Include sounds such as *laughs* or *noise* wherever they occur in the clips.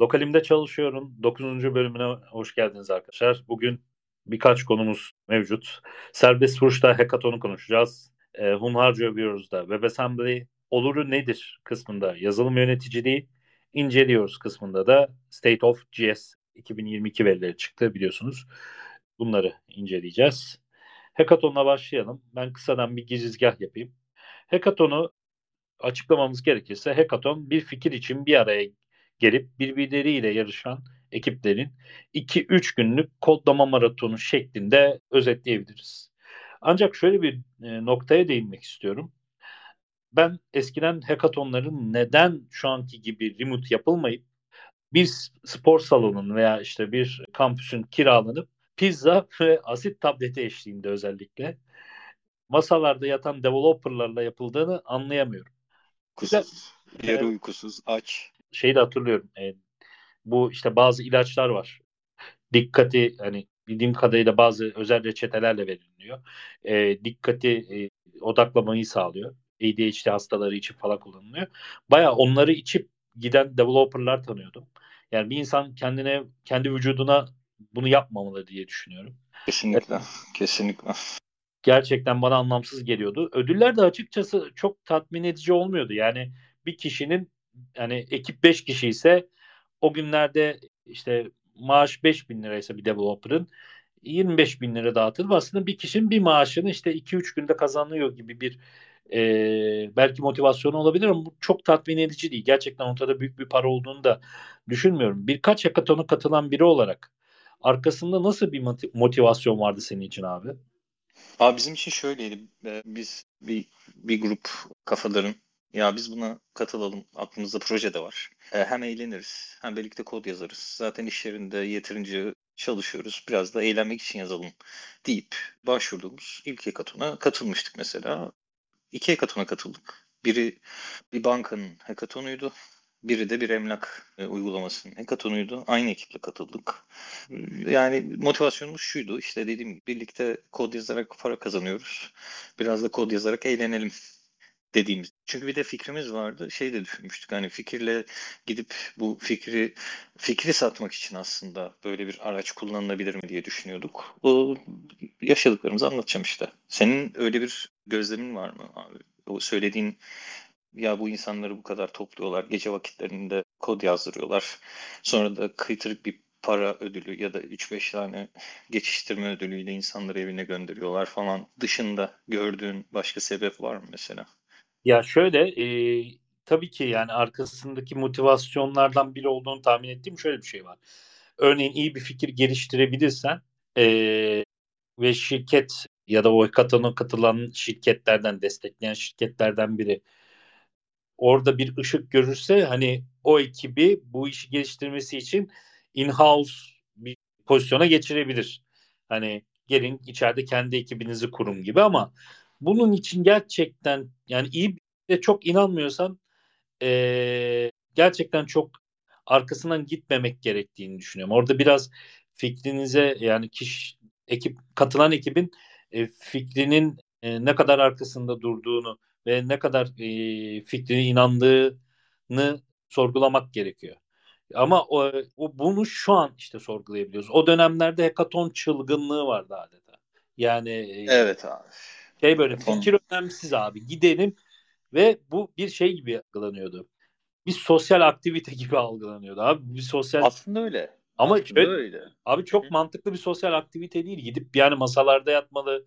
Lokalimde çalışıyorum. 9. bölümüne hoş geldiniz arkadaşlar. Bugün birkaç konumuz mevcut. Serbest vuruşta hackathon'u konuşacağız. E, hunharca övüyoruz da WebAssembly oluru nedir kısmında yazılım yöneticiliği inceliyoruz kısmında da State of GS 2022 verileri çıktı biliyorsunuz. Bunları inceleyeceğiz. Hackathon'la başlayalım. Ben kısadan bir girizgah yapayım. Hackathon'u açıklamamız gerekirse hackathon bir fikir için bir araya gelip birbirleriyle yarışan ekiplerin 2-3 günlük kodlama maratonu şeklinde özetleyebiliriz. Ancak şöyle bir e, noktaya değinmek istiyorum. Ben eskiden hackathonların neden şu anki gibi remote yapılmayıp bir spor salonunun veya işte bir kampüsün kiralanıp pizza ve asit tableti eşliğinde özellikle masalarda yatan developerlarla yapıldığını anlayamıyorum. Uykusuz, yarı uykusuz, aç. Şeyi de hatırlıyorum. E, bu işte bazı ilaçlar var. Dikkati hani bildiğim kadarıyla bazı özel reçetelerle veriliyor. E, dikkati e, odaklamayı sağlıyor. ADHD hastaları için falan kullanılıyor. Baya onları içip giden developerlar tanıyordum. Yani bir insan kendine, kendi vücuduna bunu yapmamalı diye düşünüyorum. Kesinlikle, evet. kesinlikle. Gerçekten bana anlamsız geliyordu. Ödüller de açıkçası çok tatmin edici olmuyordu. Yani bir kişinin yani ekip 5 kişi ise o günlerde işte maaş 5 bin liraysa bir developer'ın 25 bin lira dağıtılıp aslında bir kişinin bir maaşını işte 2-3 günde kazanıyor gibi bir e, belki motivasyonu olabilir ama bu çok tatmin edici değil. Gerçekten ortada büyük bir para olduğunu da düşünmüyorum. Birkaç hackathon'a katılan biri olarak arkasında nasıl bir motivasyon vardı senin için abi? Abi bizim için şöyleydi. Biz bir, bir grup kafaların ya biz buna katılalım. Aklımızda proje de var. Hem eğleniriz hem birlikte kod yazarız. Zaten iş yerinde yeterince çalışıyoruz. Biraz da eğlenmek için yazalım deyip başvurduğumuz ilk hekatona katılmıştık mesela. İki hekatona katıldık. Biri bir bankanın hekatonuydu. Biri de bir emlak e, uygulamasının hekatonuydu. Aynı ekiple katıldık. Yani motivasyonumuz şuydu. İşte dediğim gibi birlikte kod yazarak para kazanıyoruz. Biraz da kod yazarak eğlenelim dediğimiz. Çünkü bir de fikrimiz vardı. Şey de düşünmüştük. Hani fikirle gidip bu fikri fikri satmak için aslında böyle bir araç kullanılabilir mi diye düşünüyorduk. O yaşadıklarımızı anlatacağım işte. Senin öyle bir gözlemin var mı abi? O söylediğin ya bu insanları bu kadar topluyorlar. Gece vakitlerinde kod yazdırıyorlar. Sonra da kıytırık bir para ödülü ya da 3-5 tane geçiştirme ödülüyle insanları evine gönderiyorlar falan. Dışında gördüğün başka sebep var mı mesela? Ya şöyle e, tabii ki yani arkasındaki motivasyonlardan biri olduğunu tahmin ettiğim şöyle bir şey var. Örneğin iyi bir fikir geliştirebilirsen e, ve şirket ya da o hackathon'a katılan şirketlerden destekleyen şirketlerden biri orada bir ışık görürse hani o ekibi bu işi geliştirmesi için in-house bir pozisyona geçirebilir. Hani gelin içeride kendi ekibinizi kurun gibi ama bunun için gerçekten yani iyi bir çok inanmıyorsan ee, gerçekten çok arkasından gitmemek gerektiğini düşünüyorum. Orada biraz fikrinize yani kişi ekip katılan ekibin e, fikrinin e, ne kadar arkasında durduğunu ve ne kadar e, fikrine inandığını sorgulamak gerekiyor. Ama o, o bunu şu an işte sorgulayabiliyoruz. O dönemlerde hekaton çılgınlığı vardı adeta. Yani Evet abi. Şey böyle fikir önemsiz abi. Gidelim ve bu bir şey gibi algılanıyordu. Bir sosyal aktivite gibi algılanıyordu abi. Bir sosyal Aslında öyle. Ama Aslında şöyle, öyle. Abi çok Hı. mantıklı bir sosyal aktivite değil. Gidip yani masalarda yatmalı,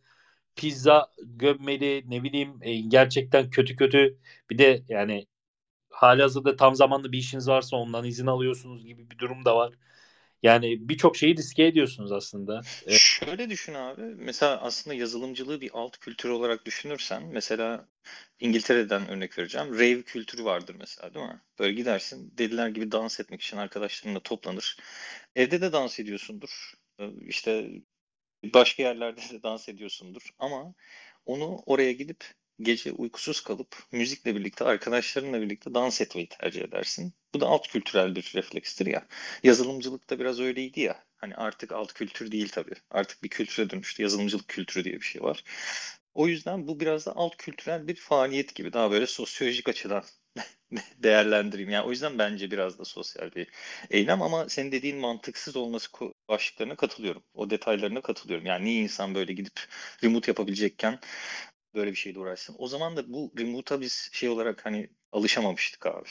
pizza gömmeli, ne bileyim e, gerçekten kötü kötü bir de yani hali hazırda tam zamanlı bir işiniz varsa ondan izin alıyorsunuz gibi bir durum da var. Yani birçok şeyi riske ediyorsunuz aslında. Evet. Şöyle düşün abi. Mesela aslında yazılımcılığı bir alt kültür olarak düşünürsen mesela İngiltere'den örnek vereceğim. Rave kültürü vardır mesela değil mi? Böyle gidersin deliler gibi dans etmek için arkadaşlarınla toplanır. Evde de dans ediyorsundur. İşte başka yerlerde de dans ediyorsundur. Ama onu oraya gidip gece uykusuz kalıp müzikle birlikte arkadaşlarınla birlikte dans etmeyi tercih edersin. Bu da alt kültürel bir reflekstir ya. Yazılımcılık da biraz öyleydi ya. Hani artık alt kültür değil tabii. Artık bir kültüre dönüştü. Yazılımcılık kültürü diye bir şey var. O yüzden bu biraz da alt kültürel bir faaliyet gibi. Daha böyle sosyolojik açıdan *laughs* değerlendireyim. Yani o yüzden bence biraz da sosyal bir eylem ama senin dediğin mantıksız olması başlıklarına katılıyorum. O detaylarına katılıyorum. Yani niye insan böyle gidip remote yapabilecekken böyle bir şeyle uğraşsın. O zaman da bu remote'a biz şey olarak hani alışamamıştık abi.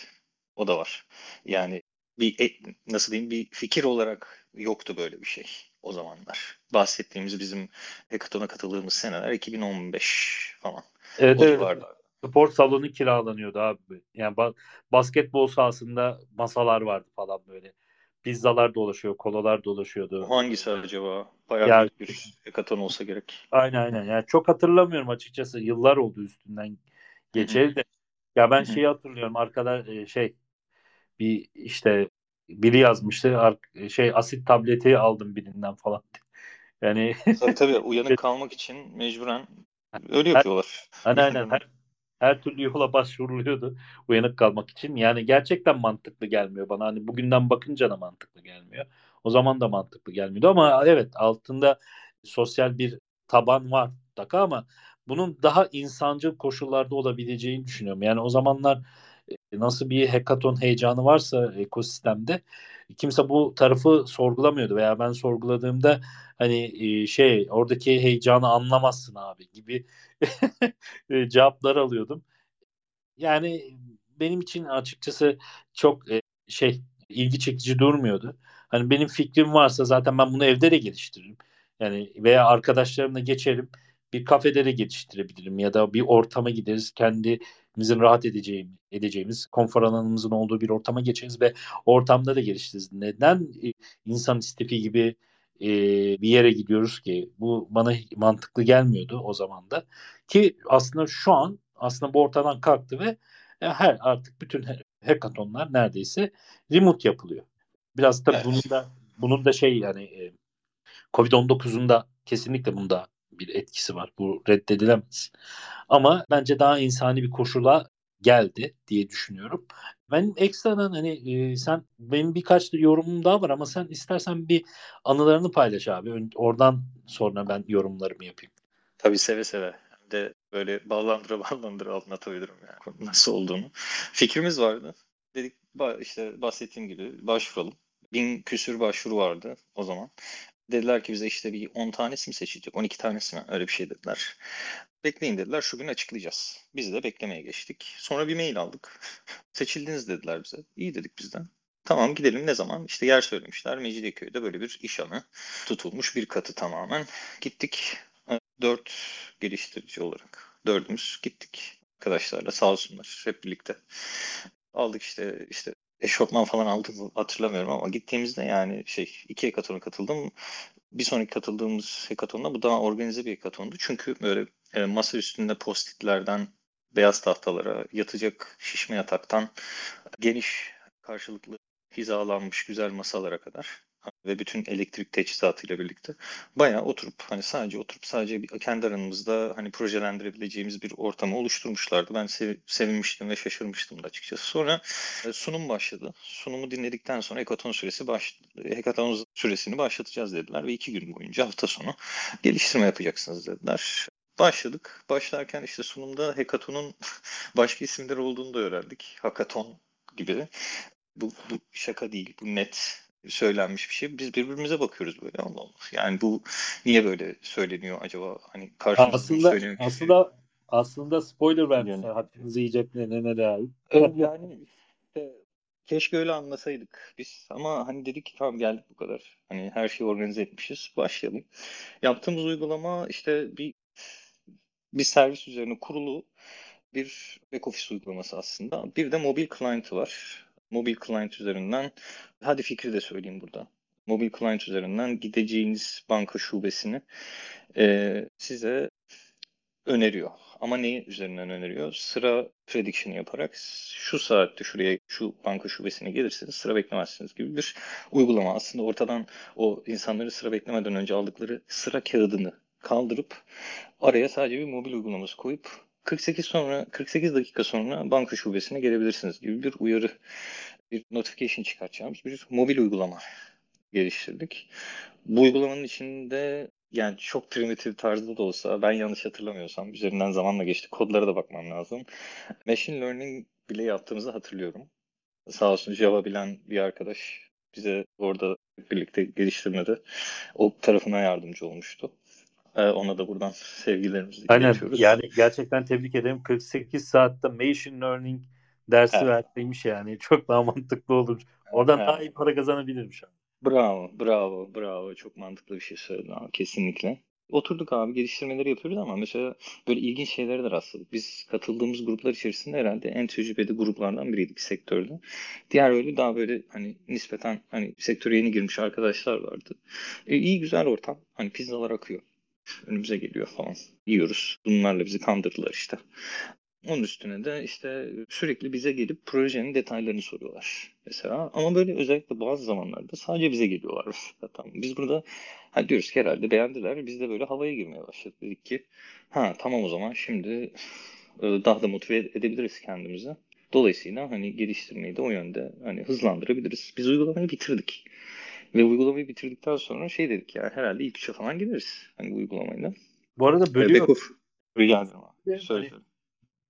O da var. Yani bir e, nasıl diyeyim bir fikir olarak yoktu böyle bir şey o zamanlar. Bahsettiğimiz bizim hackathon'a katıldığımız seneler 2015 falan. Evet, o evet. Civarda. Spor salonu kiralanıyordu abi. Yani ba- basketbol sahasında masalar vardı falan böyle. Pizzalar dolaşıyor, kolalar dolaşıyordu. Hangisi acaba? Bayağı yani, büyük bir hekaton olsa gerek. Aynen aynen. Yani çok hatırlamıyorum açıkçası. Yıllar oldu üstünden geçeli de. Ya ben şeyi hatırlıyorum. Arkada e, şey bir işte biri yazmıştı. Şey asit tableti aldım birinden falan. Yani tabii tabii *laughs* uyanık kalmak için mecburen öyle yapıyorlar. Aynen aynen. Her, her türlü yola başvuruluyordu uyanık kalmak için. Yani gerçekten mantıklı gelmiyor bana. Hani bugünden bakınca da mantıklı gelmiyor. O zaman da mantıklı gelmiyordu ama evet altında sosyal bir taban var mutlaka ama bunun daha insancıl koşullarda olabileceğini düşünüyorum. Yani o zamanlar nasıl bir hackathon heyecanı varsa ekosistemde kimse bu tarafı sorgulamıyordu veya ben sorguladığımda hani e, şey oradaki heyecanı anlamazsın abi gibi *laughs* e, cevaplar alıyordum. Yani benim için açıkçası çok şey ilgi çekici durmuyordu. Hani benim fikrim varsa zaten ben bunu evde de geliştiririm. Yani veya arkadaşlarımla geçerim bir kafede de geliştirebilirim ya da bir ortama gideriz kendimizin rahat edeceğim, edeceğimiz konfor alanımızın olduğu bir ortama geçeriz ve ortamda da geliştiririz. Neden insan istifi gibi e, bir yere gidiyoruz ki bu bana mantıklı gelmiyordu o zaman da ki aslında şu an aslında bu ortadan kalktı ve e, her artık bütün hackathonlar neredeyse remote yapılıyor. Biraz da evet. bunun da bunun da şey yani e, Covid-19'un da kesinlikle bunda bir etkisi var. Bu reddedilemez. Ama bence daha insani bir koşula geldi diye düşünüyorum. Ben ekstradan hani e, sen benim birkaç yorumum daha var ama sen istersen bir anılarını paylaş abi. Oradan sonra ben yorumlarımı yapayım. Tabii seve seve. De böyle ballandıra ballandıra anlatabilirim yani nasıl olduğunu. Fikrimiz vardı. Dedik işte bahsettiğim gibi başvuralım. Bin küsür başvuru vardı o zaman. Dediler ki bize işte bir 10 tanesi mi seçilecek, 12 tanesi mi? Öyle bir şey dediler. Bekleyin dediler, şu gün açıklayacağız. Biz de beklemeye geçtik. Sonra bir mail aldık. *laughs* Seçildiniz dediler bize. İyi dedik bizden. Tamam gidelim ne zaman? İşte yer söylemişler. Mecidiyeköy'de böyle bir iş anı tutulmuş bir katı tamamen. Gittik dört geliştirici olarak. Dördümüz gittik arkadaşlarla sağ olsunlar hep birlikte. Aldık işte işte eşofman falan aldım hatırlamıyorum ama gittiğimizde yani şey iki hekatona katıldım. Bir sonraki katıldığımız hekatonda bu daha organize bir hekatondu. Çünkü böyle e, masa üstünde postitlerden beyaz tahtalara, yatacak şişme yataktan geniş karşılıklı hizalanmış güzel masalara kadar ve bütün elektrik teçhizatıyla birlikte bayağı oturup hani sadece oturup sadece kendi aramızda hani projelendirebileceğimiz bir ortamı oluşturmuşlardı. Ben sev, sevinmiştim ve şaşırmıştım da açıkçası. Sonra e, sunum başladı. Sunumu dinledikten sonra hekaton süresi baş, hekaton süresini başlatacağız dediler ve iki gün boyunca hafta sonu geliştirme yapacaksınız dediler. Başladık. Başlarken işte sunumda Hekaton'un *laughs* başka isimleri olduğunu da öğrendik. Hakaton gibi. Bu, bu şaka değil. Bu net söylenmiş bir şey. Biz birbirimize bakıyoruz böyle Allah Allah. Yani bu niye böyle söyleniyor acaba? Hani karşımızda aslında, söyleniyor aslında şey. aslında spoiler vermişler. Yani. Hakkınızı yiyecek ne ne ne abi. yani işte, keşke öyle anlasaydık biz. Ama hani dedik ki tamam geldik bu kadar. Hani her şeyi organize etmişiz. Başlayalım. Yaptığımız uygulama işte bir bir servis üzerine kurulu bir back office uygulaması aslında. Bir de mobil client var mobil client üzerinden hadi fikri de söyleyeyim burada. Mobil client üzerinden gideceğiniz banka şubesini e, size öneriyor. Ama neyi üzerinden öneriyor? Sıra prediction yaparak şu saatte şuraya şu banka şubesine gelirseniz sıra beklemezsiniz gibi bir uygulama. Aslında ortadan o insanları sıra beklemeden önce aldıkları sıra kağıdını kaldırıp araya sadece bir mobil uygulaması koyup 48 sonra 48 dakika sonra banka şubesine gelebilirsiniz gibi bir uyarı, bir notification çıkartacağımız bir mobil uygulama geliştirdik. Bu uygulamanın içinde yani çok primitif tarzda da olsa ben yanlış hatırlamıyorsam üzerinden zamanla geçti kodlara da bakmam lazım. Machine learning bile yaptığımızı hatırlıyorum. Sağ olsun Java bilen bir arkadaş bize orada birlikte geliştirmede o tarafına yardımcı olmuştu. Ee, ona da buradan sevgilerimizi Aynen. iletiyoruz. Yani gerçekten tebrik ederim. 48 saatte machine learning dersi Evet. verseymiş yani. Çok daha mantıklı olur. Oradan Evet. daha iyi para kazanabilirmiş. abi. Bravo, bravo, bravo. Çok mantıklı bir şey söyledin abi, kesinlikle. Oturduk abi geliştirmeleri yapıyoruz ama mesela böyle ilginç şeylere de rastladık. Biz katıldığımız gruplar içerisinde herhalde en tecrübeli gruplardan biriydik sektörde. Diğer öyle daha böyle hani nispeten hani sektöre yeni girmiş arkadaşlar vardı. E, iyi güzel ortam. Hani pizzalar akıyor. Önümüze geliyor falan. Yiyoruz. Bunlarla bizi kandırdılar işte. Onun üstüne de işte sürekli bize gelip projenin detaylarını soruyorlar mesela. Ama böyle özellikle bazı zamanlarda sadece bize geliyorlar. *laughs* Tamam. Biz burada ha diyoruz ki herhalde beğendiler. Biz de böyle havaya girmeye başladık. Dedik ki ha tamam o zaman şimdi e, daha da motive edebiliriz kendimizi. Dolayısıyla hani geliştirmeyi de o yönde hani hızlandırabiliriz. Biz uygulamayı bitirdik. Ve uygulamayı bitirdikten sonra şey dedik ya herhalde ilk üçe falan gireriz. Hani bu uygulamayla. Bu arada bölüyor. Back off. Rica ederim abi. Söyle söyle.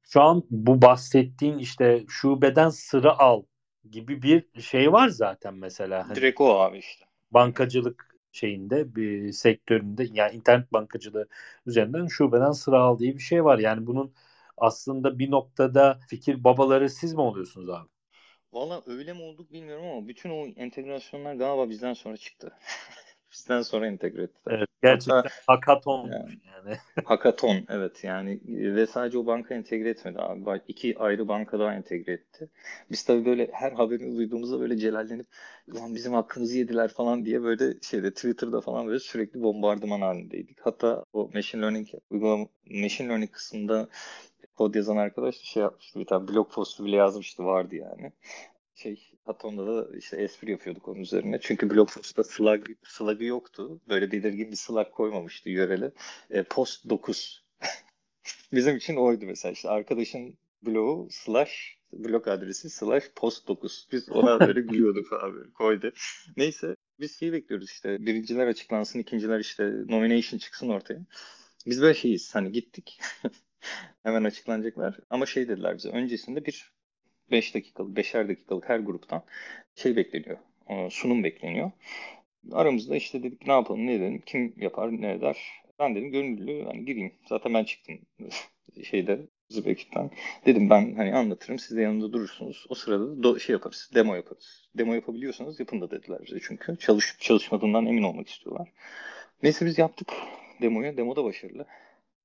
Şu an bu bahsettiğin işte şubeden sıra al gibi bir şey var zaten mesela. Hani Direkt o abi işte. bankacılık şeyinde bir sektöründe yani internet bankacılığı üzerinden şubeden sıra al diye bir şey var. Yani bunun aslında bir noktada fikir babaları siz mi oluyorsunuz abi? Valla öyle mi olduk bilmiyorum ama bütün o entegrasyonlar galiba bizden sonra çıktı. *laughs* bizden sonra entegre ettiler. Evet, gerçekten hakatonmuş yani. *laughs* Hakaton evet yani e, ve sadece o banka entegre etmedi abi. Bak, iki ayrı banka daha entegre etti. Biz tabii böyle her haberini duyduğumuzda böyle celallenip ulan bizim hakkımızı yediler falan diye böyle şeyde Twitter'da falan böyle sürekli bombardıman halindeydik. Hatta o machine learning uygulama machine learning kısmında kod yazan arkadaş da şey yapmıştı bir tane blog postu bile yazmıştı vardı yani. Şey hatta onda da işte espri yapıyorduk onun üzerine. Çünkü blog postta slug, slug'ı yoktu. Böyle belirgin bir slug koymamıştı yöreli. E, post 9. *laughs* Bizim için oydu mesela işte arkadaşın blogu slash blog adresi slash post 9. Biz ona *laughs* böyle gülüyorduk abi koydu. Neyse biz şeyi bekliyoruz işte birinciler açıklansın ikinciler işte nomination çıksın ortaya. Biz böyle şeyiz hani gittik *laughs* hemen açıklanacaklar ama şey dediler bize öncesinde bir 5 dakikalık, 5'er dakikalık her gruptan şey bekleniyor. e, Sunum bekleniyor. Aramızda işte dedik ne yapalım, ne edelim, kim yapar, ne eder. Ben dedim gönüllü hani gireyim. Zaten ben çıktım *laughs* şeyde bizim ekipten. Dedim ben hani anlatırım, siz de yanımda durursunuz. O sırada da şey yaparız, demo yaparız. Demo yapabiliyorsanız yapın da dediler bize çünkü. Çalışıp çalışmadığından emin olmak istiyorlar. Neyse biz yaptık demoyu. Demo da başarılı.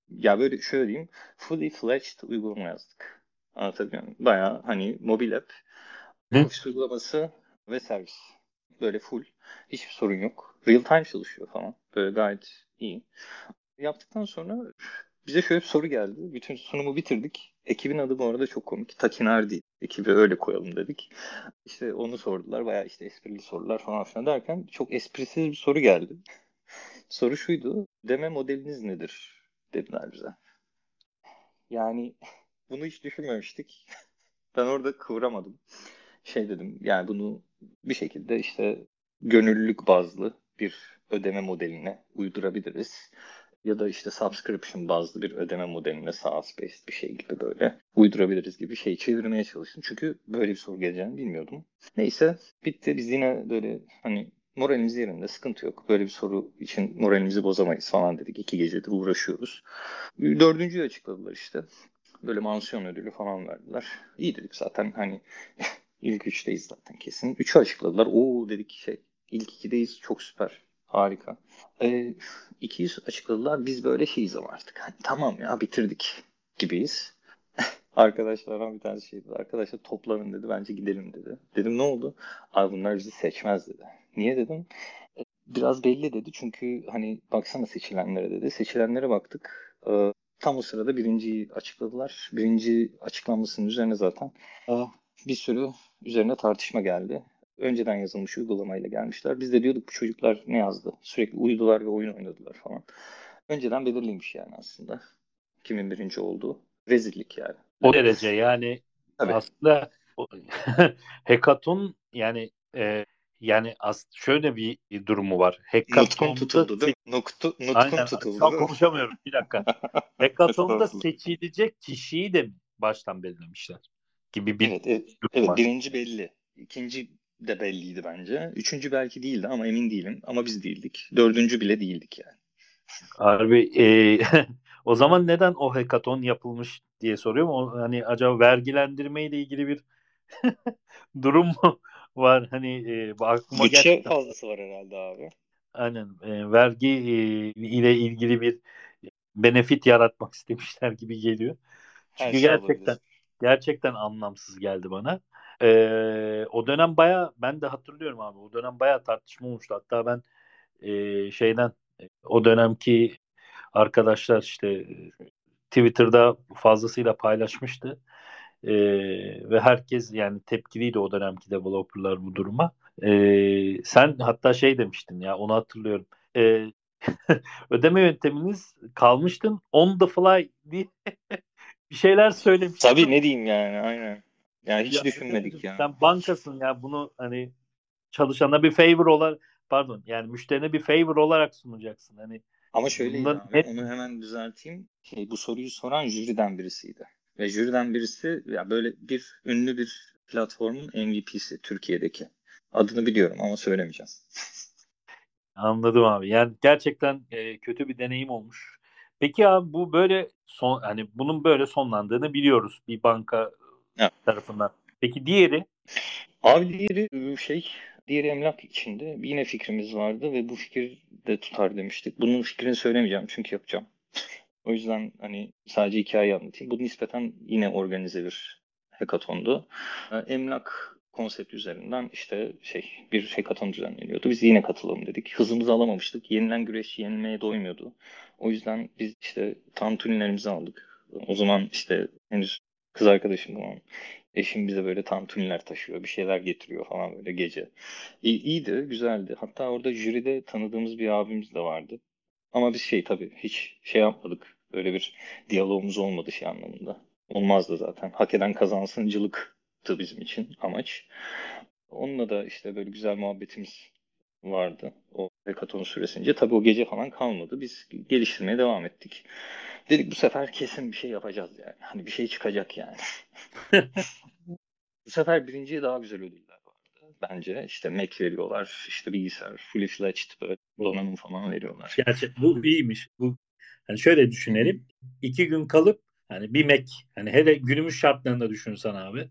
Ya böyle şöyle diyeyim. Fully fledged uygulama yazdık. Anlatabiliyor muyum? Bayağı hani mobil app, ofis uygulaması ve servis. Böyle full. Hiçbir sorun yok. Real time çalışıyor falan. Böyle gayet iyi. Yaptıktan sonra bize şöyle bir soru geldi. Bütün sunumu bitirdik. Ekibin adı bu arada çok komik. Takinardi. Ekibi öyle koyalım dedik. İşte onu sordular. Bayağı işte esprili sorular falan filan derken çok esprisiz bir soru geldi. Soru şuydu. Deme modeliniz nedir? Dediler bize. Yani *laughs* bunu hiç düşünmemiştik. *laughs* Ben orada kıvıramadım. Şey dedim yani bunu bir şekilde işte gönüllülük bazlı bir ödeme modeline uydurabiliriz. Ya da işte subscription bazlı bir ödeme modeline SaaS based bir şey gibi böyle uydurabiliriz gibi şey çevirmeye çalıştım. Çünkü böyle bir soru geleceğini bilmiyordum. Neyse bitti. Biz yine böyle hani moralimiz yerinde sıkıntı yok. Böyle bir soru için moralimizi bozamayız falan dedik. İki gecedir uğraşıyoruz. Dördüncüyü açıkladılar işte. Böyle mansiyon ödülü falan verdiler. İyi dedik zaten hani *laughs* ilk üçteyiz zaten kesin. Üçü açıkladılar. Oo dedik şey ilk ikideyiz çok süper. Harika. Ee, ikiyi açıkladılar. Biz böyle şeyiz ama artık. Hani, tamam ya bitirdik gibiyiz. *laughs* Arkadaşlardan bir tanesi şey dedi. Arkadaşlar toplanın dedi. Bence gidelim dedi. Dedim ne oldu? Abi bunlar bizi seçmez dedi. Niye dedim? "E, Biraz belli dedi. Çünkü hani baksana seçilenlere dedi. Seçilenlere baktık. Ee, tam o sırada birinciyi açıkladılar. Birinci açıklanmasının üzerine zaten e, bir sürü üzerine tartışma geldi. Önceden yazılmış uygulamayla gelmişler. Biz de diyorduk bu çocuklar ne yazdı? Sürekli uyudular ve oyun oynadılar falan. Önceden belirliymiş yani aslında. Kimin birinci olduğu. Rezillik yani. O derece yani Tabii. aslında *laughs* hackathon yani e, yani as şöyle bir durumu var. Hackathon'da tutuldu değil mi? Nutkun Aynen. tutuldu mi? konuşamıyorum. Bir dakika. *laughs* Estağfurullah. seçilecek kişiyi de baştan belirlemişler. gibi bir Evet, evet, evet birinci belli. İkinci de belliydi bence. Üçüncü belki değildi ama emin değilim. Ama biz değildik. Dördüncü bile değildik yani. Harbi e, *laughs* o zaman neden o hekaton yapılmış diye soruyorum. O, hani acaba vergilendirme ile ilgili bir *laughs* durum mu var? Hani e, aklıma Bütçe gerçekten... fazlası var herhalde abi. Aynen. E, vergi e, ile ilgili bir benefit yaratmak istemişler gibi geliyor. Çünkü şey gerçekten olabilir. gerçekten anlamsız geldi bana. Ee, o dönem baya ben de hatırlıyorum abi. O dönem baya tartışma olmuştu. Hatta ben e, şeyden o dönemki arkadaşlar işte Twitter'da fazlasıyla paylaşmıştı. Ee, ve herkes yani tepkiliydi o dönemki developerlar bu duruma. Ee, sen hatta şey demiştin ya onu hatırlıyorum. Ee, *laughs* ödeme yönteminiz kalmıştın on the fly diye *laughs* bir şeyler söylemiştin. Tabii ne diyeyim yani aynen. Yani hiç ya, düşünmedik ya. Sen bankasın ya bunu hani çalışana bir favor olarak pardon yani müşterine bir favor olarak sunacaksın. Hani ama şöyle hep... onu hemen düzelteyim. Şey, bu soruyu soran jüriden birisiydi. Ve jüriden birisi ya böyle bir ünlü bir platformun MVP'si Türkiye'deki. Adını biliyorum ama söylemeyeceğim. *laughs* Anladım abi. Yani gerçekten e, kötü bir deneyim olmuş. Peki abi bu böyle son hani bunun böyle sonlandığını biliyoruz bir banka evet. tarafından. Peki diğeri? Abi diğeri ıı, şey diğeri emlak içinde yine fikrimiz vardı ve bu fikir de tutar demiştik. Bunun fikrini söylemeyeceğim çünkü yapacağım. O yüzden hani sadece hikayeyi anlatayım. Bu nispeten yine organize bir hackathondu. Emlak konsept üzerinden işte şey bir hackathon düzenleniyordu. Biz yine katılalım dedik. Hızımızı alamamıştık. Yenilen güreş yenilmeye doymuyordu. O yüzden biz işte tantunilerimizi aldık. O zaman işte henüz kız arkadaşım falan Eşim bize böyle tantuniler taşıyor, bir şeyler getiriyor falan böyle gece. İyi, iyiydi, güzeldi. Hatta orada jüride tanıdığımız bir abimiz de vardı. Ama biz şey tabii hiç şey yapmadık. Böyle bir diyalogumuz olmadı şey anlamında. Olmazdı zaten. Hak eden kazansıncılıktı bizim için amaç. Onunla da işte böyle güzel muhabbetimiz vardı o hekaton süresince. Tabii o gece falan kalmadı. Biz geliştirmeye devam ettik. Dedik bu sefer kesin bir şey yapacağız yani. Hani bir şey çıkacak yani. *laughs* bu sefer birinciye daha güzel vardı. Bence işte Mac veriyorlar, işte bilgisayar, fully fledged böyle donanım falan veriyorlar. Gerçek bu iyiymiş. Bu hani şöyle düşünelim. iki gün kalıp hani bir Mac hani hele günümüz şartlarında düşünsen abi.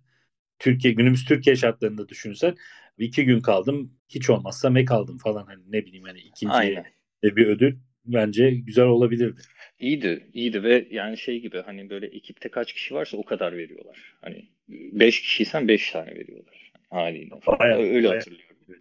Türkiye günümüz Türkiye şartlarında düşünsen iki gün kaldım hiç olmazsa Mac aldım falan hani ne bileyim hani ikinci bir ödül bence güzel olabilirdi. İyiydi, iyiydi ve yani şey gibi hani böyle ekipte kaç kişi varsa o kadar veriyorlar. Hani 5 kişiysen 5 tane veriyorlar haliyle. Bayağı, Öyle bayağı. hatırlıyorum. Evet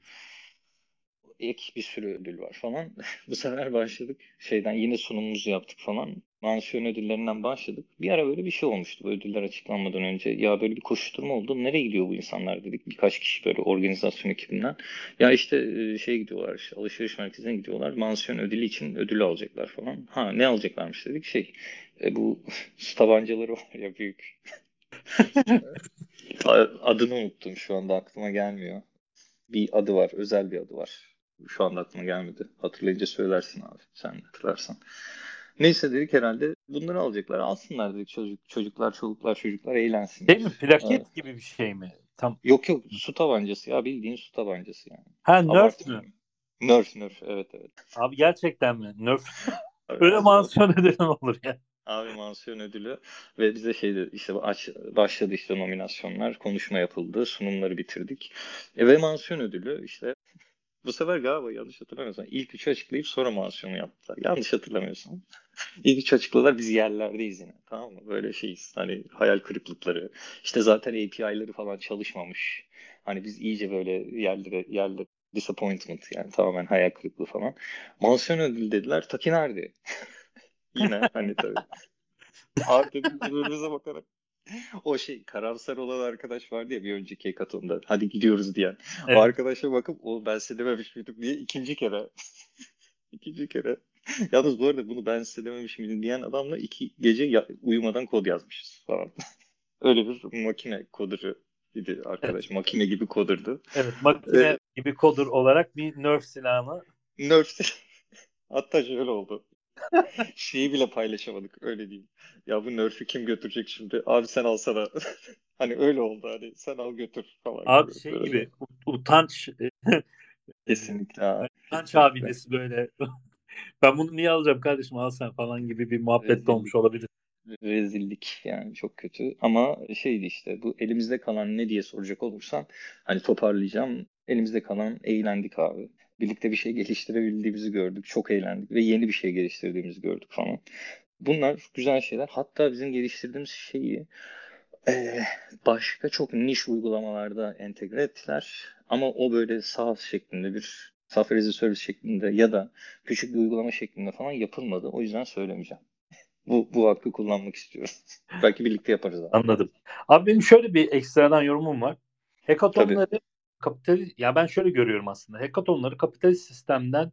ek bir sürü ödül var falan. *laughs* Bu sefer başladık. Şeyden yine sunumumuzu yaptık falan. Mansiyon ödüllerinden başladık. Bir ara böyle bir şey olmuştu bu ödüller açıklanmadan önce. Ya böyle bir koşuşturma oldu. Nereye gidiyor bu insanlar dedik. Birkaç kişi böyle organizasyon ekibinden. Ya işte e, şey gidiyorlar. Işte, alışveriş merkezine gidiyorlar. Mansiyon ödülü için ödül alacaklar falan. Ha ne alacaklarmış dedik. Şey e, bu su *laughs* tabancaları var ya büyük. *laughs* Adını unuttum şu anda aklıma gelmiyor. Bir adı var. Özel bir adı var şu anda aklıma gelmedi. Hatırlayınca söylersin abi. Sen hatırlarsan. Neyse dedik herhalde bunları alacaklar. Alsınlar dedik çocuk, çocuklar, çocuklar, çocuklar eğlensin. Değil mi? Plaket evet. gibi bir şey mi? Tam... Yok yok su tabancası ya bildiğin su tabancası yani. Ha Nerf mü? Nerf Nerf evet evet. Abi gerçekten mi? Nerf. *laughs* Öyle mansiyon ödülü olur ya. Abi mansiyon ödülü ve bize şeydi işte aç, başladı işte nominasyonlar, konuşma yapıldı, sunumları bitirdik. E, ve mansiyon ödülü işte bu sefer galiba yanlış hatırlamıyorsam ilk üçü açıklayıp sonra mansiyonu yaptılar. Yanlış hatırlamıyorsam. İlk üç açıkladılar biz yerlerdeyiz yine. Tamam mı? Böyle şeyiz. Hani hayal kırıklıkları. İşte zaten API'ları falan çalışmamış. Hani biz iyice böyle yerlere yerlere disappointment yani tamamen hayal kırıklığı falan. Mansiyon ödülü dediler. Taki nerede? *laughs* yine hani tabii. Artık birbirimize bakarak o şey karamsar olan arkadaş vardı ya bir önceki hekatonda. Hadi gidiyoruz diyen. Evet. O arkadaşa bakıp o ben size dememiş miydim diye ikinci kere. *laughs* ikinci kere. Yalnız bu arada bunu ben size dememiş miydim diyen adamla iki gece ya- uyumadan kod yazmışız falan. *laughs* Öyle bir makine koduru idi arkadaş. Evet. Makine gibi kodurdu. Evet makine ee, gibi kodur olarak bir nerf silahını. Nerf *laughs* Hatta şöyle oldu. *laughs* Şeyi bile paylaşamadık öyle diyeyim. Ya bu Nerf'ü kim götürecek şimdi? Abi sen alsana. *laughs* hani öyle oldu hani sen al götür falan Abi gibi. şey Böyle gibi *laughs* utanç Kesinlikle abi. utanç abidesi böyle. ben bunu niye alacağım kardeşim al sen falan gibi bir muhabbet Rezillik. olmuş olabilir. Rezillik yani çok kötü ama şeydi işte bu elimizde kalan ne diye soracak olursan hani toparlayacağım elimizde kalan eğlendik abi. Birlikte bir şey geliştirebildiğimizi gördük. Çok eğlendik ve yeni bir şey geliştirdiğimizi gördük falan. Bunlar güzel şeyler. Hatta bizim geliştirdiğimiz şeyi eee, başka çok niş uygulamalarda entegre ettiler. Ama o böyle SaaS şeklinde bir software as a service şeklinde ya da küçük bir uygulama şeklinde falan yapılmadı. O yüzden söylemeyeceğim. *laughs* Bu, bu hakkı kullanmak istiyorum. *laughs* Belki birlikte yaparız abi. Anladım. Abi benim şöyle bir ekstradan yorumum var. Hackathonları kapitalist ya ben şöyle görüyorum aslında. Hackathonları kapitalist sistemden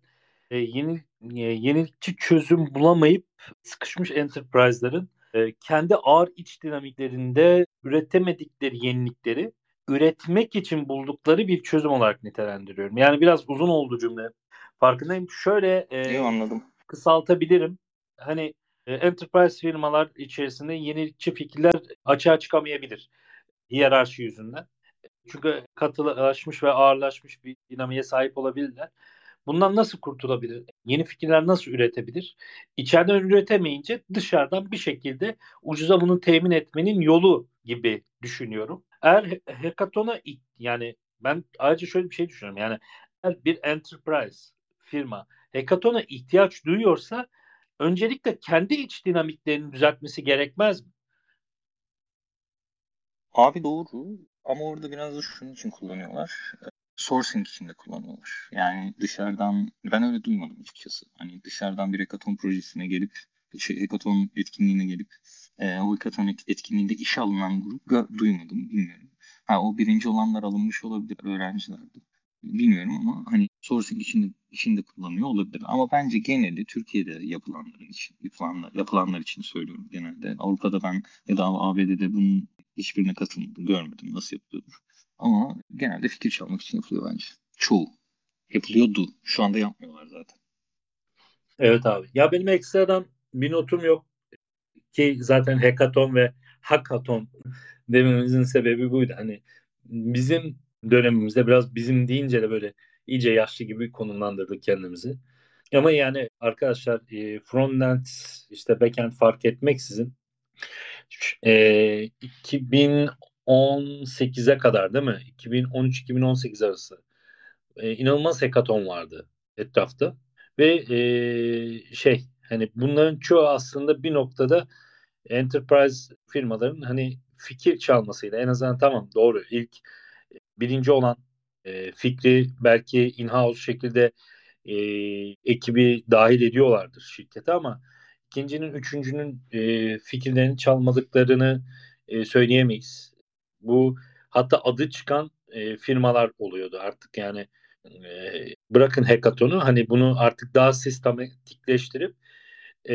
e, yeni e, yenilikçi çözüm bulamayıp sıkışmış enterprise'ların e, kendi ağır iç dinamiklerinde üretemedikleri yenilikleri üretmek için buldukları bir çözüm olarak nitelendiriyorum. Yani biraz uzun oldu cümle. Farkındayım. Şöyle e, İyi anladım. kısaltabilirim. Hani e, enterprise firmalar içerisinde yenilikçi fikirler açığa çıkamayabilir hiyerarşi yüzünden. Çünkü katılaşmış ve ağırlaşmış bir dinamiğe sahip olabilirler. Bundan nasıl kurtulabilir? Yeni fikirler nasıl üretebilir? İçeriden üretemeyince dışarıdan bir şekilde ucuza bunu temin etmenin yolu gibi düşünüyorum. Eğer hackathon'a yani ben ayrıca şöyle bir şey düşünüyorum. Yani eğer bir enterprise firma hackathon'a ihtiyaç duyuyorsa öncelikle kendi iç dinamiklerini düzeltmesi gerekmez mi? Abi doğru ama orada biraz da şunun için kullanıyorlar. Sourcing için de kullanıyorlar. Yani dışarıdan ben öyle duymadım açıkçası. Hani dışarıdan bir hackathon projesine gelip şey, hackathon etkinliğine gelip e, o hackathon etkinliğinde işe alınan grup duymadım bilmiyorum. Ha o birinci olanlar alınmış olabilir öğrencilerdi. Bilmiyorum ama hani sourcing için içinde kullanıyor olabilir. Ama bence genelde Türkiye'de yapılanların için, yapılanlar, yapılanlar için söylüyorum genelde. Avrupa'da ben ya da ABD'de bunun hiçbirine katılmadım, görmedim nasıl yapılıyordur. Ama genelde fikir çalmak için yapılıyor bence. Çoğu. Yapılıyordu. Şu anda yapmıyorlar zaten. Evet abi. Ya benim ekstradan bir notum yok. Ki zaten hackathon ve hackathon dememizin sebebi buydu. Hani bizim dönemimizde biraz bizim deyince de böyle iyice yaşlı gibi konumlandırdık kendimizi. Ama yani arkadaşlar e, frontend işte backend fark etmeksizin e, 2018'e kadar değil mi? 2013-2018 arası e, inanılmaz hackathon vardı etrafta ve e, şey hani bunların çoğu aslında bir noktada enterprise firmaların hani fikir çalmasıyla en azından tamam doğru ilk birinci olan e, fikri belki in-house şekilde e, ekibi dahil ediyorlardır şirkete ama ikincinin, üçüncünün e, fikirlerini çalmadıklarını e, söyleyemeyiz. Bu hatta adı çıkan e, firmalar oluyordu artık yani e, bırakın hackathon'u hani bunu artık daha sistematikleştirip e,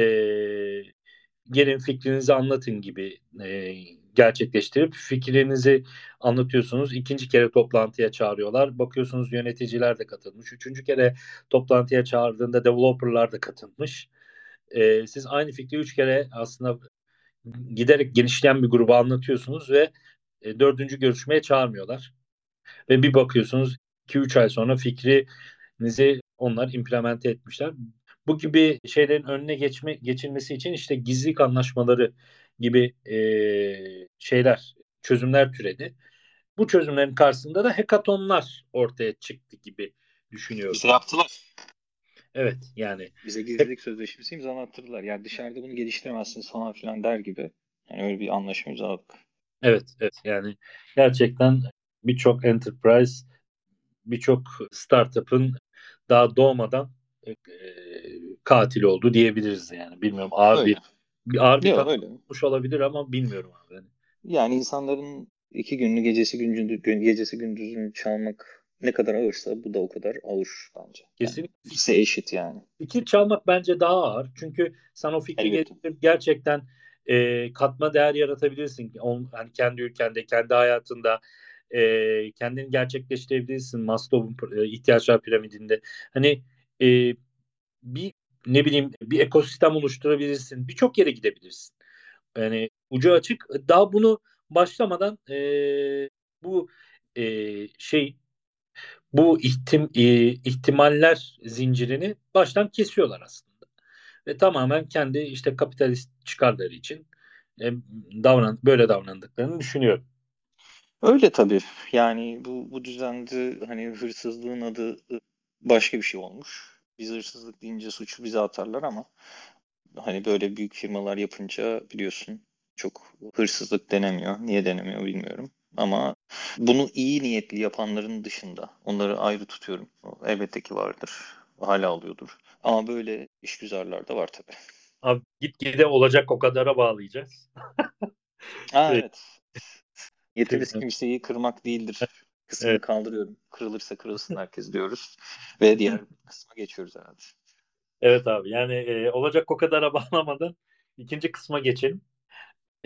gelin fikrinizi anlatın gibi e, gerçekleştirip fikrinizi anlatıyorsunuz. İkinci kere toplantıya çağırıyorlar. Bakıyorsunuz yöneticiler de katılmış. Üçüncü kere toplantıya çağırdığında developerlar da katılmış. E, siz aynı fikri üç kere aslında giderek genişleyen bir gruba anlatıyorsunuz ve e, dördüncü görüşmeye çağırmıyorlar. Ve bir bakıyorsunuz 2-3 ay sonra fikrinizi onlar implemente etmişler. Bu gibi şeylerin önüne geçme geçilmesi için işte gizlilik anlaşmaları gibi e, şeyler, çözümler türedi. Bu çözümlerin karşısında da hekatonlar ortaya çıktı gibi düşünüyorum. Bize yaptılar. Evet yani. Bize gizlilik sözleşmesi imzalattırdılar. Yani dışarıda bunu geliştiremezsiniz falan filan der gibi. Yani öyle bir anlaşma imzaladık. Evet, evet yani gerçekten birçok enterprise, birçok startup'ın daha doğmadan e, katil oldu diyebiliriz yani. Bilmiyorum ağır öyle. bir, bir ağır bir Yok, tanımlamış olabilir ama bilmiyorum abi. Yani. yani insanların iki günlü gecesi gündüzünü gecesi gündüzünü çalmak ne kadar ağırsa bu da o kadar ağır bence. Kesinlikle. Yani ikisi eşit yani. Fikir çalmak bence daha ağır. Çünkü sen o fikri getirip gerçekten e, katma değer yaratabilirsin. On, hani kendi ülkende, kendi hayatında e, kendini gerçekleştirebilirsin Maslow'un e, ihtiyaçlar piramidinde. Hani e, bir ne bileyim bir ekosistem oluşturabilirsin. Birçok yere gidebilirsin. Yani ucu açık. Daha bunu başlamadan e, bu e, şey bu ihtim, e, ihtimaller zincirini baştan kesiyorlar aslında. Ve tamamen kendi işte kapitalist çıkarları için e, davran böyle davrandıklarını düşünüyorum. Öyle tabii. Yani bu bu düzende hani hırsızlığın adı başka bir şey olmuş. Biz hırsızlık deyince suçu bize atarlar ama hani böyle büyük firmalar yapınca biliyorsun çok hırsızlık denemiyor. Niye denemiyor bilmiyorum. Ama bunu iyi niyetli yapanların dışında onları ayrı tutuyorum. Elbette ki vardır. Hala oluyordur. Ama böyle işgüzarlar da var tabii. Abi gitgide olacak o kadara bağlayacağız. Aa, evet. Yetimiz kimseyi kırmak değildir. Kısmını evet. kaldırıyorum. Kırılırsa kırılsın herkes diyoruz. Ve diğer *laughs* kısma geçiyoruz herhalde. Evet abi yani e, olacak o kadara *laughs* bağlamadan ikinci kısma geçelim.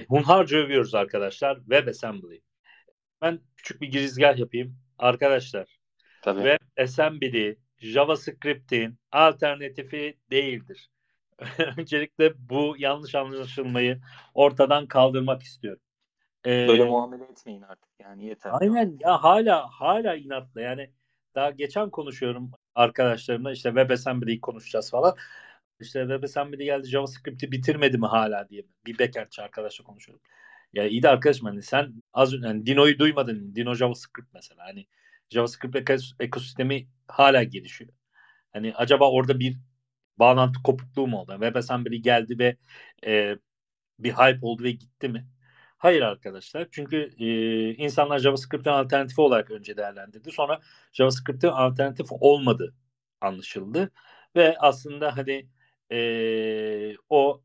Hunharca övüyoruz arkadaşlar. WebAssembly. Ben küçük bir girizgah yapayım. Arkadaşlar Tabii. WebAssembly JavaScript'in alternatifi değildir. *laughs* Öncelikle bu yanlış anlaşılmayı ortadan kaldırmak istiyorum. Ee, Böyle muamele etmeyin artık yani yeter. Aynen ya hala hala inatla yani daha geçen konuşuyorum arkadaşlarımla işte WebAssembly'yi konuşacağız falan. İşte WebAssembly geldi JavaScript'i bitirmedi mi hala diye bir backendçi arkadaşla konuşuyorum. Ya iyi de arkadaşım hani sen az önce yani Dino'yu duymadın. Dino JavaScript mesela. Hani JavaScript ekosistemi hala gelişiyor. Hani acaba orada bir bağlantı kopukluğu mu oldu? WebAssembly geldi ve e, bir hype oldu ve gitti mi? Hayır arkadaşlar. Çünkü e, insanlar JavaScript'in alternatifi olarak önce değerlendirdi. Sonra JavaScript'in alternatif olmadı anlaşıldı. Ve aslında hani e, o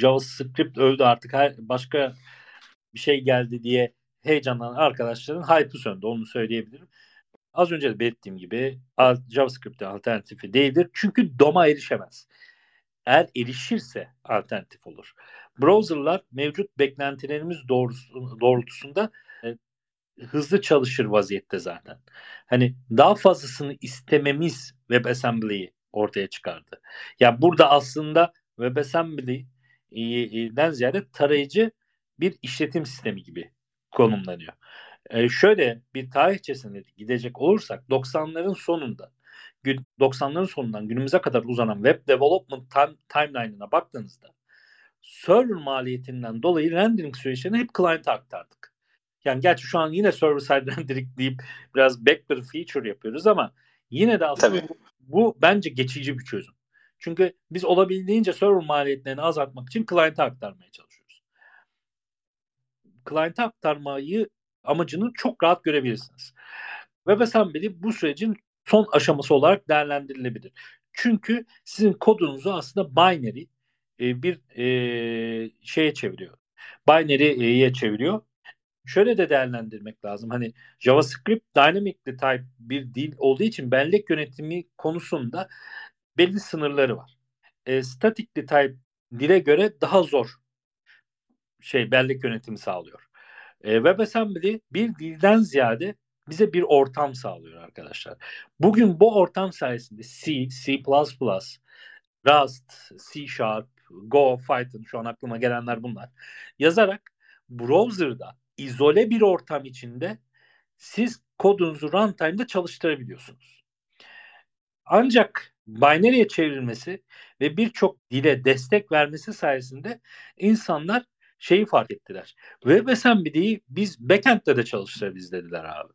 JavaScript öldü artık başka bir şey geldi diye heyecanlanan arkadaşların hype'ı söndü. Onu söyleyebilirim. Az önce de belirttiğim gibi JavaScript'in alternatifi değildir. Çünkü DOM'a erişemez. Eğer erişirse alternatif olur. Browser'lar mevcut beklentilerimiz doğrusu, doğrultusunda e, hızlı çalışır vaziyette zaten. Hani daha fazlasını istememiz WebAssembly'yi ortaya çıkardı. Ya yani burada aslında WebAssembly'den ziyade tarayıcı bir işletim sistemi gibi konumlanıyor. Ee, şöyle bir tarihçesine gidecek olursak 90'ların sonunda 90'ların sonundan günümüze kadar uzanan web development time, timeline'ına baktığınızda server maliyetinden dolayı rendering süreçlerini hep client'a aktardık. Yani gerçi şu an yine server side *laughs* rendering deyip biraz backdoor feature yapıyoruz ama yine de aslında bu, bu bence geçici bir çözüm. Çünkü biz olabildiğince server maliyetlerini azaltmak için client'a aktarmaya çalışıyoruz. Client'a aktarmayı amacını çok rahat görebilirsiniz. WebAssembly bu sürecin son aşaması olarak değerlendirilebilir. Çünkü sizin kodunuzu aslında binary e, bir e, şeye çeviriyor. Binary'ye çeviriyor. Şöyle de değerlendirmek lazım. Hani JavaScript dynamically type bir dil olduğu için bellek yönetimi konusunda belli sınırları var. E, statically type dile göre daha zor şey bellek yönetimi sağlıyor. E, WebAssembly bir dilden ziyade bize bir ortam sağlıyor arkadaşlar. Bugün bu ortam sayesinde C, C++, Rust, C Sharp, Go, Python şu an aklıma gelenler bunlar. Yazarak browser'da izole bir ortam içinde siz kodunuzu runtime'da çalıştırabiliyorsunuz. Ancak binary'e çevrilmesi ve birçok dile destek vermesi sayesinde insanlar şeyi fark ettiler. WebAssembly'yi biz backend'de de çalıştırabiliriz dediler abi.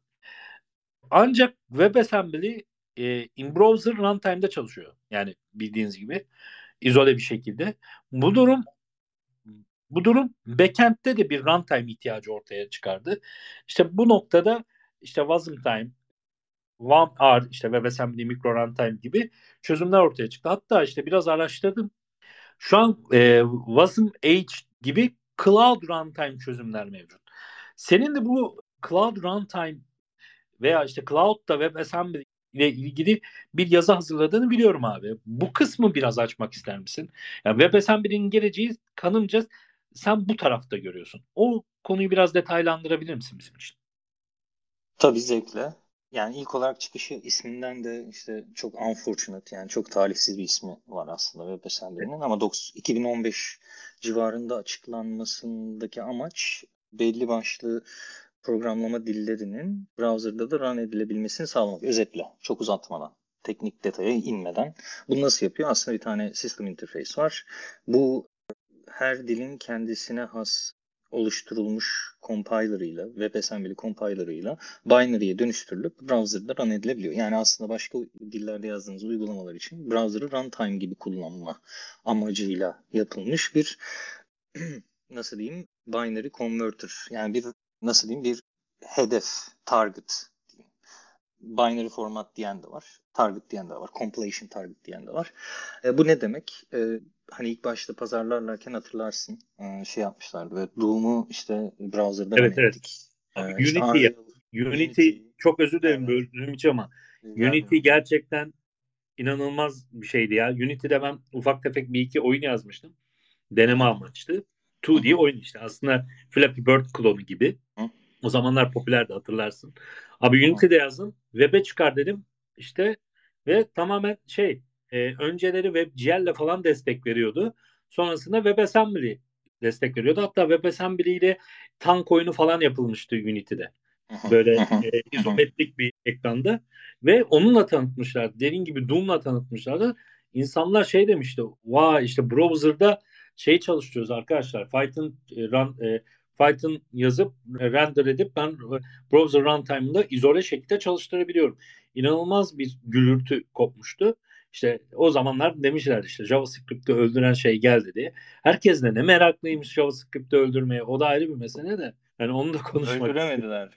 Ancak WebAssembly e, in browser runtime'da çalışıyor. Yani bildiğiniz gibi izole bir şekilde. Bu durum bu durum backend'de de bir runtime ihtiyacı ortaya çıkardı. İşte bu noktada işte Wasm WAMR, işte WebAssembly, Micro Runtime gibi çözümler ortaya çıktı. Hatta işte biraz araştırdım. Şu an e, Wasm H gibi Cloud Runtime çözümler mevcut. Senin de bu Cloud Runtime veya işte Cloud'da WebAssembly ile ilgili bir yazı hazırladığını biliyorum abi. Bu kısmı biraz açmak ister misin? Yani WebAssembly'nin geleceği kanımca sen bu tarafta görüyorsun. O konuyu biraz detaylandırabilir misin bizim için? Tabii zevkle. Yani ilk olarak çıkışı isminden de işte çok unfortunate yani çok talihsiz bir ismi var aslında WebAssembly'nin ama 2015 civarında açıklanmasındaki amaç belli başlı programlama dillerinin browser'da da run edilebilmesini sağlamak. Özetle çok uzatmadan teknik detaya inmeden. Bunu nasıl yapıyor? Aslında bir tane system interface var. Bu her dilin kendisine has oluşturulmuş compiler'ıyla, WebAssembly compiler'ıyla binary'ye dönüştürülüp browser'da run edilebiliyor. Yani aslında başka dillerde yazdığınız uygulamalar için browser'ı runtime gibi kullanma amacıyla yapılmış bir *clears throat* nasıl diyeyim binary converter. Yani bir nasıl diyeyim bir hedef, target binary format diyen de var. Target diyen de var. Compilation target diyen de var. E, bu ne demek? E, hani ilk başta pazarlarlarken hatırlarsın e, şey yapmışlardı ve Doom'u işte browser'da evet, evet. ettik. E, Unity, işte Unity, Unity çok özür dilerim bölümüm için ama Unity gerçekten inanılmaz bir şeydi ya. Unity'de ben ufak tefek bir iki oyun yazmıştım. Deneme amaçlı. 2D oyun işte. Aslında Flappy Bird klonu gibi. Hı. O zamanlar popülerdi hatırlarsın. Abi Unity'de yazdım. Web'e çıkar dedim. İşte ve tamamen şey e, önceleri WebGL'le falan destek veriyordu. Sonrasında WebAssembly destek veriyordu. Hatta WebAssembly ile tank oyunu falan yapılmıştı Unity'de. Böyle e, izometrik bir ekranda ve onunla tanıtmışlar. Dediğin gibi Doom'la tanıtmışlardı. İnsanlar şey demişti. Vay işte browser'da şey çalışıyoruz arkadaşlar. Python e, run e, Python yazıp e, render edip ben e, browser runtime'ında izole şekilde çalıştırabiliyorum. İnanılmaz bir gürültü kopmuştu. İşte o zamanlar demişler işte JavaScript'i öldüren şey geldi diye. Herkes de ne meraklıymış JavaScript'i öldürmeye. O da ayrı bir mesele de. Yani onu da *laughs* konuşmak Öldüremediler.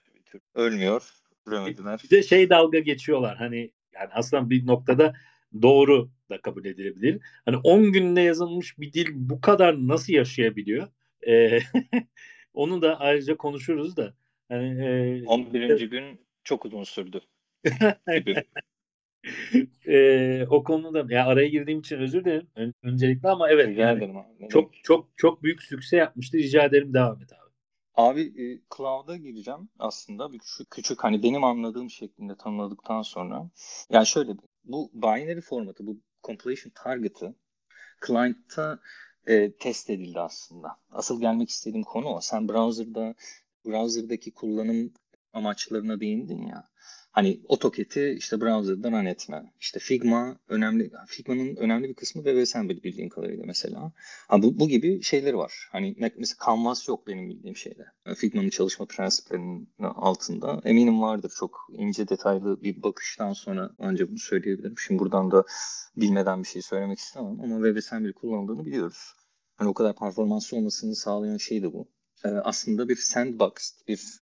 Ölmüyor. Öldüremediler. Bir de şey dalga geçiyorlar. Hani yani aslında bir noktada doğru da kabul edilebilir. Hani 10 günde yazılmış bir dil bu kadar nasıl yaşayabiliyor? Ee, *laughs* onu da ayrıca konuşuruz da. Hani, e, 11. e, gün çok uzun sürdü. *laughs* e, o konuda ya araya girdiğim için özür dilerim ön, öncelikle ama evet Rica yani, ederim abi. çok çok çok büyük sükse yapmıştı. Rica ederim devam et abi. Abi e, cloud'a gireceğim aslında bir küçük, küçük hani benim anladığım şeklinde tanımladıktan sonra. Yani şöyle bu binary formatı bu compilation target'ı client'ta e, test edildi aslında. Asıl gelmek istediğim konu o. Sen browser'da browser'daki kullanım amaçlarına değindin ya. Hani AutoCAD'i işte browser'dan run etme. İşte Figma önemli. Figma'nın önemli bir kısmı WebAssembly bildiğim kadarıyla mesela. Ha, bu, bu gibi şeyleri var. Hani mesela Canvas yok benim bildiğim şeyde. Figma'nın çalışma prensiplerinin altında. Eminim vardır çok ince detaylı bir bakıştan sonra ancak bunu söyleyebilirim. Şimdi buradan da bilmeden bir şey söylemek istemem ama WebAssembly kullanıldığını biliyoruz. Hani o kadar performanslı olmasını sağlayan şey de bu. Ee, aslında bir sandbox, bir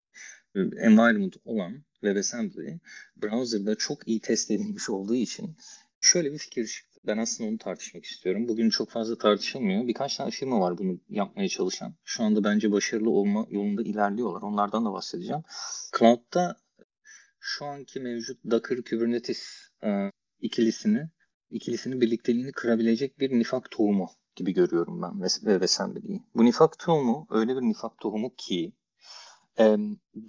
environment olan WebAssembly browser'da çok iyi test edilmiş olduğu için şöyle bir fikir çıktı. Ben aslında onu tartışmak istiyorum. Bugün çok fazla tartışılmıyor. Birkaç tane firma var bunu yapmaya çalışan. Şu anda bence başarılı olma yolunda ilerliyorlar. Onlardan da bahsedeceğim. Cloud'da şu anki mevcut Docker Kubernetes e, ikilisini ikilisinin birlikteliğini kırabilecek bir nifak tohumu gibi görüyorum ben WebAssembly'yi. Bu nifak tohumu öyle bir nifak tohumu ki e,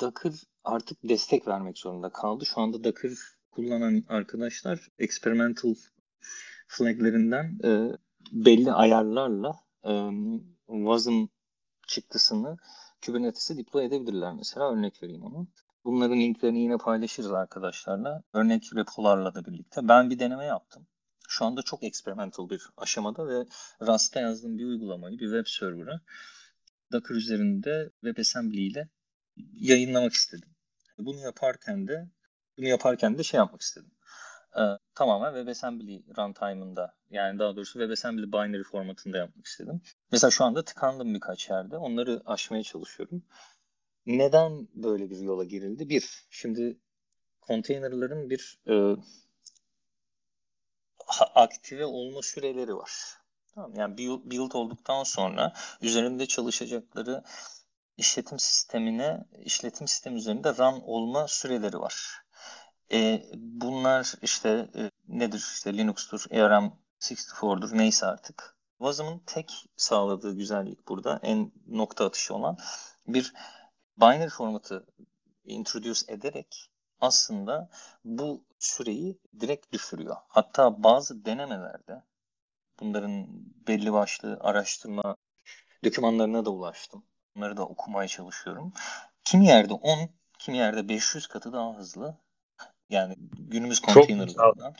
Docker artık destek vermek zorunda kaldı. Şu anda Docker kullanan arkadaşlar experimental flaglerinden e, belli ayarlarla e, WASM çıktısını Kubernetes'e deploy edebilirler mesela. Örnek vereyim onu. Bunların linklerini yine paylaşırız arkadaşlarla. Örnek repolarla da birlikte. Ben bir deneme yaptım. Şu anda çok experimental bir aşamada ve Rust'a yazdığım bir uygulamayı bir web server'a Docker üzerinde WebAssembly ile yayınlamak istedim. Bunu yaparken de bunu yaparken de şey yapmak istedim. Ee, tamamen WebAssembly runtime'ında yani daha doğrusu WebAssembly binary formatında yapmak istedim. Mesela şu anda tıkandım birkaç yerde. Onları aşmaya çalışıyorum. Neden böyle bir yola girildi? Bir, şimdi konteynerların bir e, aktive olma süreleri var. Tamam, yani build, build olduktan sonra üzerinde çalışacakları işletim sistemine, işletim sistemi üzerinde run olma süreleri var. E, bunlar işte e, nedir? İşte Linux'tur, ARM64'dur neyse artık. WASM'ın tek sağladığı güzellik burada en nokta atışı olan bir binary formatı introduce ederek aslında bu süreyi direkt düşürüyor. Hatta bazı denemelerde bunların belli başlı araştırma dokümanlarına da ulaştım. Bunları da okumaya çalışıyorum. Kimi yerde 10, kimi yerde 500 katı daha hızlı. Yani günümüz konteynerlarından.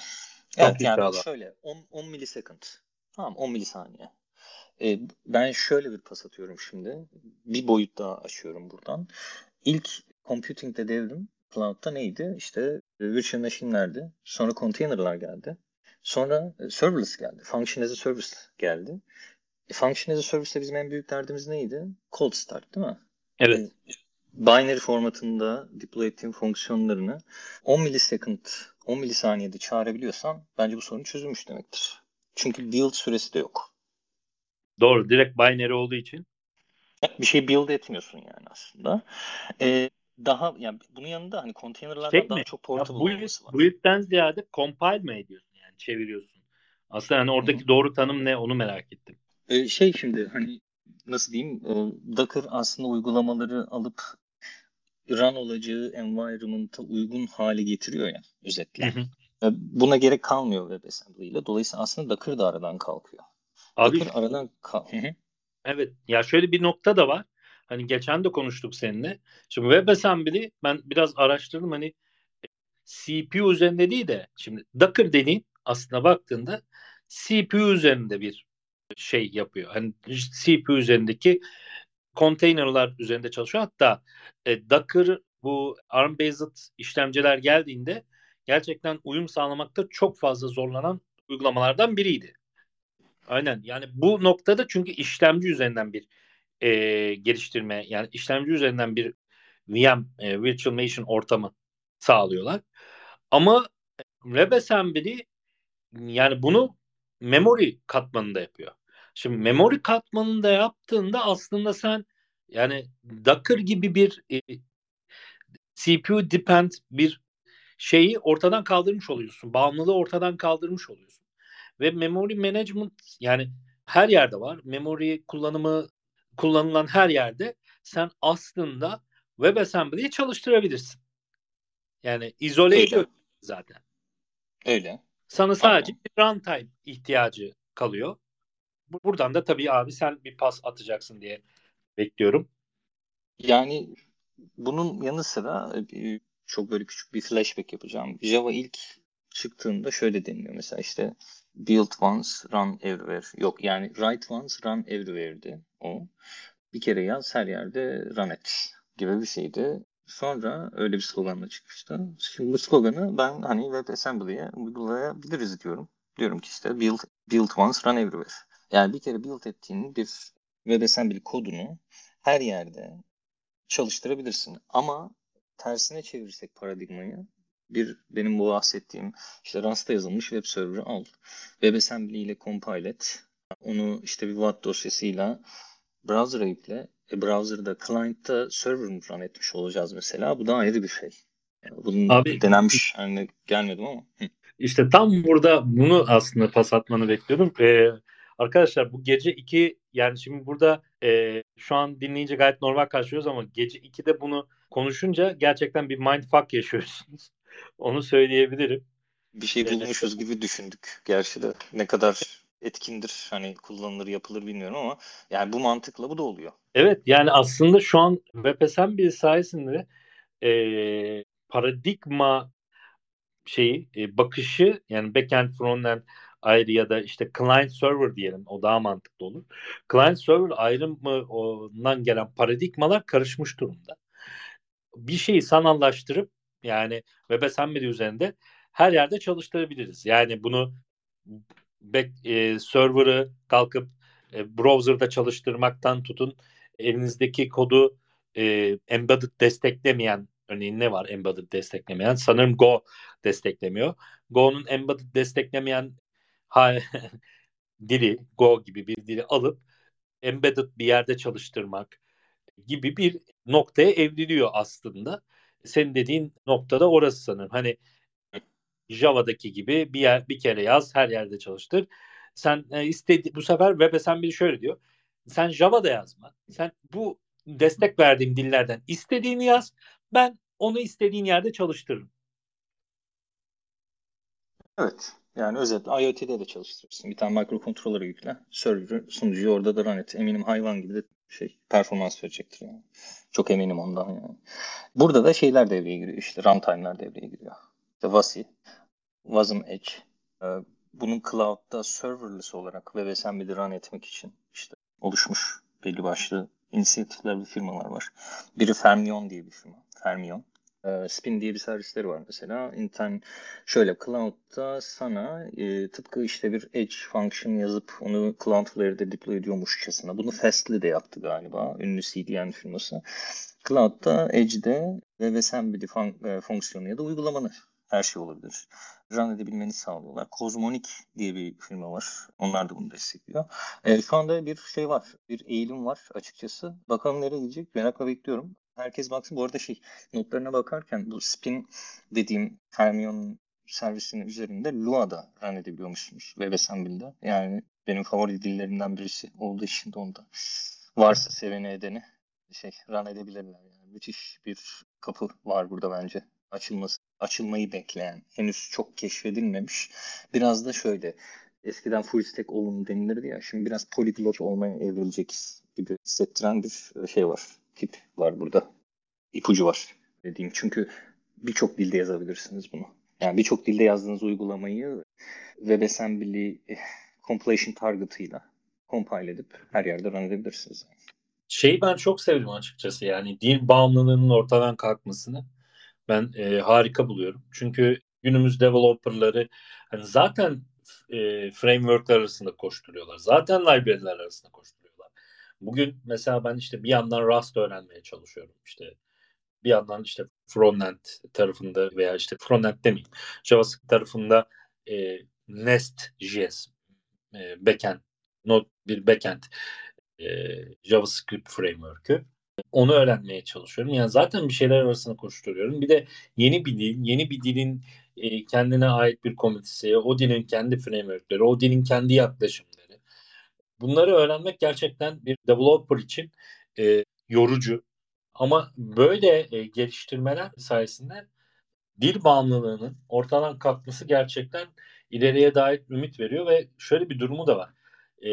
Evet yani iddialı. şöyle 10, 10 milisekund. Tamam 10 milisaniye. Ee, ben şöyle bir pas atıyorum şimdi. Bir boyut daha açıyorum buradan. İlk computing'de devrim cloud'da neydi? İşte virtual machine'lerdi. Sonra container'lar geldi. Sonra serverless geldi. Function as a service geldi. Function as a service'de bizim en büyük derdimiz neydi? Cold start değil mi? Evet. Binary formatında deploy ettiğim fonksiyonlarını 10 millisecond, 10 milisaniyede çağırabiliyorsan bence bu sorun çözülmüş demektir. Çünkü build süresi de yok. Doğru. Direkt binary olduğu için. Bir şey build etmiyorsun yani aslında. Ee, daha yani bunun yanında hani konteynerlardan şey daha mi? çok portable ya, olması var. Build'den ziyade compile mi ediyorsun yani çeviriyorsun? Aslında hani oradaki Hı-hı. doğru tanım ne onu merak ettim. Ee, şey şimdi hani nasıl diyeyim e, Docker aslında uygulamaları alıp run olacağı environment'a uygun hale getiriyor ya özetle. Hı hı. Buna gerek kalmıyor WebAssembly ile. Dolayısıyla aslında Docker da aradan kalkıyor. Abi, Docker aradan kal Evet. Ya şöyle bir nokta da var. Hani geçen de konuştuk seninle. Şimdi WebAssembly ben biraz araştırdım hani CPU üzerinde değil de şimdi Docker dediğin aslında baktığında CPU üzerinde bir şey yapıyor. Hani CPU üzerindeki konteynerlar üzerinde çalışıyor. Hatta e, Docker bu ARM-based işlemciler geldiğinde gerçekten uyum sağlamakta çok fazla zorlanan uygulamalardan biriydi. Aynen yani bu noktada çünkü işlemci üzerinden bir e, geliştirme yani işlemci üzerinden bir VM e, Virtual Machine ortamı sağlıyorlar. Ama WebAssembly yani bunu memory katmanında yapıyor. Şimdi memory katmanında yaptığında aslında sen yani Docker gibi bir e, CPU depend bir şeyi ortadan kaldırmış oluyorsun. Bağımlılığı ortadan kaldırmış oluyorsun. Ve memory management yani her yerde var. Memory kullanımı kullanılan her yerde sen aslında WebAssembly'yi çalıştırabilirsin. Yani izole Öyle. ediyor zaten. Öyle. Sana sadece Aynen. bir runtime ihtiyacı kalıyor. Buradan da tabii abi sen bir pas atacaksın diye bekliyorum. Yani bunun yanı sıra e, çok böyle küçük bir flashback yapacağım. Java ilk çıktığında şöyle deniliyor mesela işte build once, run everywhere. Yok yani write once, run everywhere'di o. Bir kere yaz her yerde run et gibi bir şeydi. Sonra öyle bir sloganla çıkmıştı. Şimdi bu sloganı ben hani WebAssembly'ye uygulayabiliriz diyorum. Diyorum ki işte build, build once, run everywhere. Yani bir kere build ettiğin bir WebAssembly kodunu her yerde çalıştırabilirsin. Ama tersine çevirsek paradigmayı bir benim bu bahsettiğim işte Rust'ta yazılmış web server'ı al. WebAssembly ile compile et. Onu işte bir WAD dosyasıyla browser'a yükle. E, browser'da client'ta server run etmiş olacağız mesela. Bu da ayrı bir şey. Yani bunun Abi, denenmiş hani gelmedim ama. İşte tam burada bunu aslında pas atmanı bekliyordum. Ee, arkadaşlar bu gece 2 yani şimdi burada e, şu an dinleyince gayet normal karşılıyoruz ama gece 2'de bunu konuşunca gerçekten bir mindfuck yaşıyorsunuz. *laughs* Onu söyleyebilirim. Bir şey bulmuşuz gibi düşündük. Gerçi de ne kadar etkindir hani kullanılır yapılır bilmiyorum ama yani bu mantıkla bu da oluyor. Evet yani aslında şu an WebAssembly sayesinde e, paradigma şeyi e, bakışı yani backend frontend ayrı ya da işte client server diyelim o daha mantıklı olur. Client server ayrımından gelen paradigmalar karışmış durumda. Bir şeyi sanallaştırıp yani WebAssembly üzerinde her yerde çalıştırabiliriz. Yani bunu back, e, server'ı kalkıp e, browser'da çalıştırmaktan tutun elinizdeki kodu e, embedded desteklemeyen örneğin ne var embedded desteklemeyen? Sanırım Go desteklemiyor. Go'nun embedded desteklemeyen *laughs* dili Go gibi bir dili alıp embedded bir yerde çalıştırmak gibi bir noktaya evriliyor aslında. Senin dediğin noktada orası sanırım. Hani Java'daki gibi bir yer bir kere yaz, her yerde çalıştır. Sen e, istedi bu sefer WebAssembly şöyle diyor. Sen Java'da yazma. Sen bu destek verdiğim dillerden istediğini yaz. Ben onu istediğin yerde çalıştırırım. Evet. Yani özetle IoT'de de çalıştırırsın. Bir tane microcontroller'ı yükle. Server sunucuyu orada da run et. Eminim hayvan gibi de şey performans verecektir yani. Çok eminim ondan yani. Burada da şeyler devreye giriyor işte runtime'lar devreye giriyor. İşte VASI, Wasm Edge. Ee, bunun cloud'da serverless olarak WebAssembly'de run etmek için işte oluşmuş belli başlı inisiyatifler ve firmalar var. Biri Fermion diye bir firma. Fermion. Ee, Spin diye bir servisleri var mesela. İnternet şöyle cloud'da sana e, tıpkı işte bir edge function yazıp onu Cloudflare'de deploy ediyormuşçasına. Bunu Fastly de yaptı galiba. Ünlü CDN firması. Cloud'da Edge'de WebAssembly fun- e, fonksiyonu ya da uygulamanı her şey olabilir. Run edebilmeni sağlıyorlar. Cosmonic diye bir firma var. Onlar da bunu destekliyor. E, şu anda bir şey var. Bir eğilim var açıkçası. Bakalım nereye gidecek merakla bekliyorum. Herkes baksın. Bu arada şey notlarına bakarken bu spin dediğim Fermion servisinin üzerinde Lua'da run edebiliyormuşsunuz WebAssembly'de. Yani benim favori dillerimden birisi olduğu için de onda. Varsa seveni edeni şey run edebilirler. Yani müthiş bir kapı var burada bence. Açılması, açılmayı bekleyen. Henüz çok keşfedilmemiş. Biraz da şöyle eskiden full stack olun denilirdi ya. Şimdi biraz polyglot olmaya evrilecek gibi hissettiren bir şey var. Tip var burada. İpucu var dediğim. Çünkü birçok dilde yazabilirsiniz bunu. Yani birçok dilde yazdığınız uygulamayı WebAssembly compilation targetıyla compile edip her yerde run edebilirsiniz. Şeyi ben çok sevdim açıkçası yani dil bağımlılığının ortadan kalkmasını ben e, harika buluyorum. Çünkü günümüz developerları hani zaten e, frameworklar arasında koşturuyorlar. Zaten library'ler arasında koşturuyorlar. Bugün mesela ben işte bir yandan Rust öğrenmeye çalışıyorum. İşte bir yandan işte frontend tarafında veya işte frontend demeyeyim. JavaScript tarafında e, Nest.js e, backend, not bir backend e, JavaScript framework'ü. Onu öğrenmeye çalışıyorum. Yani zaten bir şeyler arasında koşturuyorum. Bir de yeni bir dil, yeni bir dilin e, kendine ait bir komitesi, o dilin kendi framework'leri, o dilin kendi yaklaşımları. Bunları öğrenmek gerçekten bir developer için e, yorucu. Ama böyle e, geliştirmeler sayesinde dil bağımlılığının ortadan kalkması gerçekten ileriye dair ümit veriyor ve şöyle bir durumu da var. E,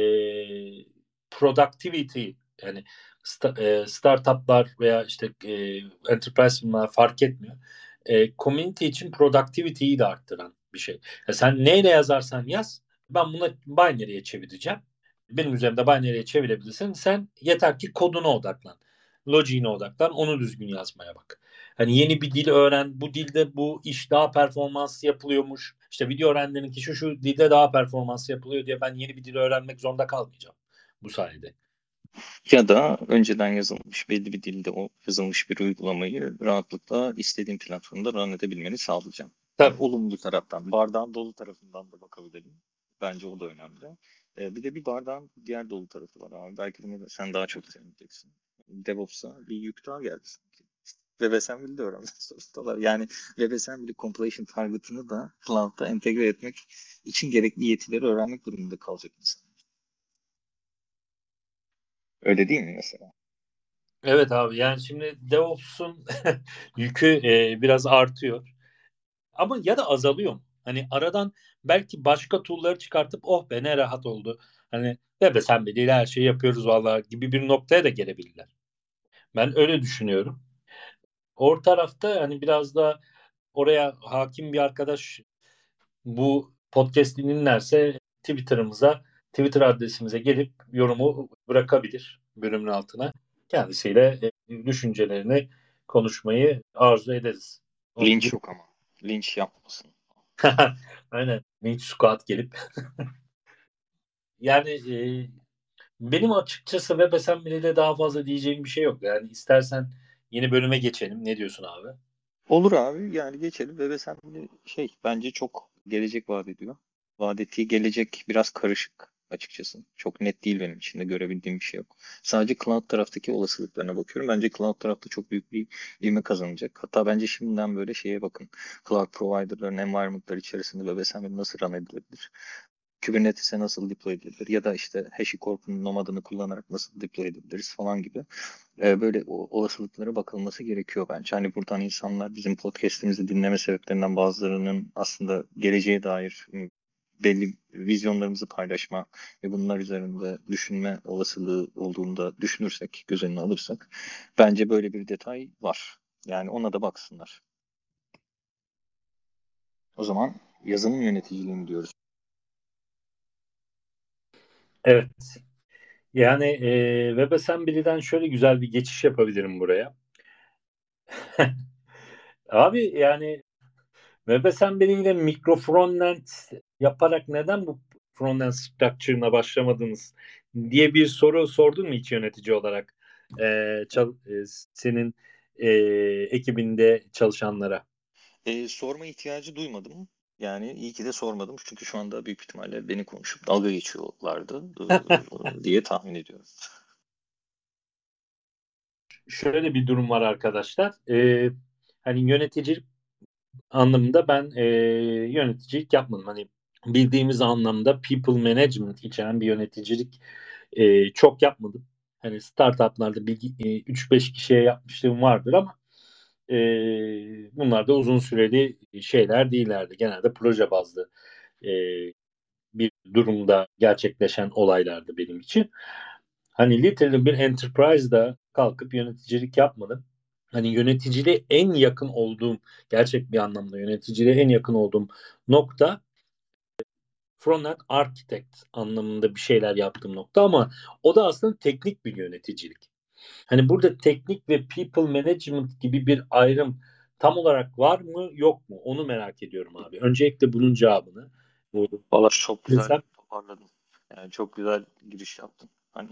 productivity yani sta, e, startuplar veya işte e, enterprise firmalar fark etmiyor. E, community için productivity'yi de arttıran bir şey. Ya sen neyle yazarsan yaz ben bunu binary'e çevireceğim. Benim üzerimde binary'e çevirebilirsin. Sen yeter ki koduna odaklan. Logiğine odaklan. Onu düzgün yazmaya bak. Hani yeni bir dil öğren. Bu dilde bu iş daha performans yapılıyormuş. İşte video öğrendiğin ki şu şu dilde daha performans yapılıyor diye ben yeni bir dil öğrenmek zorunda kalmayacağım bu sayede. Ya da önceden yazılmış belli bir dilde o yazılmış bir uygulamayı rahatlıkla istediğin platformda run edebilmeni sağlayacağım. Tabii. Yani olumlu taraftan, bardağın dolu tarafından da bakabilirim. Bence o da önemli. Ee, bir de bir bardağın diğer dolu tarafı var abi. Belki bunu sen daha çok seveceksin. DevOps'a bir yük daha geldi sanki. WebAssembly de öğrenmek zorundalar. *laughs* Yani WebAssembly compilation target'ını da cloud'da entegre etmek için gerekli yetileri öğrenmek durumunda kalacak insan. Öyle değil mi mesela? Evet abi yani şimdi DevOps'un *laughs* yükü e, biraz artıyor. Ama ya da azalıyor mu? Hani aradan belki başka tool'ları çıkartıp oh be ne rahat oldu. Hani be sen değil her şeyi yapıyoruz vallahi gibi bir noktaya da gelebilirler. Ben öyle düşünüyorum. Or tarafta hani biraz da oraya hakim bir arkadaş bu podcast dinlerse Twitter'ımıza Twitter adresimize gelip yorumu bırakabilir bölümün altına. Kendisiyle e, düşüncelerini konuşmayı arzu ederiz. Linç yok ama. Linç yapmasın. *laughs* Aynen. Linç squad gelip. *laughs* yani e, benim açıkçası WebAssembly'de daha fazla diyeceğim bir şey yok. Yani istersen yeni bölüme geçelim. Ne diyorsun abi? Olur abi. Yani geçelim. WebAssembly şey bence çok gelecek vaat ediyor. Vaat ettiği gelecek biraz karışık açıkçası. Çok net değil benim için de görebildiğim bir şey yok. Sadece cloud taraftaki olasılıklarına bakıyorum. Bence cloud tarafta çok büyük bir ivme kazanacak. Hatta bence şimdiden böyle şeye bakın. Cloud provider'ların environment'lar içerisinde WebAssembly nasıl run edilebilir? Kubernetes'e nasıl deploy edilir ya da işte HashiCorp'un nomadını kullanarak nasıl deploy edebiliriz falan gibi e, böyle o, olasılıklara bakılması gerekiyor bence. Hani buradan insanlar bizim podcast'imizi dinleme sebeplerinden bazılarının aslında geleceğe dair belli vizyonlarımızı paylaşma ve bunlar üzerinde düşünme olasılığı olduğunda düşünürsek, göz önüne alırsak bence böyle bir detay var. Yani ona da baksınlar. O zaman yazılım yöneticiliğini diyoruz. Evet. Yani e, WebAssembly'den şöyle güzel bir geçiş yapabilirim buraya. *laughs* Abi yani WebAssembly ile mikro frontend yaparak neden bu frontend structure'ına başlamadınız diye bir soru sordun mu hiç yönetici olarak e, çal, e, senin e, ekibinde çalışanlara? E, sorma ihtiyacı duymadım. Yani iyi ki de sormadım. Çünkü şu anda büyük ihtimalle beni konuşup dalga geçiyorlardı *laughs* diye tahmin ediyorum. Şöyle bir durum var arkadaşlar. Ee, hani yöneticilik anlamında ben e, yöneticilik yapmadım. Hani bildiğimiz anlamda people management içeren bir yöneticilik e, çok yapmadım. Hani startuplarda bir e, 3-5 kişiye yapmışlığım vardır ama e, bunlar da uzun süreli şeyler değillerdi. Genelde proje bazlı e, bir durumda gerçekleşen olaylardı benim için. Hani literally bir enterprise'da kalkıp yöneticilik yapmadım. Hani yöneticiliğe en yakın olduğum, gerçek bir anlamda yöneticiliğe en yakın olduğum nokta frontend architect anlamında bir şeyler yaptığım nokta ama o da aslında teknik bir yöneticilik. Hani burada teknik ve people management gibi bir ayrım tam olarak var mı yok mu onu merak ediyorum abi. Öncelikle bunun cevabını. Valla çok güzel Mesela, toparladın. Yani çok güzel giriş yaptın. Hani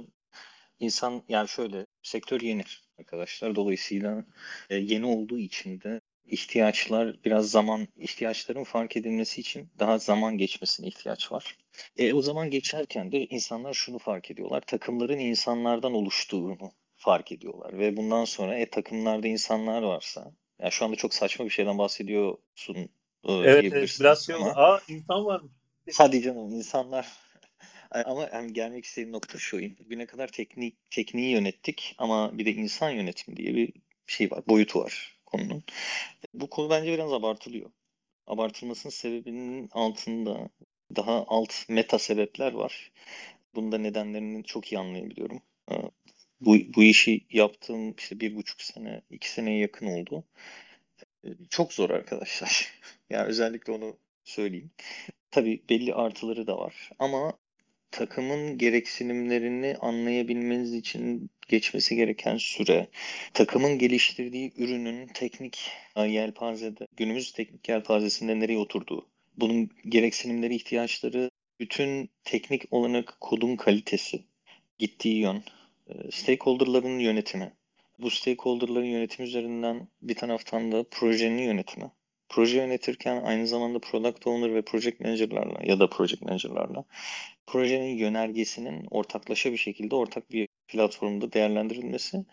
insan yani şöyle sektör yeni arkadaşlar. Dolayısıyla e, yeni olduğu için de ihtiyaçlar biraz zaman ihtiyaçların fark edilmesi için daha zaman geçmesine ihtiyaç var. E, o zaman geçerken de insanlar şunu fark ediyorlar. Takımların insanlardan oluştuğunu fark ediyorlar ve bundan sonra e, takımlarda insanlar varsa yani şu anda çok saçma bir şeyden bahsediyorsun e, evet, evet biraz şey ama, Aa insan var. Hadi canım insanlar ama yani gelmek istediğim nokta şu. Bugüne kadar teknik tekniği yönettik ama bir de insan yönetimi diye bir şey var, boyutu var konunun. Bu konu bence biraz abartılıyor. Abartılmasının sebebinin altında daha alt meta sebepler var. Bunda nedenlerini çok iyi anlayabiliyorum. Ee, bu, bu işi yaptığım işte bir buçuk sene, iki seneye yakın oldu. Ee, çok zor arkadaşlar. *laughs* yani özellikle onu söyleyeyim. Tabii belli artıları da var ama takımın gereksinimlerini anlayabilmeniz için geçmesi gereken süre, takımın geliştirdiği ürünün teknik yelpazede, günümüz teknik yelpazesinde nereye oturduğu, bunun gereksinimleri, ihtiyaçları, bütün teknik olarak kodun kalitesi, gittiği yön, e, stakeholder'ların yönetimi, bu stakeholder'ların yönetimi üzerinden bir taraftan da projenin yönetimi. Proje yönetirken aynı zamanda product owner ve project manager'larla ya da project manager'larla projenin yönergesinin ortaklaşa bir şekilde ortak bir platformda değerlendirilmesi.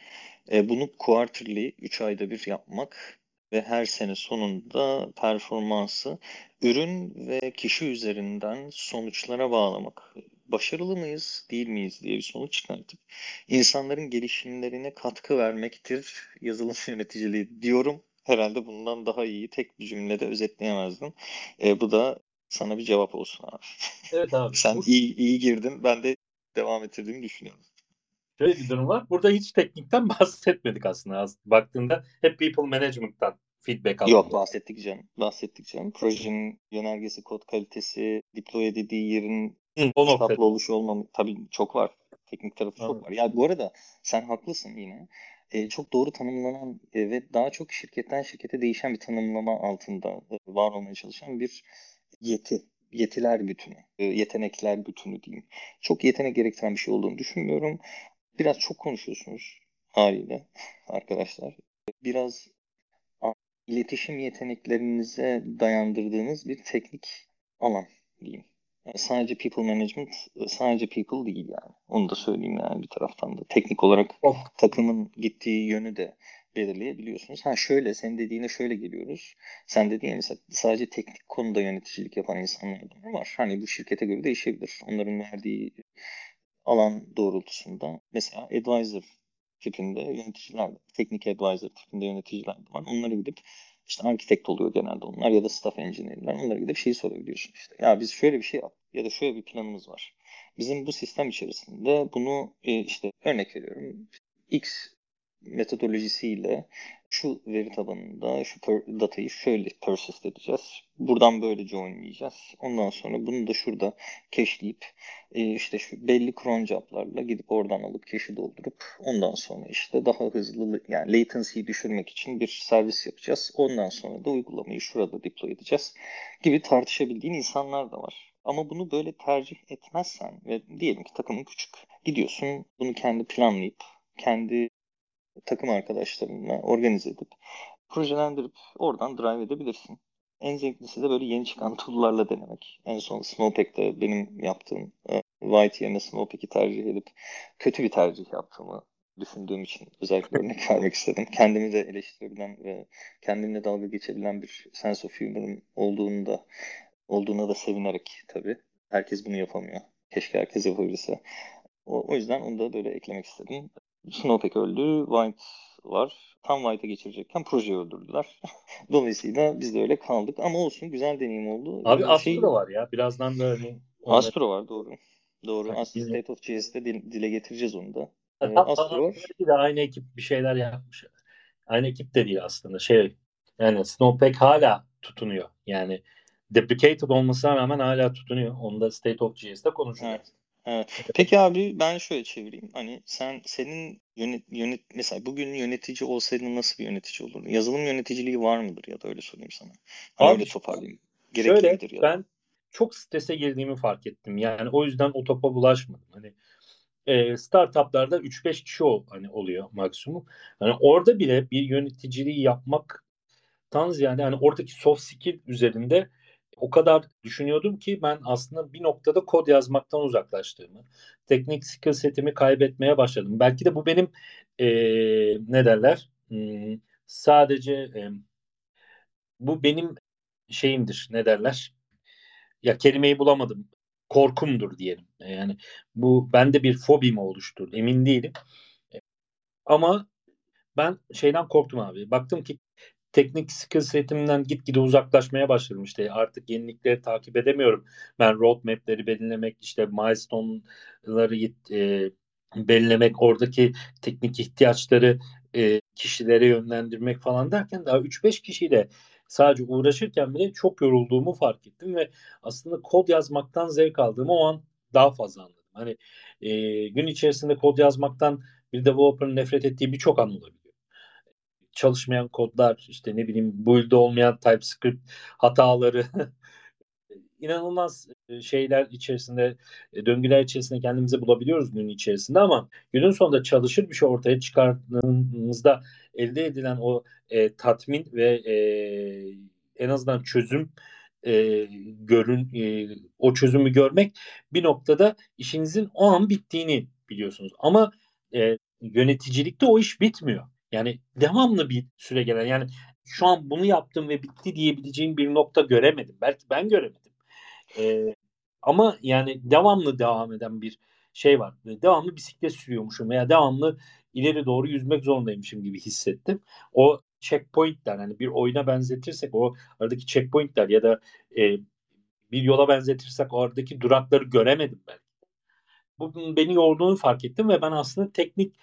E, bunu quarterly 3 ayda bir yapmak ve her sene sonunda performansı ürün ve kişi üzerinden sonuçlara bağlamak. Başarılı mıyız, değil miyiz diye bir sonuç çıkartıp insanların gelişimlerine katkı vermektir yazılım *laughs* yöneticiliği diyorum. Herhalde bundan daha iyi tek bir cümlede özetleyemezdim. E, bu da sana bir cevap olsun abi. Evet abi. *laughs* Sen bu... iyi, iyi girdin. Ben de devam ettirdiğimi düşünüyorum. Şöyle bir durum var. Burada hiç teknikten *laughs* bahsetmedik aslında. Baktığında hep people management'tan feedback aldım. Yok bahsettik canım. Bahsettik canım. Projenin yönergesi, kod kalitesi, deploy edildiği yerin Hı, o statlı oluşu olmamı tabii çok var. Teknik tarafı evet. çok var. Ya bu arada sen haklısın yine. Ee, çok doğru tanımlanan e, ve daha çok şirketten şirkete değişen bir tanımlama altında e, var olmaya çalışan bir yeti, yetiler bütünü, e, yetenekler bütünü diyeyim. Çok yetenek gerektiren bir şey olduğunu düşünmüyorum. Biraz çok konuşuyorsunuz haliyle arkadaşlar. Biraz iletişim yeteneklerinize dayandırdığınız bir teknik alan diyeyim. Yani sadece people management sadece people değil yani. Onu da söyleyeyim yani bir taraftan da. Teknik olarak takımın gittiği yönü de belirleyebiliyorsunuz. Ha şöyle sen dediğine şöyle geliyoruz. Sen dediğin mesela sadece teknik konuda yöneticilik yapan insanlar var. Hani bu şirkete göre değişebilir. Onların verdiği alan doğrultusunda mesela advisor tipinde yöneticiler, teknik advisor tipinde yöneticiler var. Onlara gidip işte arkitekt oluyor genelde onlar ya da staff engineer'ler. Onlara gidip şeyi sorabiliyorsun işte. Ya biz şöyle bir şey yap ya da şöyle bir planımız var. Bizim bu sistem içerisinde bunu e, işte örnek veriyorum X metodolojisiyle şu veri tabanında şu per, datayı şöyle persist edeceğiz. Buradan böyle joinleyeceğiz. Ondan sonra bunu da şurada cache'leyip e, işte şu belli cron job'larla gidip oradan alıp cache'i doldurup ondan sonra işte daha hızlı yani latency'yi düşürmek için bir servis yapacağız. Ondan sonra da uygulamayı şurada deploy edeceğiz gibi tartışabildiğin insanlar da var. Ama bunu böyle tercih etmezsen ve diyelim ki takımın küçük gidiyorsun bunu kendi planlayıp kendi takım arkadaşlarınla organize edip projelendirip oradan drive edebilirsin. En zevklisi de böyle yeni çıkan *laughs* tool'larla denemek. En son Snowpack'te benim yaptığım e, White yerine Snowpack'i tercih edip kötü bir tercih yaptığımı düşündüğüm için özellikle örnek *laughs* vermek istedim. Kendimi de eleştirebilen ve kendimle dalga geçebilen bir sense of humor'ım olduğunu da olduğuna da sevinerek tabii. Herkes bunu yapamıyor. Keşke herkes yapabilse. O, o yüzden onu da böyle eklemek istedim. Snowpack öldü. White var. Tam White'a geçirecekken projeyi öldürdüler. *laughs* Dolayısıyla biz de öyle kaldık. Ama olsun güzel deneyim oldu. Abi ee, Astro şey... var ya. Birazdan da hani... Astro var doğru. Doğru. Yani, Astro State of JS'de dile getireceğiz onu da. Ee, Astro var. de aynı ekip bir şeyler yapmış. Aynı ekip de değil aslında. Şey yani Snowpack hala tutunuyor. Yani deprecated olmasına rağmen hala tutunuyor. Onu da State of JS'de konuşacağız. Evet. Evet. Peki abi ben şöyle çevireyim. Hani sen senin yönet, yönet mesela bugün yönetici olsaydın nasıl bir yönetici olurdun? Yazılım yöneticiliği var mıdır ya da öyle sorayım sana. Hani abi, öyle toparlayayım. Şöyle ya da. ben çok strese girdiğimi fark ettim. Yani o yüzden o topa bulaşmadım. Hani e, startuplarda 3-5 kişi ol, hani oluyor maksimum. Hani orada bile bir yöneticiliği yapmak tan ziyade hani oradaki soft skill üzerinde o kadar düşünüyordum ki ben aslında bir noktada kod yazmaktan uzaklaştığımı, teknik skill setimi kaybetmeye başladım. Belki de bu benim e, ne derler hmm, sadece e, bu benim şeyimdir ne derler ya kelimeyi bulamadım korkumdur diyelim. Yani bu bende bir fobi mi oluşturdu emin değilim. Ama ben şeyden korktum abi. Baktım ki teknik skill setimden gitgide uzaklaşmaya başladım işte artık yenilikleri takip edemiyorum. Ben roadmap'leri belirlemek işte milestone'ları e, belirlemek oradaki teknik ihtiyaçları e, kişilere yönlendirmek falan derken daha 3-5 kişiyle sadece uğraşırken bile çok yorulduğumu fark ettim ve aslında kod yazmaktan zevk aldığımı o an daha fazla anladım. Hani e, gün içerisinde kod yazmaktan bir developer'ın nefret ettiği birçok an olabilir çalışmayan kodlar, işte ne bileyim build'de olmayan TypeScript hataları *laughs* inanılmaz e, şeyler içerisinde, e, döngüler içerisinde kendimizi bulabiliyoruz günün içerisinde ama günün sonunda çalışır bir şey ortaya çıkardığımızda elde edilen o e, tatmin ve e, en azından çözüm e, görün e, o çözümü görmek bir noktada işinizin o an bittiğini biliyorsunuz. Ama e, yöneticilikte o iş bitmiyor. Yani devamlı bir süre gelen yani şu an bunu yaptım ve bitti diyebileceğim bir nokta göremedim. Belki ben göremedim. Ee, ama yani devamlı devam eden bir şey var. Devamlı bisiklet sürüyormuşum veya devamlı ileri doğru yüzmek zorundaymışım gibi hissettim. O checkpointler hani bir oyuna benzetirsek o aradaki checkpointler ya da e, bir yola benzetirsek o aradaki durakları göremedim ben. Bugün beni yorduğunu fark ettim ve ben aslında teknik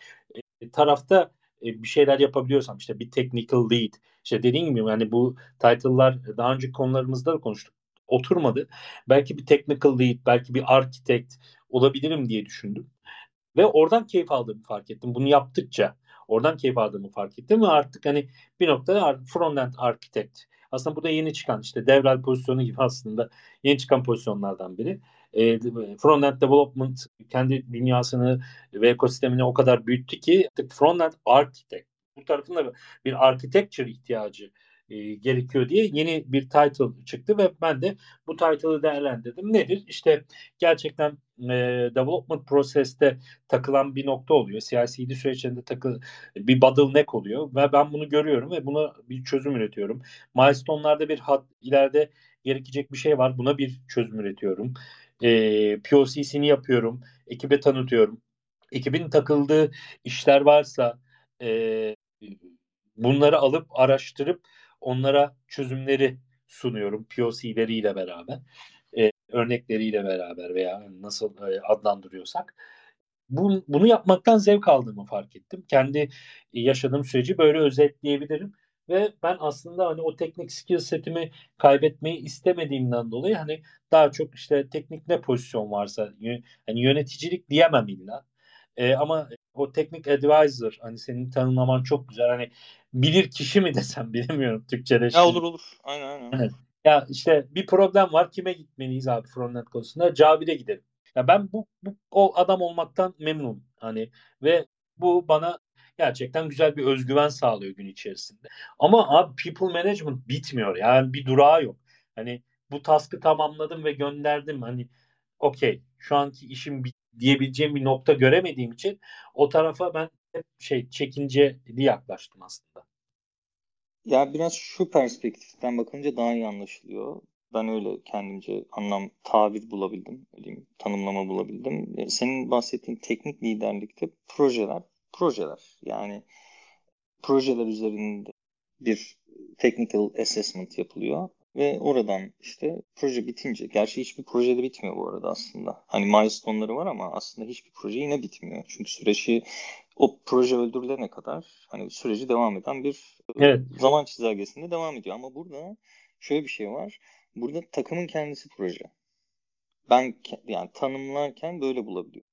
e, tarafta bir şeyler yapabiliyorsam işte bir technical lead işte dediğim gibi yani bu title'lar daha önce konularımızda da konuştuk oturmadı. Belki bir technical lead, belki bir architect olabilirim diye düşündüm. Ve oradan keyif aldığımı fark ettim. Bunu yaptıkça oradan keyif aldığımı fark ettim ve artık hani bir noktada front-end architect. Aslında bu da yeni çıkan işte devrel pozisyonu gibi aslında yeni çıkan pozisyonlardan biri. E, front-end development kendi dünyasını ve ekosistemini o kadar büyüttü ki artık front-end architect bu tarafında bir architecture ihtiyacı e, gerekiyor diye yeni bir title çıktı ve ben de bu title'ı değerlendirdim. Nedir? İşte gerçekten e, development proseste takılan bir nokta oluyor. CI/CD süreçlerinde takı bir bottleneck oluyor ve ben bunu görüyorum ve buna bir çözüm üretiyorum. Milestone'larda bir hat ileride gerekecek bir şey var. Buna bir çözüm üretiyorum. E, POC'sini yapıyorum. Ekibe tanıtıyorum. Ekibin takıldığı işler varsa e, bunları alıp araştırıp onlara çözümleri sunuyorum POC'leriyle beraber e, örnekleriyle beraber veya nasıl e, adlandırıyorsak bu, bunu yapmaktan zevk aldığımı fark ettim. Kendi yaşadığım süreci böyle özetleyebilirim ve ben aslında hani o teknik skill setimi kaybetmeyi istemediğimden dolayı hani daha çok işte teknik ne pozisyon varsa hani yöneticilik diyemem illa. E, ama o teknik advisor hani senin tanımlaman çok güzel. Hani bilir kişi mi *laughs* desem bilemiyorum Türkçe'de. Ya olur olur. Aynen aynen. Evet. Ya işte bir problem var. Kime gitmeliyiz abi frontend konusunda? Cavi'de gidelim. Ya ben bu, bu o adam olmaktan memnunum. Hani ve bu bana gerçekten güzel bir özgüven sağlıyor gün içerisinde. Ama abi people management bitmiyor. Yani bir durağı yok. Hani bu task'ı tamamladım ve gönderdim. Hani okey şu anki işim diyebileceğim bir nokta göremediğim için o tarafa ben hep şey çekinceli yaklaştım aslında. Ya biraz şu perspektiften bakınca daha iyi anlaşılıyor. Ben öyle kendimce anlam, tabir bulabildim, diyeyim, tanımlama bulabildim. Senin bahsettiğin teknik liderlikte projeler, projeler. Yani projeler üzerinde bir technical assessment yapılıyor. Ve oradan işte proje bitince, gerçi hiçbir projede bitmiyor bu arada aslında. Hani milestone'ları var ama aslında hiçbir proje yine bitmiyor. Çünkü süreci o proje öldürülene kadar hani süreci devam eden bir evet. zaman çizelgesinde devam ediyor. Ama burada şöyle bir şey var. Burada takımın kendisi proje. Ben yani tanımlarken böyle bulabiliyorum.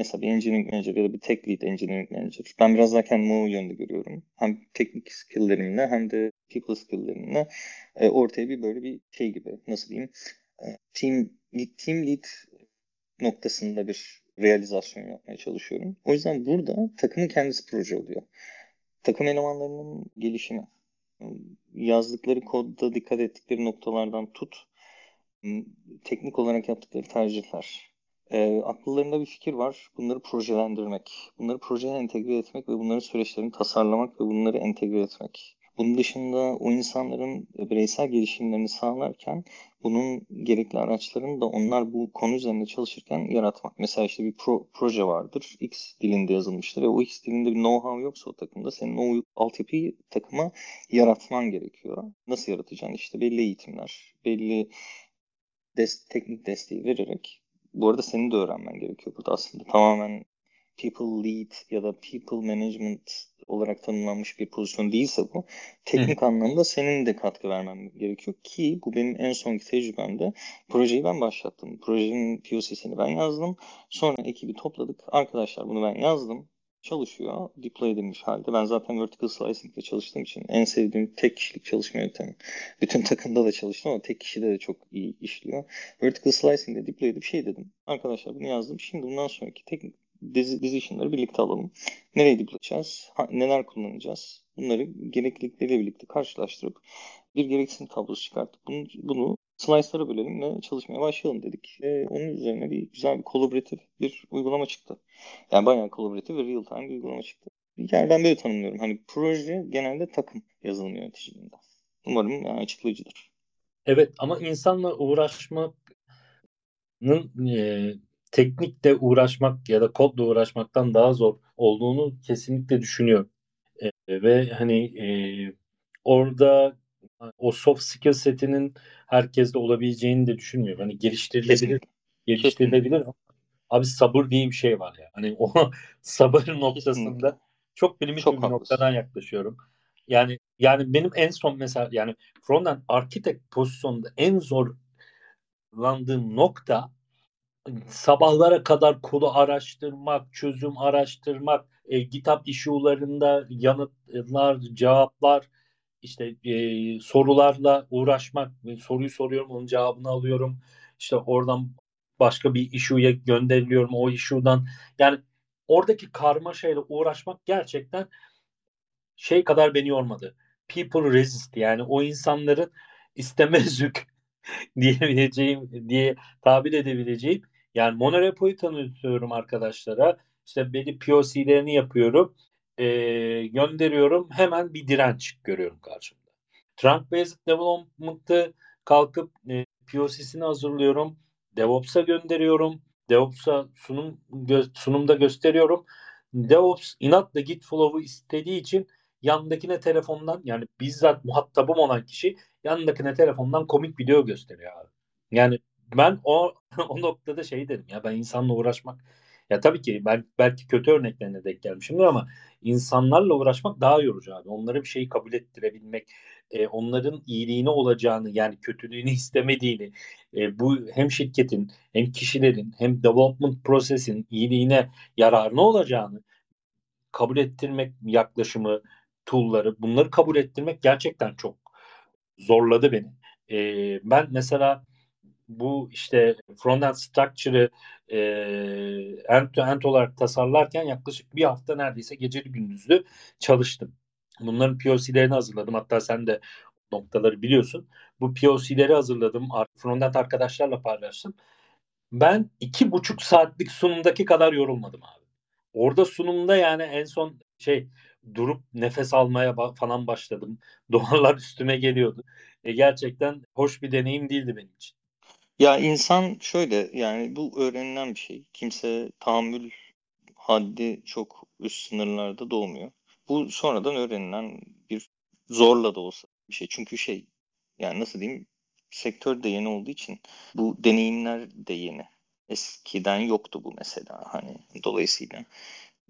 Mesela bir engineering manager ya da bir tech lead engineering manager. Ben biraz daha kendimi o yönde görüyorum. Hem teknik skilllerimle hem de people skilllerimle e, ortaya bir böyle bir şey gibi nasıl diyeyim e, team, team lead noktasında bir realizasyon yapmaya çalışıyorum. O yüzden burada takımın kendisi proje oluyor. Takım elemanlarının gelişimi, yazdıkları kodda dikkat ettikleri noktalardan tut, teknik olarak yaptıkları tercihler, e, akıllarında bir fikir var. Bunları projelendirmek, bunları projeye entegre etmek ve bunların süreçlerini tasarlamak ve bunları entegre etmek. Bunun dışında o insanların bireysel gelişimlerini sağlarken bunun gerekli araçlarını da onlar bu konu üzerinde çalışırken yaratmak. Mesela işte bir pro, proje vardır. X dilinde yazılmıştır ve o X dilinde bir know-how yoksa o takımda senin o altyapıyı takıma yaratman gerekiyor. Nasıl yaratacaksın? İşte belli eğitimler, belli des teknik desteği vererek bu arada senin de öğrenmen gerekiyor burada aslında. Tamamen people lead ya da people management olarak tanımlanmış bir pozisyon değilse bu teknik Hı. anlamda senin de katkı vermen gerekiyor ki bu benim en sonki tecrübemde projeyi ben başlattım. Projenin POC'sini ben yazdım. Sonra ekibi topladık. Arkadaşlar bunu ben yazdım. Çalışıyor. Deploy edilmiş halde. Ben zaten vertical slicing ile çalıştığım için en sevdiğim tek kişilik çalışma yöntemi. Bütün takımda da çalıştım ama tek kişide de çok iyi işliyor. Vertical slicing ile deploy edip şey dedim. Arkadaşlar bunu yazdım. Şimdi bundan sonraki teknik decision'ları birlikte alalım. Nereye deployacağız? neler kullanacağız? Bunları gereklilikleriyle birlikte karşılaştırıp bir gereksinim tablosu çıkartıp bunu, bunu slice'lara bölelim ve çalışmaya başlayalım dedik. E, onun üzerine bir güzel bir kolaboratif bir uygulama çıktı. Yani bayağı kolaboratif ve real time bir uygulama çıktı. Yani ben böyle tanımlıyorum. Hani proje genelde takım yazılım yöneticiliğinde. Umarım yani açıklayıcıdır. Evet ama insanla uğraşmanın e, teknikle uğraşmak ya da kodla uğraşmaktan daha zor olduğunu kesinlikle düşünüyorum. E, ve hani e, orada o soft skill setinin herkeste olabileceğini de düşünmüyorum. Hani geliştirilebilir, Kesinlikle. geliştirilebilir ama abi sabır diye bir şey var ya. Hani o *laughs* sabır noktasında çok primitif bir haklısın. noktadan yaklaşıyorum. Yani yani benim en son mesela yani frontend architect pozisyonunda en zorlandığım nokta sabahlara kadar kodu araştırmak, çözüm araştırmak, e, GitHub issue'larında yanıtlar, cevaplar, işte e, sorularla uğraşmak. Soruyu soruyorum, onun cevabını alıyorum. İşte oradan başka bir issue'ya gönderiliyorum. O issue'dan yani oradaki karmaşayla uğraşmak gerçekten şey kadar beni yormadı. people resist yani o insanların istemezlik *laughs* diyebileceğim diye tabir edebileceğim yani monorepo'yu tanıtıyorum arkadaşlara işte belli POC'lerini yapıyorum e, gönderiyorum hemen bir direnç görüyorum karşımda. Trunk Based Development'ı kalkıp e, POC'sini hazırlıyorum. DevOps'a gönderiyorum. DevOps'a sunum gö- sunumda gösteriyorum. DevOps inatla Git Flow'u istediği için yanındakine telefondan yani bizzat muhatabım olan kişi yanındakine telefondan komik video gösteriyor abi. Yani ben o *laughs* o noktada şey dedim ya ben insanla uğraşmak ya tabii ki ben belki kötü örneklerine denk gelmişimdir ama insanlarla uğraşmak daha yorucu abi. Onlara bir şeyi kabul ettirebilmek, e, onların iyiliğine olacağını yani kötülüğünü *laughs* istemediğini e, bu hem şirketin hem kişilerin hem development prosesin iyiliğine yararına olacağını kabul ettirmek yaklaşımı tool'ları bunları kabul ettirmek gerçekten çok zorladı beni. E, ben mesela bu işte frontend structure'ı e, end to end olarak tasarlarken yaklaşık bir hafta neredeyse geceli gündüzlü çalıştım. Bunların POC'lerini hazırladım. Hatta sen de noktaları biliyorsun. Bu POC'leri hazırladım. Frontend arkadaşlarla paylaştım. Ben iki buçuk saatlik sunumdaki kadar yorulmadım abi. Orada sunumda yani en son şey durup nefes almaya falan başladım. *laughs* Duvarlar üstüme geliyordu. E, gerçekten hoş bir deneyim değildi benim için. Ya insan şöyle yani bu öğrenilen bir şey. Kimse tahammül haddi çok üst sınırlarda doğmuyor. Bu sonradan öğrenilen bir zorla da olsa bir şey. Çünkü şey yani nasıl diyeyim sektör de yeni olduğu için bu deneyimler de yeni. Eskiden yoktu bu mesela hani dolayısıyla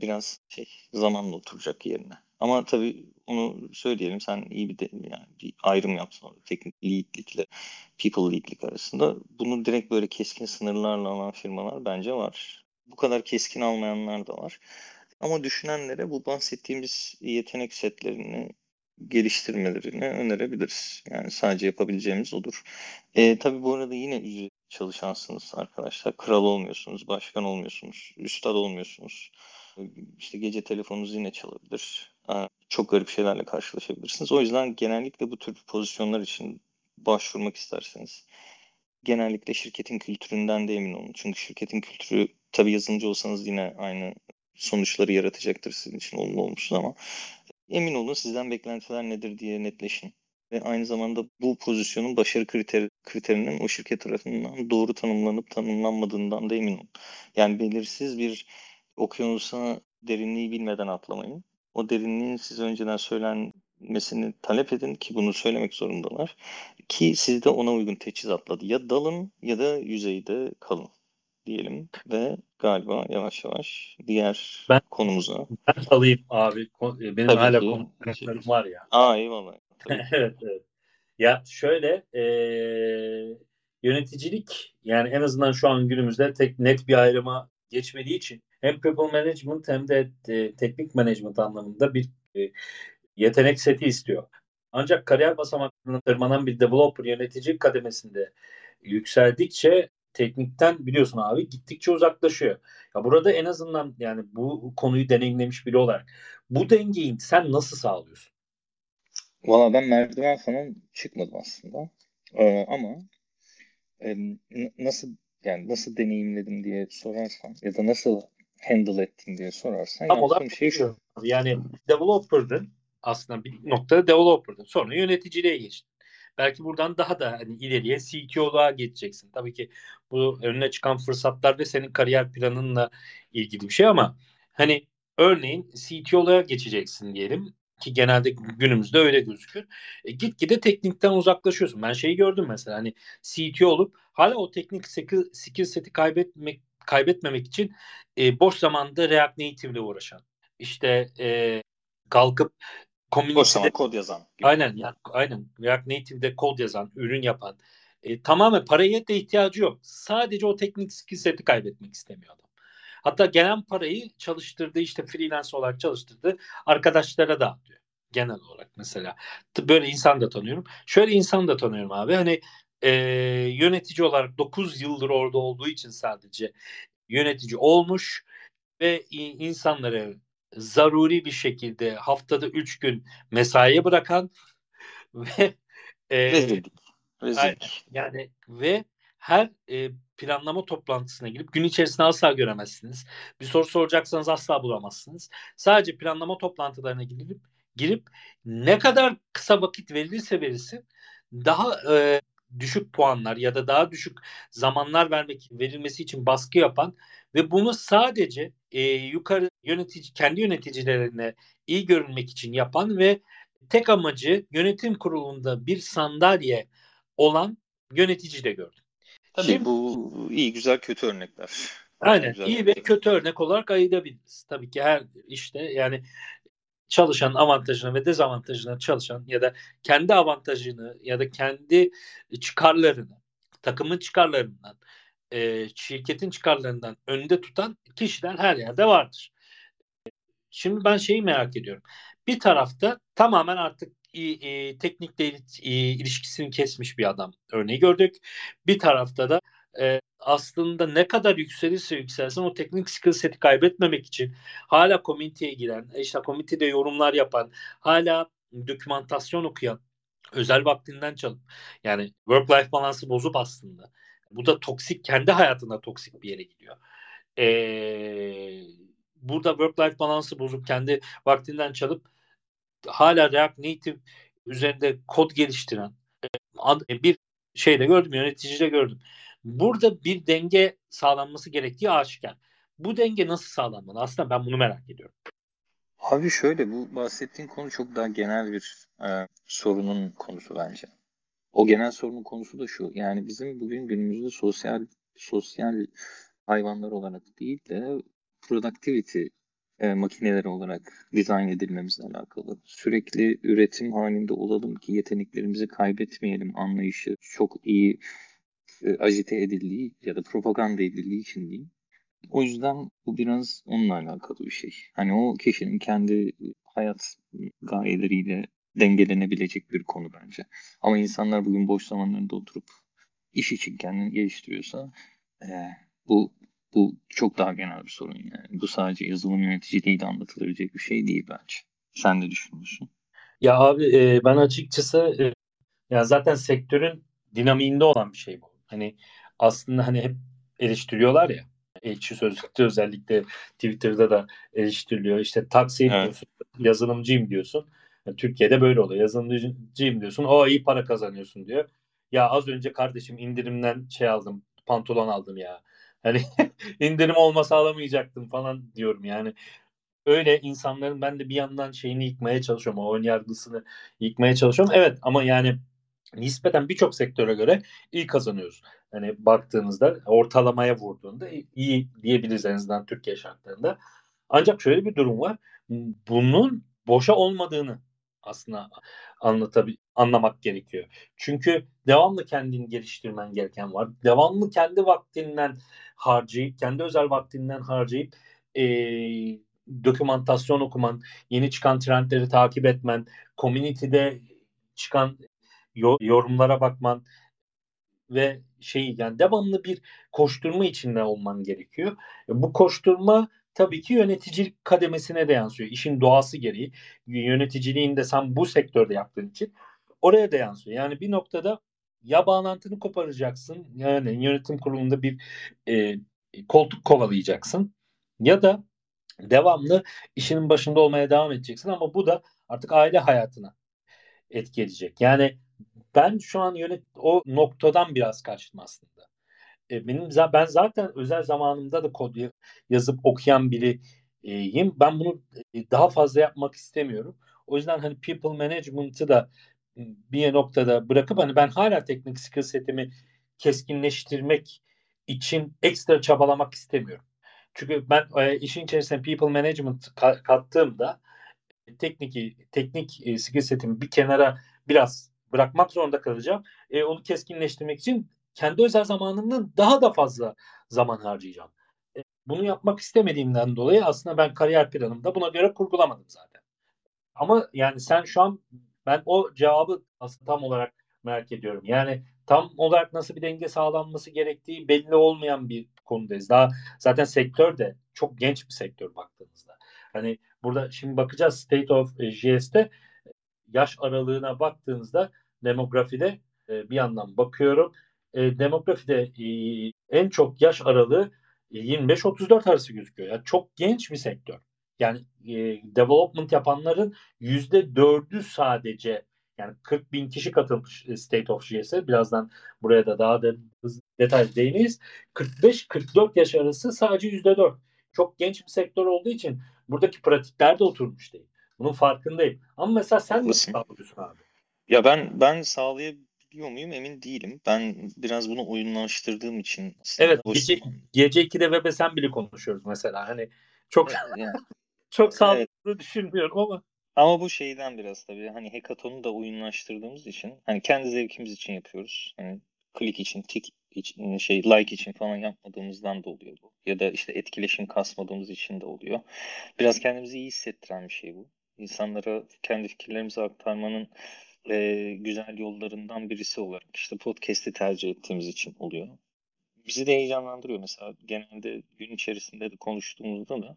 biraz şey zamanla oturacak yerine. Ama tabii onu söyleyelim sen iyi bir de, yani bir ayrım yapsan teknik leadlikle people leadlik arasında. Bunu direkt böyle keskin sınırlarla alan firmalar bence var. Bu kadar keskin almayanlar da var. Ama düşünenlere bu bahsettiğimiz yetenek setlerini geliştirmelerini önerebiliriz. Yani sadece yapabileceğimiz odur. E, tabii bu arada yine ücret çalışansınız arkadaşlar. Kral olmuyorsunuz, başkan olmuyorsunuz, üstad olmuyorsunuz. İşte gece telefonunuz yine çalabilir. Çok garip şeylerle karşılaşabilirsiniz. O yüzden genellikle bu tür pozisyonlar için başvurmak isterseniz genellikle şirketin kültüründen de emin olun. Çünkü şirketin kültürü tabii yazılımcı olsanız yine aynı sonuçları yaratacaktır sizin için olumlu olmuşsun ama emin olun sizden beklentiler nedir diye netleşin. Ve aynı zamanda bu pozisyonun başarı kriter, kriterinin o şirket tarafından doğru tanımlanıp tanımlanmadığından da emin olun. Yani belirsiz bir okyanusa derinliği bilmeden atlamayın. O derinliğin size önceden söylenmesini talep edin ki bunu söylemek zorundalar. Ki siz de ona uygun teçhizatla ya dalın ya da yüzeyde kalın diyelim ve galiba yavaş yavaş diğer ben, konumuza. Ben alayım abi. E, benim Tabii hala konuklarım var ya. Aa eyvallah. *laughs* evet evet. Ya şöyle e, yöneticilik yani en azından şu an günümüzde tek net bir ayrıma geçmediği için hem people management hem de e, teknik management anlamında bir e, yetenek seti istiyor. Ancak kariyer basamaklarına tırmanan bir developer yönetici kademesinde yükseldikçe teknikten biliyorsun abi gittikçe uzaklaşıyor. Ya burada en azından yani bu konuyu deneyimlemiş biri olarak bu dengeyi sen nasıl sağlıyorsun? Valla ben merdiven falan çıkmadım aslında. Ee, ama e, nasıl yani nasıl deneyimledim diye sorarsan ya da nasıl handle ettin diye sorarsan Tam olarak şey şu. Yani developer'dın aslında bir noktada developer'dın. Sonra yöneticiliğe geçtin. Belki buradan daha da hani ileriye CTO'luğa geçeceksin. Tabii ki bu önüne çıkan fırsatlar ve senin kariyer planınla ilgili bir şey ama hani örneğin CTO'luğa geçeceksin diyelim ki genelde günümüzde öyle gözükür. E, gitgide teknikten uzaklaşıyorsun. Ben şeyi gördüm mesela hani CTO olup hala o teknik skill seti kaybetmek kaybetmemek için e, boş zamanda React Native ile uğraşan. İşte e, kalkıp Boş zaman kod yazan. Gibi. Aynen yani, aynen React Native'de kod yazan, ürün yapan. E, tamamen paraya da ihtiyacı yok. Sadece o teknik skill seti kaybetmek istemiyor adam. Hatta gelen parayı çalıştırdığı işte freelance olarak çalıştırdığı arkadaşlara dağıtıyor. Genel olarak mesela. Böyle insan da tanıyorum. Şöyle insan da tanıyorum abi. Hani e, yönetici olarak 9 yıldır orada olduğu için sadece yönetici olmuş ve insanları zaruri bir şekilde haftada 3 gün mesaiye bırakan *laughs* ve e, rezillik. Rezillik. Yani ve her e, planlama toplantısına girip gün içerisinde asla göremezsiniz. Bir soru soracaksanız asla bulamazsınız. Sadece planlama toplantılarına girip girip ne kadar kısa vakit verilirse verilsin daha e, düşük puanlar ya da daha düşük zamanlar vermek verilmesi için baskı yapan ve bunu sadece e, yukarı yönetici kendi yöneticilerine iyi görünmek için yapan ve tek amacı yönetim kurulunda bir sandalye olan yönetici de gördüm. Tabii Şimdi, bu iyi güzel kötü örnekler. Aynen güzel iyi ve kötü örnek olarak ayırabiliriz. Tabii ki her işte yani çalışan avantajına ve dezavantajına çalışan ya da kendi avantajını ya da kendi çıkarlarını takımın çıkarlarından e, şirketin çıkarlarından önde tutan kişiler her yerde vardır. Şimdi ben şeyi merak ediyorum. Bir tarafta tamamen artık e, e, teknikle e, ilişkisini kesmiş bir adam örneği gördük. Bir tarafta da e, aslında ne kadar yükselirse yükselsin o teknik skill seti kaybetmemek için hala komüniteye giren, işte komitede yorumlar yapan, hala dokümantasyon okuyan, özel vaktinden çalıp yani work life balansı bozup aslında. Bu da toksik, kendi hayatında toksik bir yere gidiyor. Ee, burada work life balansı bozup kendi vaktinden çalıp hala React Native üzerinde kod geliştiren e, bir şeyde gördüm, yöneticide gördüm. Burada bir denge sağlanması gerektiği aşikar. Bu denge nasıl sağlanmalı? Aslında ben bunu merak ediyorum. Abi şöyle bu bahsettiğin konu çok daha genel bir e, sorunun konusu bence. O genel sorunun konusu da şu. Yani bizim bugün günümüzde sosyal sosyal hayvanlar olarak değil de productivity e, makineleri olarak dizayn edilmemizle alakalı. Sürekli üretim halinde olalım ki yeteneklerimizi kaybetmeyelim anlayışı çok iyi e, agite edildiği ya da propaganda edildiği için diyeyim. O yüzden bu biraz onunla alakalı bir şey. Hani o kişinin kendi hayat gayeleriyle dengelenebilecek bir konu bence. Ama insanlar bugün boş zamanlarında oturup iş için kendini geliştiriyorsa e, bu bu çok daha genel bir sorun yani. Bu sadece yazılım yöneticiliğiyle anlatılabilecek bir şey değil bence. Sen de düşünüyorsun. Ya abi e, ben açıkçası e, ya zaten sektörün dinamiğinde olan bir şey bu. Hani aslında hani hep eleştiriyorlar ya. Elçi sözlükte özellikle Twitter'da da eleştiriliyor. İşte taksi evet. diyorsun, yazılımcıyım diyorsun. Yani Türkiye'de böyle oluyor. Yazılımcıyım diyorsun. O iyi para kazanıyorsun diyor. Ya az önce kardeşim indirimden şey aldım, pantolon aldım ya. Hani *laughs* indirim olmasa alamayacaktım falan diyorum yani. Öyle insanların ben de bir yandan şeyini yıkmaya çalışıyorum. O ön yargısını yıkmaya çalışıyorum. Evet ama yani nispeten birçok sektöre göre iyi kazanıyoruz. Hani baktığınızda ortalamaya vurduğunda iyi diyebiliriz en azından Türkiye şartlarında. Ancak şöyle bir durum var. Bunun boşa olmadığını aslında anlatabil anlamak gerekiyor. Çünkü devamlı kendini geliştirmen gereken var. Devamlı kendi vaktinden harcayıp, kendi özel vaktinden harcayıp e, dokümantasyon okuman, yeni çıkan trendleri takip etmen, community'de çıkan yorumlara bakman ve şey yani devamlı bir koşturma içinde olman gerekiyor. E, bu koşturma tabii ki yöneticilik kademesine de yansıyor. İşin doğası gereği yöneticiliğini de sen bu sektörde yaptığın için oraya da yansıyor. Yani bir noktada ya bağlantını koparacaksın yani yönetim kurulunda bir e, koltuk kovalayacaksın ya da devamlı işinin başında olmaya devam edeceksin ama bu da artık aile hayatına etki edecek. Yani ben şu an yönet o noktadan biraz kaçtım aslında. E, benim ben zaten özel zamanımda da kod yazıp okuyan biriyim. Ben bunu e, daha fazla yapmak istemiyorum. O yüzden hani people management'ı da bir noktada bırakıp hani ben hala teknik skill setimi keskinleştirmek için ekstra çabalamak istemiyorum. Çünkü ben e, işin içerisine people management kattığımda teknik teknik e, skill setimi bir kenara biraz bırakmak zorunda kalacağım. E, onu keskinleştirmek için kendi özel zamanımdan daha da fazla zaman harcayacağım. E, bunu yapmak istemediğimden dolayı aslında ben kariyer planımda buna göre kurgulamadım zaten. Ama yani sen şu an ben o cevabı aslında tam olarak merak ediyorum. Yani tam olarak nasıl bir denge sağlanması gerektiği belli olmayan bir konudayız. Daha zaten sektör de çok genç bir sektör baktığınızda. Hani burada şimdi bakacağız State of JS'te yaş aralığına baktığınızda demografide e, bir yandan bakıyorum. E, demografide e, en çok yaş aralığı 25-34 arası gözüküyor. Yani çok genç bir sektör. Yani e, development yapanların yüzde dördü sadece yani 40 bin kişi katılmış State of JS'e. Birazdan buraya da daha da detaylı değiniriz. 45-44 yaş arası sadece yüzde dört. Çok genç bir sektör olduğu için buradaki pratikler de oturmuş değil. Bunun farkındayım. Ama mesela sen nasıl sağlıyorsun abi? Ya ben ben sağlayabiliyor muyum emin değilim. Ben biraz bunu oyunlaştırdığım için. Evet gece, gece 2'de web'e sen bile konuşuyoruz mesela. Hani çok yani, *laughs* çok sağlıklı düşünmüyorum ama. Ama bu şeyden biraz tabii hani hackathon'u da oyunlaştırdığımız için hani kendi zevkimiz için yapıyoruz. Hani klik için, tik için, şey like için falan yapmadığımızdan da oluyor bu. Ya da işte etkileşim kasmadığımız için de oluyor. Biraz kendimizi iyi hissettiren bir şey bu. İnsanlara kendi fikirlerimizi aktarmanın e, güzel yollarından birisi olarak işte podcast'i tercih ettiğimiz için oluyor. Bizi de heyecanlandırıyor mesela genelde gün içerisinde de konuştuğumuzda da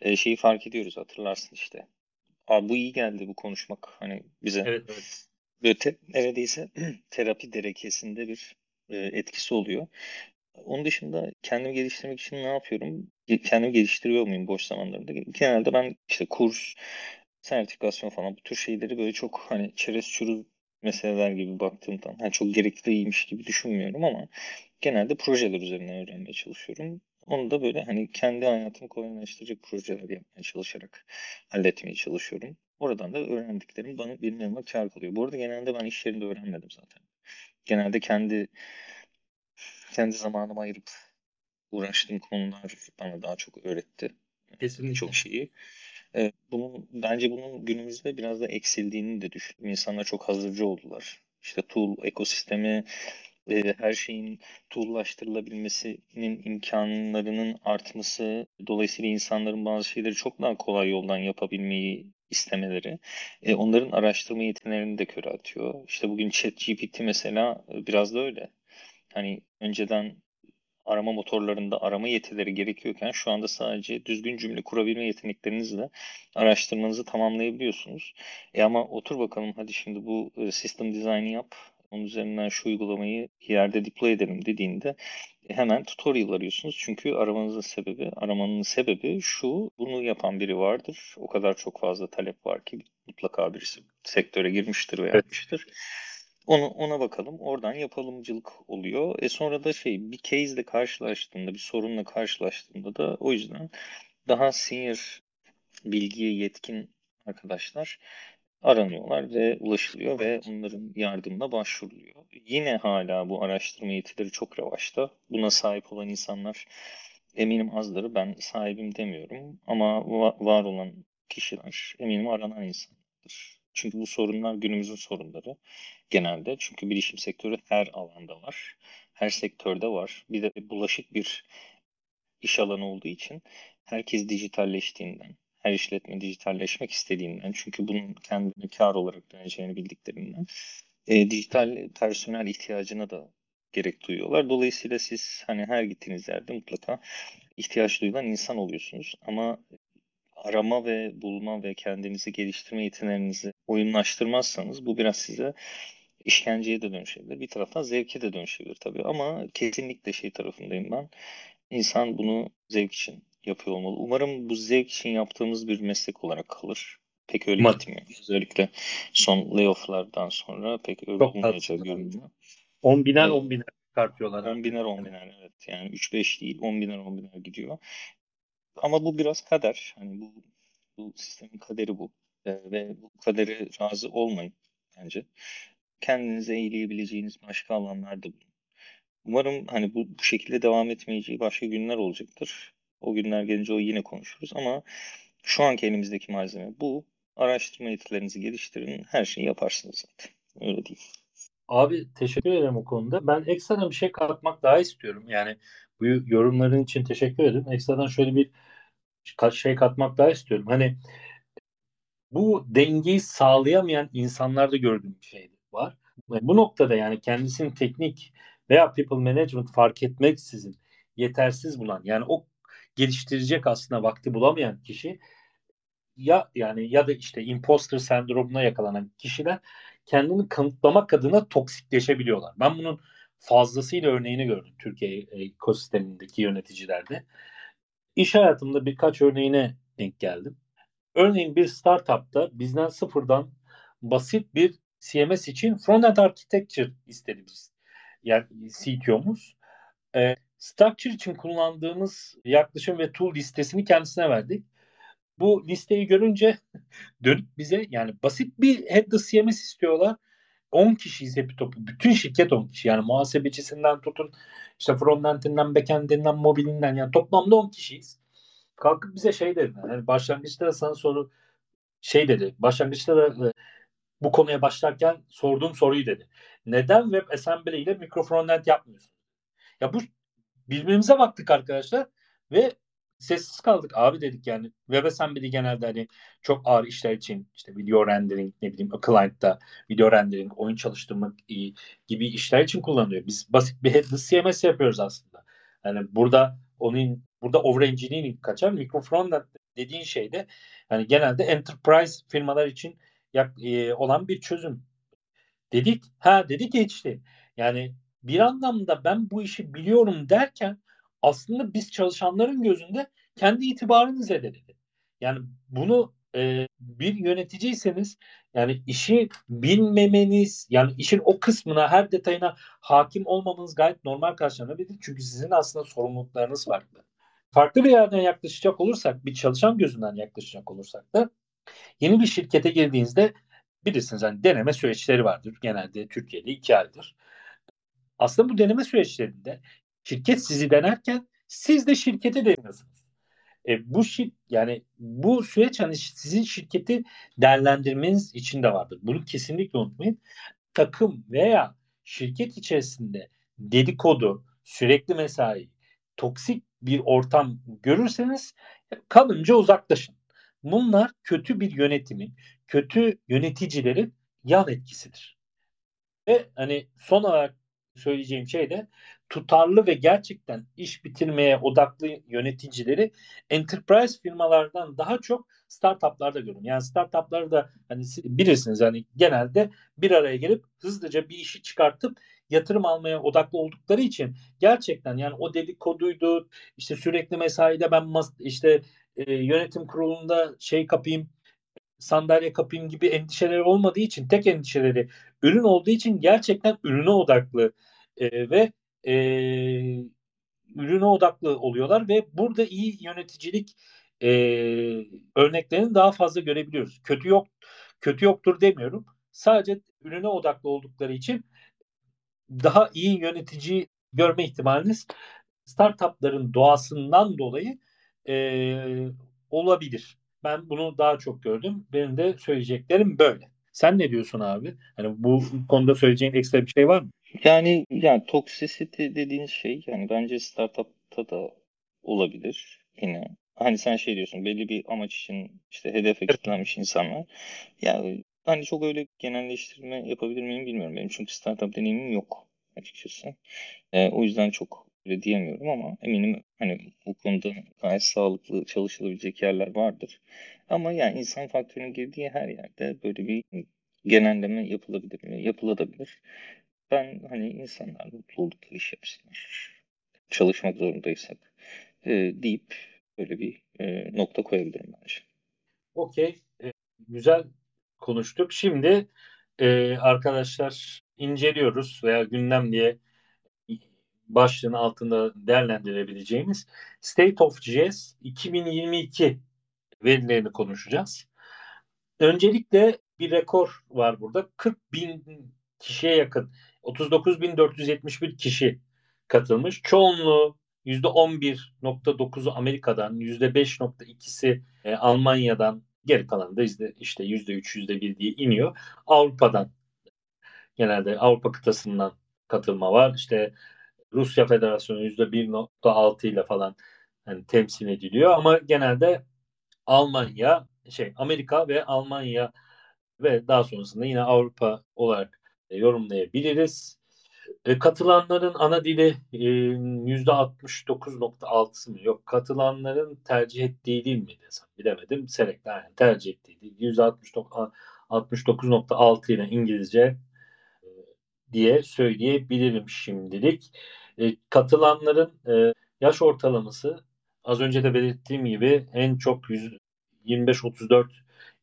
e, şeyi fark ediyoruz hatırlarsın işte. Abi bu iyi geldi bu konuşmak hani bize. Evet evet. Böyle te, neredeyse *clears throat* terapi derekesinde bir e, etkisi oluyor. Onun dışında kendimi geliştirmek için ne yapıyorum? Kendimi geliştiriyor muyum boş zamanlarında? Genelde ben işte kurs, sertifikasyon falan bu tür şeyleri böyle çok hani çerez çürüz meseleler gibi baktığımdan hani çok gerekliymiş gibi düşünmüyorum ama genelde projeler üzerine öğrenmeye çalışıyorum. Onu da böyle hani kendi hayatımı kolaylaştıracak projeler yapmaya çalışarak halletmeye çalışıyorum. Oradan da öğrendiklerim bana benim yanıma kar kalıyor. Bu arada genelde ben iş yerinde öğrenmedim zaten. Genelde kendi kendi zamanımı ayırıp uğraştığım konular bana daha çok öğretti. Kesinlikle. Çok şeyi. Evet, bunun, bence bunun günümüzde biraz da eksildiğini de düşünüyorum. İnsanlar çok hazırcı oldular. İşte tool ekosistemi, e, her şeyin tool'laştırılabilmesinin imkanlarının artması, dolayısıyla insanların bazı şeyleri çok daha kolay yoldan yapabilmeyi istemeleri, e, onların araştırma yeteneklerini de köreltiyor. İşte bugün ChatGPT mesela e, biraz da öyle. Hani önceden arama motorlarında arama yetileri gerekiyorken şu anda sadece düzgün cümle kurabilme yeteneklerinizle araştırmanızı tamamlayabiliyorsunuz. E ama otur bakalım hadi şimdi bu e, system design'ı yap. Onun üzerinden şu uygulamayı yerde deploy edelim dediğinde hemen tutorial arıyorsunuz. Çünkü aramanızın sebebi, aramanın sebebi şu, bunu yapan biri vardır. O kadar çok fazla talep var ki mutlaka birisi sektöre girmiştir ve yapmıştır. Evet. Onu, ona bakalım. Oradan yapalımcılık oluyor. E sonra da şey bir case ile karşılaştığında, bir sorunla karşılaştığında da o yüzden daha senior bilgiye yetkin arkadaşlar aranıyorlar ve ulaşılıyor ve onların yardımına başvuruluyor. Yine hala bu araştırma yetileri çok revaçta. Buna sahip olan insanlar eminim azdır. Ben sahibim demiyorum ama var olan kişiler eminim aranan insanlardır. Çünkü bu sorunlar günümüzün sorunları genelde. Çünkü bilişim sektörü her alanda var. Her sektörde var. Bir de bulaşık bir iş alanı olduğu için herkes dijitalleştiğinden, her işletme dijitalleşmek istediğinden, çünkü bunun kendine kar olarak döneceğini bildiklerinden, e, dijital personel ihtiyacına da gerek duyuyorlar. Dolayısıyla siz hani her gittiğiniz yerde mutlaka ihtiyaç duyulan insan oluyorsunuz. Ama arama ve bulma ve kendinizi geliştirme yeteneğinizi oyunlaştırmazsanız bu biraz size işkenceye de dönüşebilir. Bir taraftan zevke de dönüşebilir tabii ama kesinlikle şey tarafındayım ben. İnsan bunu zevk için yapıyor olmalı. Umarım bu zevk için yaptığımız bir meslek olarak kalır. Pek öyle Umarım. gitmiyor. Özellikle son layofflardan sonra pek öyle Çok olmayacağı görünüyor. 10 biner 10 biner çıkartıyorlar. 10 biner 10 biner evet. Yani 3-5 değil 10 biner 10 biner gidiyor. Ama bu biraz kader. Hani bu bu sistemin kaderi bu. Ee, ve bu kadere razı olmayın bence. Kendinize eğleyebileceğiniz başka alanlar da bulun. Umarım hani bu, bu şekilde devam etmeyeceği başka günler olacaktır. O günler gelince o yine konuşuruz ama şu anki elimizdeki malzeme bu. Araştırma yetilerinizi geliştirin. Her şeyi yaparsınız zaten. Öyle değil. Abi teşekkür ederim o konuda. Ben ekstradan bir şey katmak daha istiyorum. Yani bu yorumların için teşekkür ederim. Ekstradan şöyle bir şey katmak daha istiyorum. Hani bu dengeyi sağlayamayan insanlarda gördüğüm bir şey var. Bu noktada yani kendisini teknik veya people management fark etmeksizin yetersiz bulan yani o geliştirecek aslında vakti bulamayan kişi ya yani ya da işte imposter sendromuna yakalanan kişiler kendini kanıtlamak adına toksikleşebiliyorlar. Ben bunun fazlasıyla örneğini gördüm Türkiye ekosistemindeki yöneticilerde. İş hayatımda birkaç örneğine denk geldim. Örneğin bir startupta bizden sıfırdan basit bir CMS için frontend architecture istedi biz. Yani CTO'muz. E, structure için kullandığımız yaklaşım ve tool listesini kendisine verdik. Bu listeyi görünce *laughs* dönüp bize yani basit bir headless CMS istiyorlar. 10 kişiyiz hep topu. Bütün şirket 10 kişi. Yani muhasebecisinden tutun işte frontendinden, backendinden, mobilinden yani toplamda 10 kişiyiz. Kalkıp bize şey dedi. Yani başlangıçta da sana soru şey dedi. Başlangıçta da e, bu konuya başlarken sorduğum soruyu dedi. Neden web assembly ile mikro frontend yapmıyorsun? Ya bu birbirimize baktık arkadaşlar ve sessiz kaldık. Abi dedik yani WebAssembly genelde hani çok ağır işler için işte video rendering ne bileyim client'ta video rendering, oyun çalıştırmak gibi işler için kullanılıyor. Biz basit bir headless CMS yapıyoruz aslında. Yani burada onun burada over engineering kaçar. Micro frontend dediğin şey de hani genelde enterprise firmalar için yak, e, olan bir çözüm. Dedik. Ha dedik geçti. Yani bir anlamda ben bu işi biliyorum derken aslında biz çalışanların gözünde kendi itibarını zedeledi. Yani bunu e, bir yöneticiyseniz yani işi bilmemeniz yani işin o kısmına her detayına hakim olmamanız gayet normal karşılanabilir. Çünkü sizin aslında sorumluluklarınız farklı. Farklı bir yerden yaklaşacak olursak, bir çalışan gözünden yaklaşacak olursak da yeni bir şirkete girdiğinizde bilirsiniz hani deneme süreçleri vardır. Genelde Türkiye'de iki aydır. Aslında bu deneme süreçlerinde şirket sizi denerken siz de şirketi deniyorsunuz. E, bu şir yani bu süreç hani sizin şirketi değerlendirmeniz için de vardır. Bunu kesinlikle unutmayın. Takım veya şirket içerisinde dedikodu, sürekli mesai, toksik bir ortam görürseniz kalınca uzaklaşın. Bunlar kötü bir yönetimin, kötü yöneticilerin yan etkisidir. Ve hani son olarak söyleyeceğim şey de tutarlı ve gerçekten iş bitirmeye odaklı yöneticileri enterprise firmalardan daha çok startuplarda görün. Yani startupları da hani bilirsiniz hani genelde bir araya gelip hızlıca bir işi çıkartıp yatırım almaya odaklı oldukları için gerçekten yani o dedikoduydu işte sürekli mesaide ben işte e, yönetim kurulunda şey kapayım sandalye kapayım gibi endişeleri olmadığı için tek endişeleri ürün olduğu için gerçekten ürüne odaklı e, ve e, ürüne odaklı oluyorlar ve burada iyi yöneticilik e, örneklerini daha fazla görebiliyoruz. Kötü yok kötü yoktur demiyorum. Sadece ürüne odaklı oldukları için daha iyi yönetici görme ihtimaliniz startupların doğasından dolayı e, olabilir. Ben bunu daha çok gördüm. Benim de söyleyeceklerim böyle. Sen ne diyorsun abi? Hani bu konuda söyleyeceğin ekstra bir şey var mı? Yani yani toksisite dediğiniz şey yani bence startupta da olabilir yine. Hani sen şey diyorsun belli bir amaç için işte hedefe kilitlenmiş insanlar. Yani hani çok öyle genelleştirme yapabilir miyim bilmiyorum benim çünkü startup deneyimim yok açıkçası. Ee, o yüzden çok öyle diyemiyorum ama eminim hani bu konuda gayet sağlıklı çalışılabilecek yerler vardır. Ama yani insan faktörünün girdiği her yerde böyle bir genelleme yapılabilir mi? Yapılabilir. Ben hani insanlar mutlu oldukları iş yapsınlar. Çalışmak zorundaysak e, deyip böyle bir e, nokta koyabilirim bence. Okey. E, güzel konuştuk. Şimdi e, arkadaşlar inceliyoruz veya gündem diye başlığın altında değerlendirebileceğimiz State of JS 2022 verilerini konuşacağız. Öncelikle bir rekor var burada. 40 bin kişiye yakın 39.471 kişi katılmış. Çoğunluğu %11.9'u Amerika'dan, %5.2'si e, Almanya'dan, geri kalanı da işte, işte %3, %1 diye iniyor. Avrupa'dan genelde Avrupa kıtasından katılma var. İşte Rusya Federasyonu %1.6 ile falan yani temsil ediliyor ama genelde Almanya, şey Amerika ve Almanya ve daha sonrasında yine Avrupa olarak yorumlayabiliriz. E, katılanların ana dili e, %69.6'sı mı? Yok katılanların tercih ettiği dil mi desem bilemedim. Select yani tercih ettiği dil. %69.6 ile İngilizce e, diye söyleyebilirim şimdilik. E, katılanların yaş ortalaması az önce de belirttiğim gibi en çok 25-34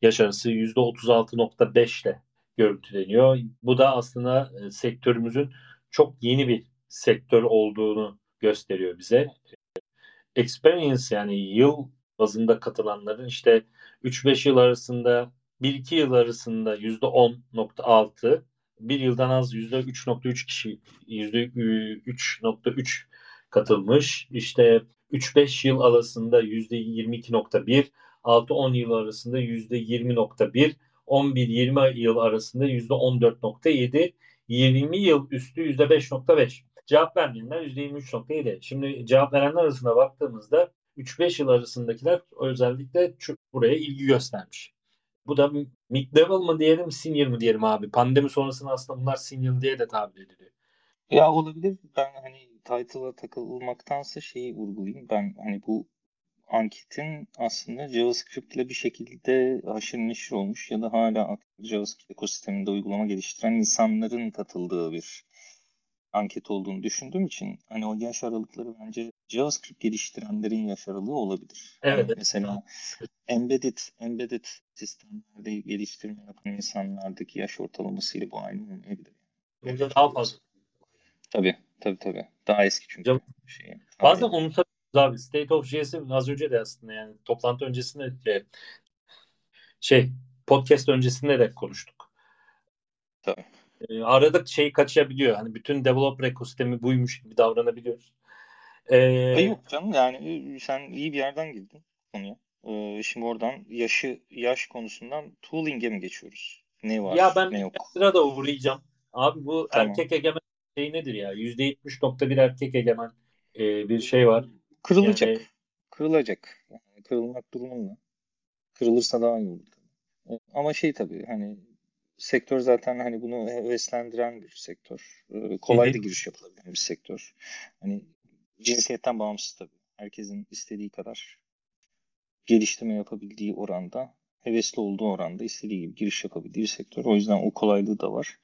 yaş arası %36.5 ile görüntüleniyor. Bu da aslında sektörümüzün çok yeni bir sektör olduğunu gösteriyor bize. Experience yani yıl bazında katılanların işte 3-5 yıl arasında 1-2 yıl arasında %10.6 bir yıldan az %3.3 kişi %3.3 katılmış. İşte 3-5 yıl arasında %22.1 6-10 yıl arasında %20.1 11-20 yıl arasında %14.7 20 yıl üstü %5.5. Cevap vermeyenler %23.7. Şimdi cevap verenler arasında baktığımızda 3-5 yıl arasındakiler özellikle buraya ilgi göstermiş. Bu da mid level mı diyelim senior mı diyelim abi? Pandemi sonrasında aslında bunlar senior diye de tabir ediliyor. Ya olabilir. Ben hani title'a takılmaktansa şeyi vurgulayayım. Ben hani bu anketin aslında JavaScript ile bir şekilde haşır neşir olmuş ya da hala JavaScript ekosisteminde uygulama geliştiren insanların katıldığı bir anket olduğunu düşündüğüm için hani o yaş aralıkları bence JavaScript geliştirenlerin yaş aralığı olabilir. Evet. Yani mesela embedded embedded sistemlerde geliştirme yapan insanlardaki yaş ortalamasıyla bu aynı olmayabilir. Burada daha fazla. Tabii tabii tabii. Daha eski çünkü. Jav- şeyi. Bazen unutabiliyoruz abi. State of JS'i az önce de aslında yani toplantı öncesinde de, şey podcast öncesinde de konuştuk. Tabii. Ee, arada şey kaçabiliyor. Hani bütün developer ekosistemi buymuş gibi davranabiliyoruz. Ee, yok canım yani sen iyi bir yerden girdin konuya. Ee, şimdi oradan yaşı yaş konusundan tooling'e mi geçiyoruz? Ne var ya ben ne yok? Sırada uğrayacağım. Abi bu tamam. erkek egemen şey nedir ya? %70.1 erkek egemen e, bir şey var. Kırılacak. Yani, Kırılacak. Yani kırılmak durumunda. Kırılırsa daha iyi olur. E, ama şey tabii hani sektör zaten hani bunu heveslendiren bir sektör. E, kolay da giriş yapılabilen bir sektör. Hani cinsiyetten bağımsız tabii. Herkesin istediği kadar geliştirme yapabildiği oranda, hevesli olduğu oranda istediği gibi giriş yapabildiği bir sektör. O yüzden o kolaylığı da var.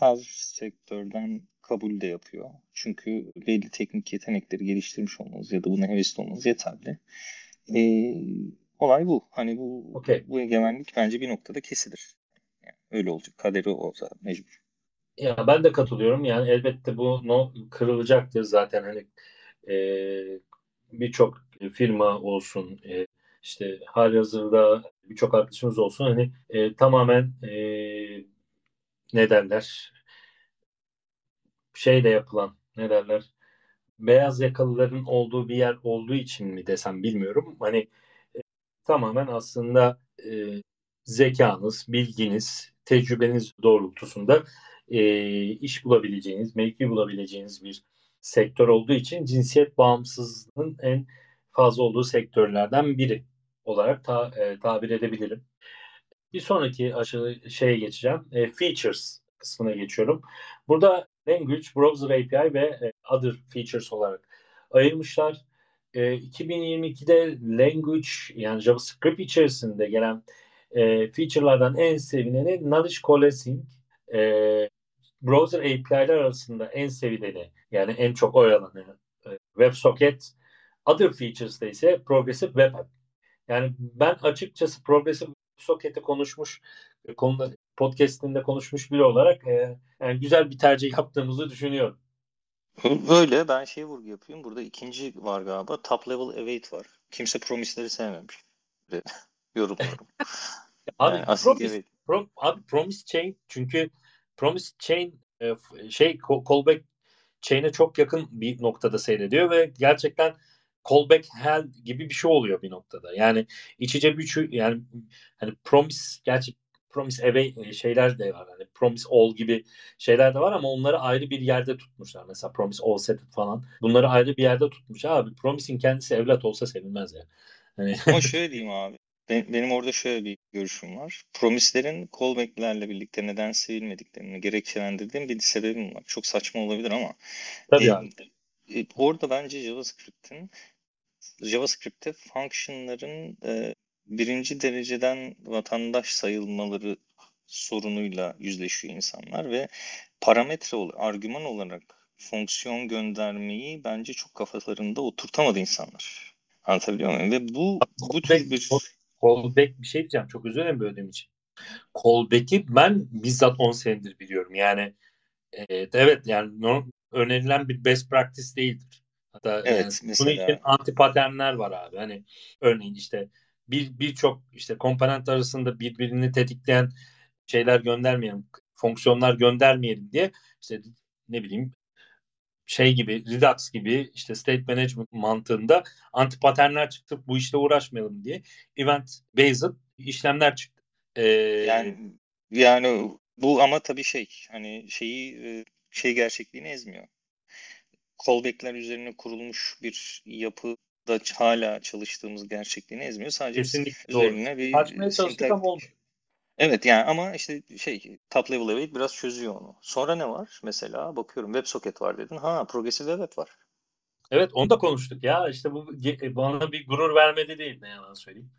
Her sektörden kabul de yapıyor. Çünkü belli teknik yetenekleri geliştirmiş olmanız ya da buna hevesli olmanız yeterli. Ee, olay bu. Hani bu okay. bu egemenlik bence bir noktada kesilir. Yani öyle olacak. Kaderi o zaten mecbur. Ya ben de katılıyorum. Yani elbette bu no, kırılacaktır zaten hani e, birçok firma olsun e, işte halihazırda birçok arkadaşımız olsun hani e, tamamen e, ne derler şeyle yapılan ne derler beyaz yakalıların olduğu bir yer olduğu için mi desem bilmiyorum. Hani e, tamamen aslında e, zekanız, bilginiz, tecrübeniz doğrultusunda e, iş bulabileceğiniz, mevki bulabileceğiniz bir sektör olduğu için cinsiyet bağımsızlığının en fazla olduğu sektörlerden biri olarak ta, e, tabir edebilirim. Bir sonraki aşağı şeye geçeceğim. E, features kısmına geçiyorum. Burada language, browser API ve e, other features olarak ayırmışlar. E, 2022'de language yani JavaScript içerisinde gelen e, feature'lardan en sevileni knowledge coalescing, e, browser API'ler arasında en sevileni yani en çok oy alanı e, WebSocket, other features'da ise progressive web app. Yani ben açıkçası progressive Soket'i konuşmuş e, konuda podcast'inde konuşmuş biri olarak e, yani güzel bir tercih yaptığımızı düşünüyorum. Öyle ben şey vurgu yapayım. Burada ikinci var galiba. Top level await var. Kimse promise'leri sevmemiş. *laughs* Yorumluyorum. abi, yani promise, pro, abi promise chain çünkü promise chain e, şey callback chain'e çok yakın bir noktada seyrediyor ve gerçekten callback hell gibi bir şey oluyor bir noktada. Yani iç içe bir yani hani promise gerçi promise away e, şeyler de var. Hani promise all gibi şeyler de var ama onları ayrı bir yerde tutmuşlar. Mesela promise all set falan. Bunları ayrı bir yerde tutmuş. Abi promise'in kendisi evlat olsa sevilmez ya. Yani. Ama *laughs* şöyle diyeyim abi. benim orada şöyle bir görüşüm var. Promislerin callback'lerle birlikte neden sevilmediklerini gerekçelendirdiğim bir sebebim var. Çok saçma olabilir ama Tabii e, abi. E, orada bence JavaScript'in JavaScript'te function'ların e, birinci dereceden vatandaş sayılmaları sorunuyla yüzleşiyor insanlar ve parametre argüman olarak fonksiyon göndermeyi bence çok kafalarında oturtamadı insanlar. Anlatabiliyor muyum? Ve bu bu tür bir callback bir şey diyeceğim. Çok özür dilerim böldüğüm için. Callback'i ben bizzat 10 senedir biliyorum. Yani e, evet yani önerilen bir best practice değildir. Hatta evet, yani, mesela... bunun için anti paternler var abi. Hani örneğin işte bir birçok işte komponent arasında birbirini tetikleyen şeyler göndermeyelim, fonksiyonlar göndermeyelim diye işte ne bileyim şey gibi Redux gibi işte state management mantığında anti paternler çıktı bu işle uğraşmayalım diye event based işlemler çıktı. Ee, yani yani bu ama tabii şey hani şeyi e, şey gerçekliğini ezmiyor. Callback'ler üzerine kurulmuş bir yapı da hala çalıştığımız gerçekliğini ezmiyor. Sadece Kesinlikle üzerine doğru. bir Açmaya çalıştık ama olmuyor. Evet yani ama işte şey top level await biraz çözüyor onu. Sonra ne var? Mesela bakıyorum WebSocket var dedin. Ha Progressive Web var. Evet onu da konuştuk ya. İşte bu bana bir gurur vermedi değil ne yalan söyleyeyim.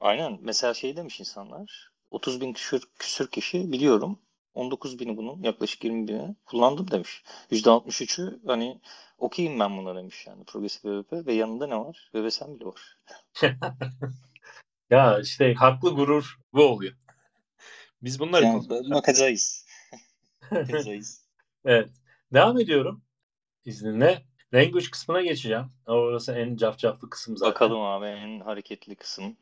Aynen. Mesela şey demiş insanlar. 30 bin küsür, küsür kişi biliyorum. 19 bini bunun yaklaşık 20 bini kullandım demiş. %63'ü hani okuyayım ben buna demiş yani Progressive Web ve yanında ne var? WebSM bile var. *laughs* ya işte haklı gurur bu oluyor. Biz bunları yani, bakacağız. *laughs* bakacağız. evet. Devam ediyorum izninle. Language kısmına geçeceğim. Orası en cafcaflı kısım zaten. Bakalım abi en hareketli kısım.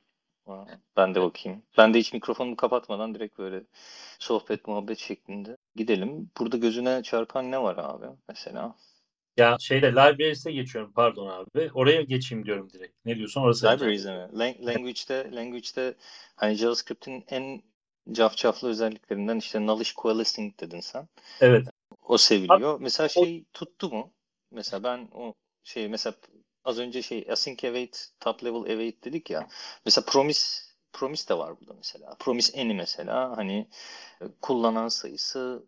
Ben de bakayım. Ben de hiç mikrofonumu kapatmadan direkt böyle sohbet muhabbet şeklinde gidelim. Burada gözüne çarpan ne var abi mesela? Ya şeyde libraries'e geçiyorum pardon abi. Oraya geçeyim diyorum direkt. Ne diyorsun orası? Libraries'e mi? Lang- language'de, language'de hani JavaScript'in en cafcaflı özelliklerinden işte knowledge coalescing dedin sen. Evet. O seviliyor. Abi, mesela şey o... tuttu mu? Mesela ben o şey mesela az önce şey async await, top level await dedik ya. Mesela promise promise de var burada mesela. Promise any mesela hani kullanan sayısı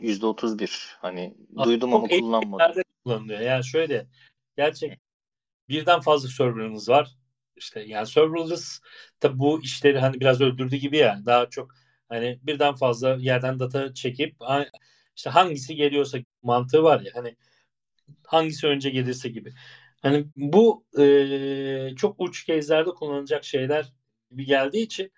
yüzde otuz bir. Hani duydum ama kullanmadım. kullanılıyor. Yani şöyle gerçek birden fazla server'ınız var. İşte yani serverless tabi bu işleri hani biraz öldürdü gibi ya. Daha çok hani birden fazla yerden data çekip işte hangisi geliyorsa mantığı var ya hani hangisi önce gelirse gibi. Hani bu e, çok uç case'lerde kullanılacak şeyler gibi geldiği için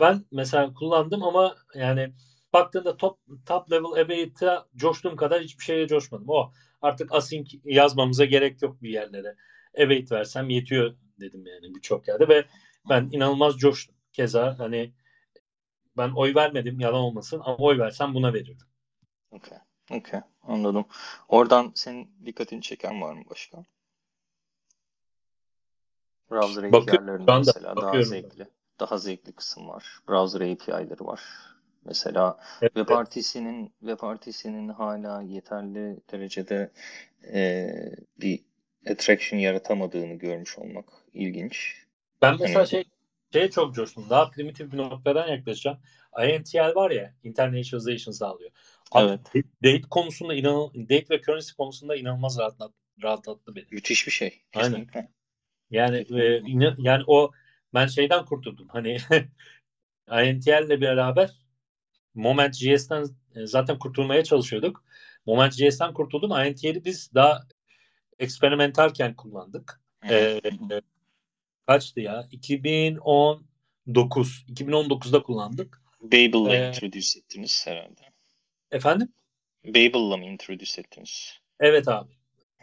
ben mesela kullandım ama yani baktığında top top level await'a coştuğum kadar hiçbir şeye coşmadım. O artık async yazmamıza gerek yok bir yerlere. Await versem yetiyor dedim yani birçok yerde ve ben inanılmaz coştum. Keza hani ben oy vermedim yalan olmasın ama oy versem buna verirdim. Okay. Okay. Anladım. Oradan senin dikkatini çeken var mı başka? Browser API'lerinde mesela daha zevkli. Daha zevkli kısım var. Browser API'leri var. Mesela evet. WebRTC'nin WebRTC'nin hala yeterli derecede e, bir attraction yaratamadığını görmüş olmak ilginç. Ben mesela hani... şey şeye çok coştum. Daha primitif bir noktadan yaklaşacağım. INTL var ya, internationalization sağlıyor. Abi, evet. Date konusunda inan date ve currency konusunda inanılmaz rahatlat, rahatlattı beni. Müthiş bir şey. Kesinlikle. Aynen. Yani e, yani o ben şeyden kurtuldum. Hani *laughs* INTL ile beraber Moment.js'ten e, zaten kurtulmaya çalışıyorduk. Moment.js'ten kurtuldum. INTL'i biz daha eksperimentalken kullandık. ee, kaçtı ya? 2019. 2019'da kullandık. Babel'la ee, introduce ettiniz herhalde. Efendim? Babel'la mı introduce ettiniz? Evet abi.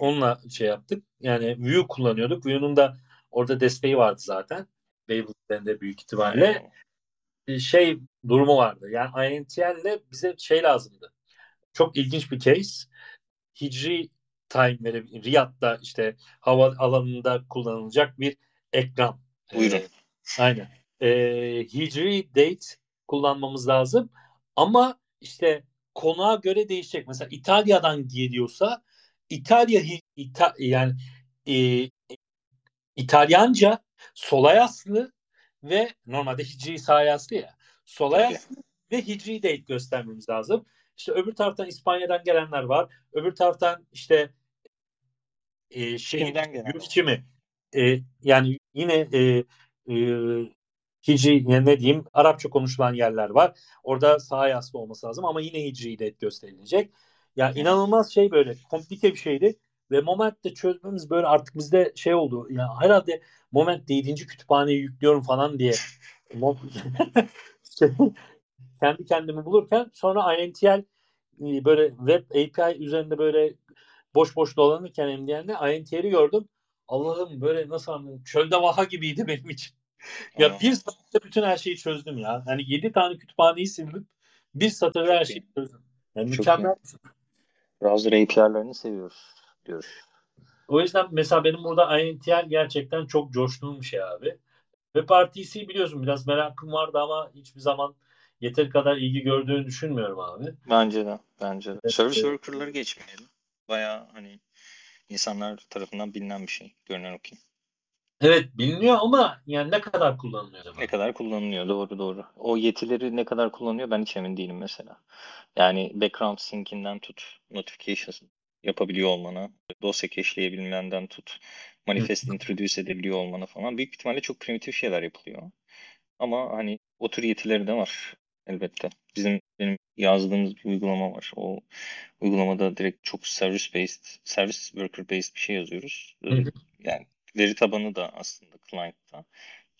Onunla şey yaptık. Yani Vue kullanıyorduk. Vue'nun da orada desteği vardı zaten. Babel'den de büyük ihtimalle. Şey durumu vardı. Yani INTL'le bize şey lazımdı. Çok ilginç bir case. Hicri time verebilir. Riyad'da işte hava alanında kullanılacak bir ekran. Buyurun. Ee, aynen. Ee, hicri date kullanmamız lazım. Ama işte konuğa göre değişecek. Mesela İtalya'dan geliyorsa İtalya İta, yani e, İtalyanca Solayaslı ve normalde hicri sağa yazdı ya. Sola yazdı ve hicri date göstermemiz lazım. İşte öbür taraftan İspanya'dan gelenler var. Öbür taraftan işte e, şey yurt mi? E, yani yine e, e, Hicri yani ne diyeyim Arapça konuşulan yerler var. Orada sağ yaslı olması lazım ama yine Hicri de gösterilecek. Ya inanılmaz şey böyle komplike bir şeydi ve Moment'te çözmemiz böyle artık bizde şey oldu. Ya yani herhalde Moment 7. kütüphaneyi yüklüyorum falan diye *laughs* *laughs* şey, kendi kendimi bulurken sonra INTL e, böyle web API üzerinde böyle boş boş dolanırken MDN'de INTL'i gördüm. Allah'ım böyle nasıl anlayayım çölde vaha gibiydi benim için. *laughs* ya bir saatte bütün her şeyi çözdüm ya. Yani yedi tane kütüphaneyi sildim. Bir satırda her şeyi çözdüm. Yani Çok mükemmel. Browser API'lerini seviyoruz diyoruz. O yüzden mesela benim burada INTL gerçekten çok coştuğum bir şey abi. Ve partisi biliyorsun biraz merakım vardı ama hiçbir zaman yeteri kadar ilgi gördüğünü düşünmüyorum abi. Bence de. Bence de. Evet, Service worker'ları geçmeyelim. Baya hani insanlar tarafından bilinen bir şey. Görünen o ki. Evet biliniyor ama yani ne kadar kullanılıyor acaba? Ne kadar kullanılıyor doğru doğru. O yetileri ne kadar kullanıyor ben hiç emin değilim mesela. Yani background sync'inden tut notifications yapabiliyor olmana, dosya cache'leyebilmenden tut manifest introduce edebiliyor olmana falan büyük ihtimalle çok primitif şeyler yapılıyor. Ama hani o tür yetileri de var elbette. Bizim benim yazdığımız bir uygulama var. O uygulamada direkt çok service based, service worker based bir şey yazıyoruz. Yani veri tabanı da aslında client'ta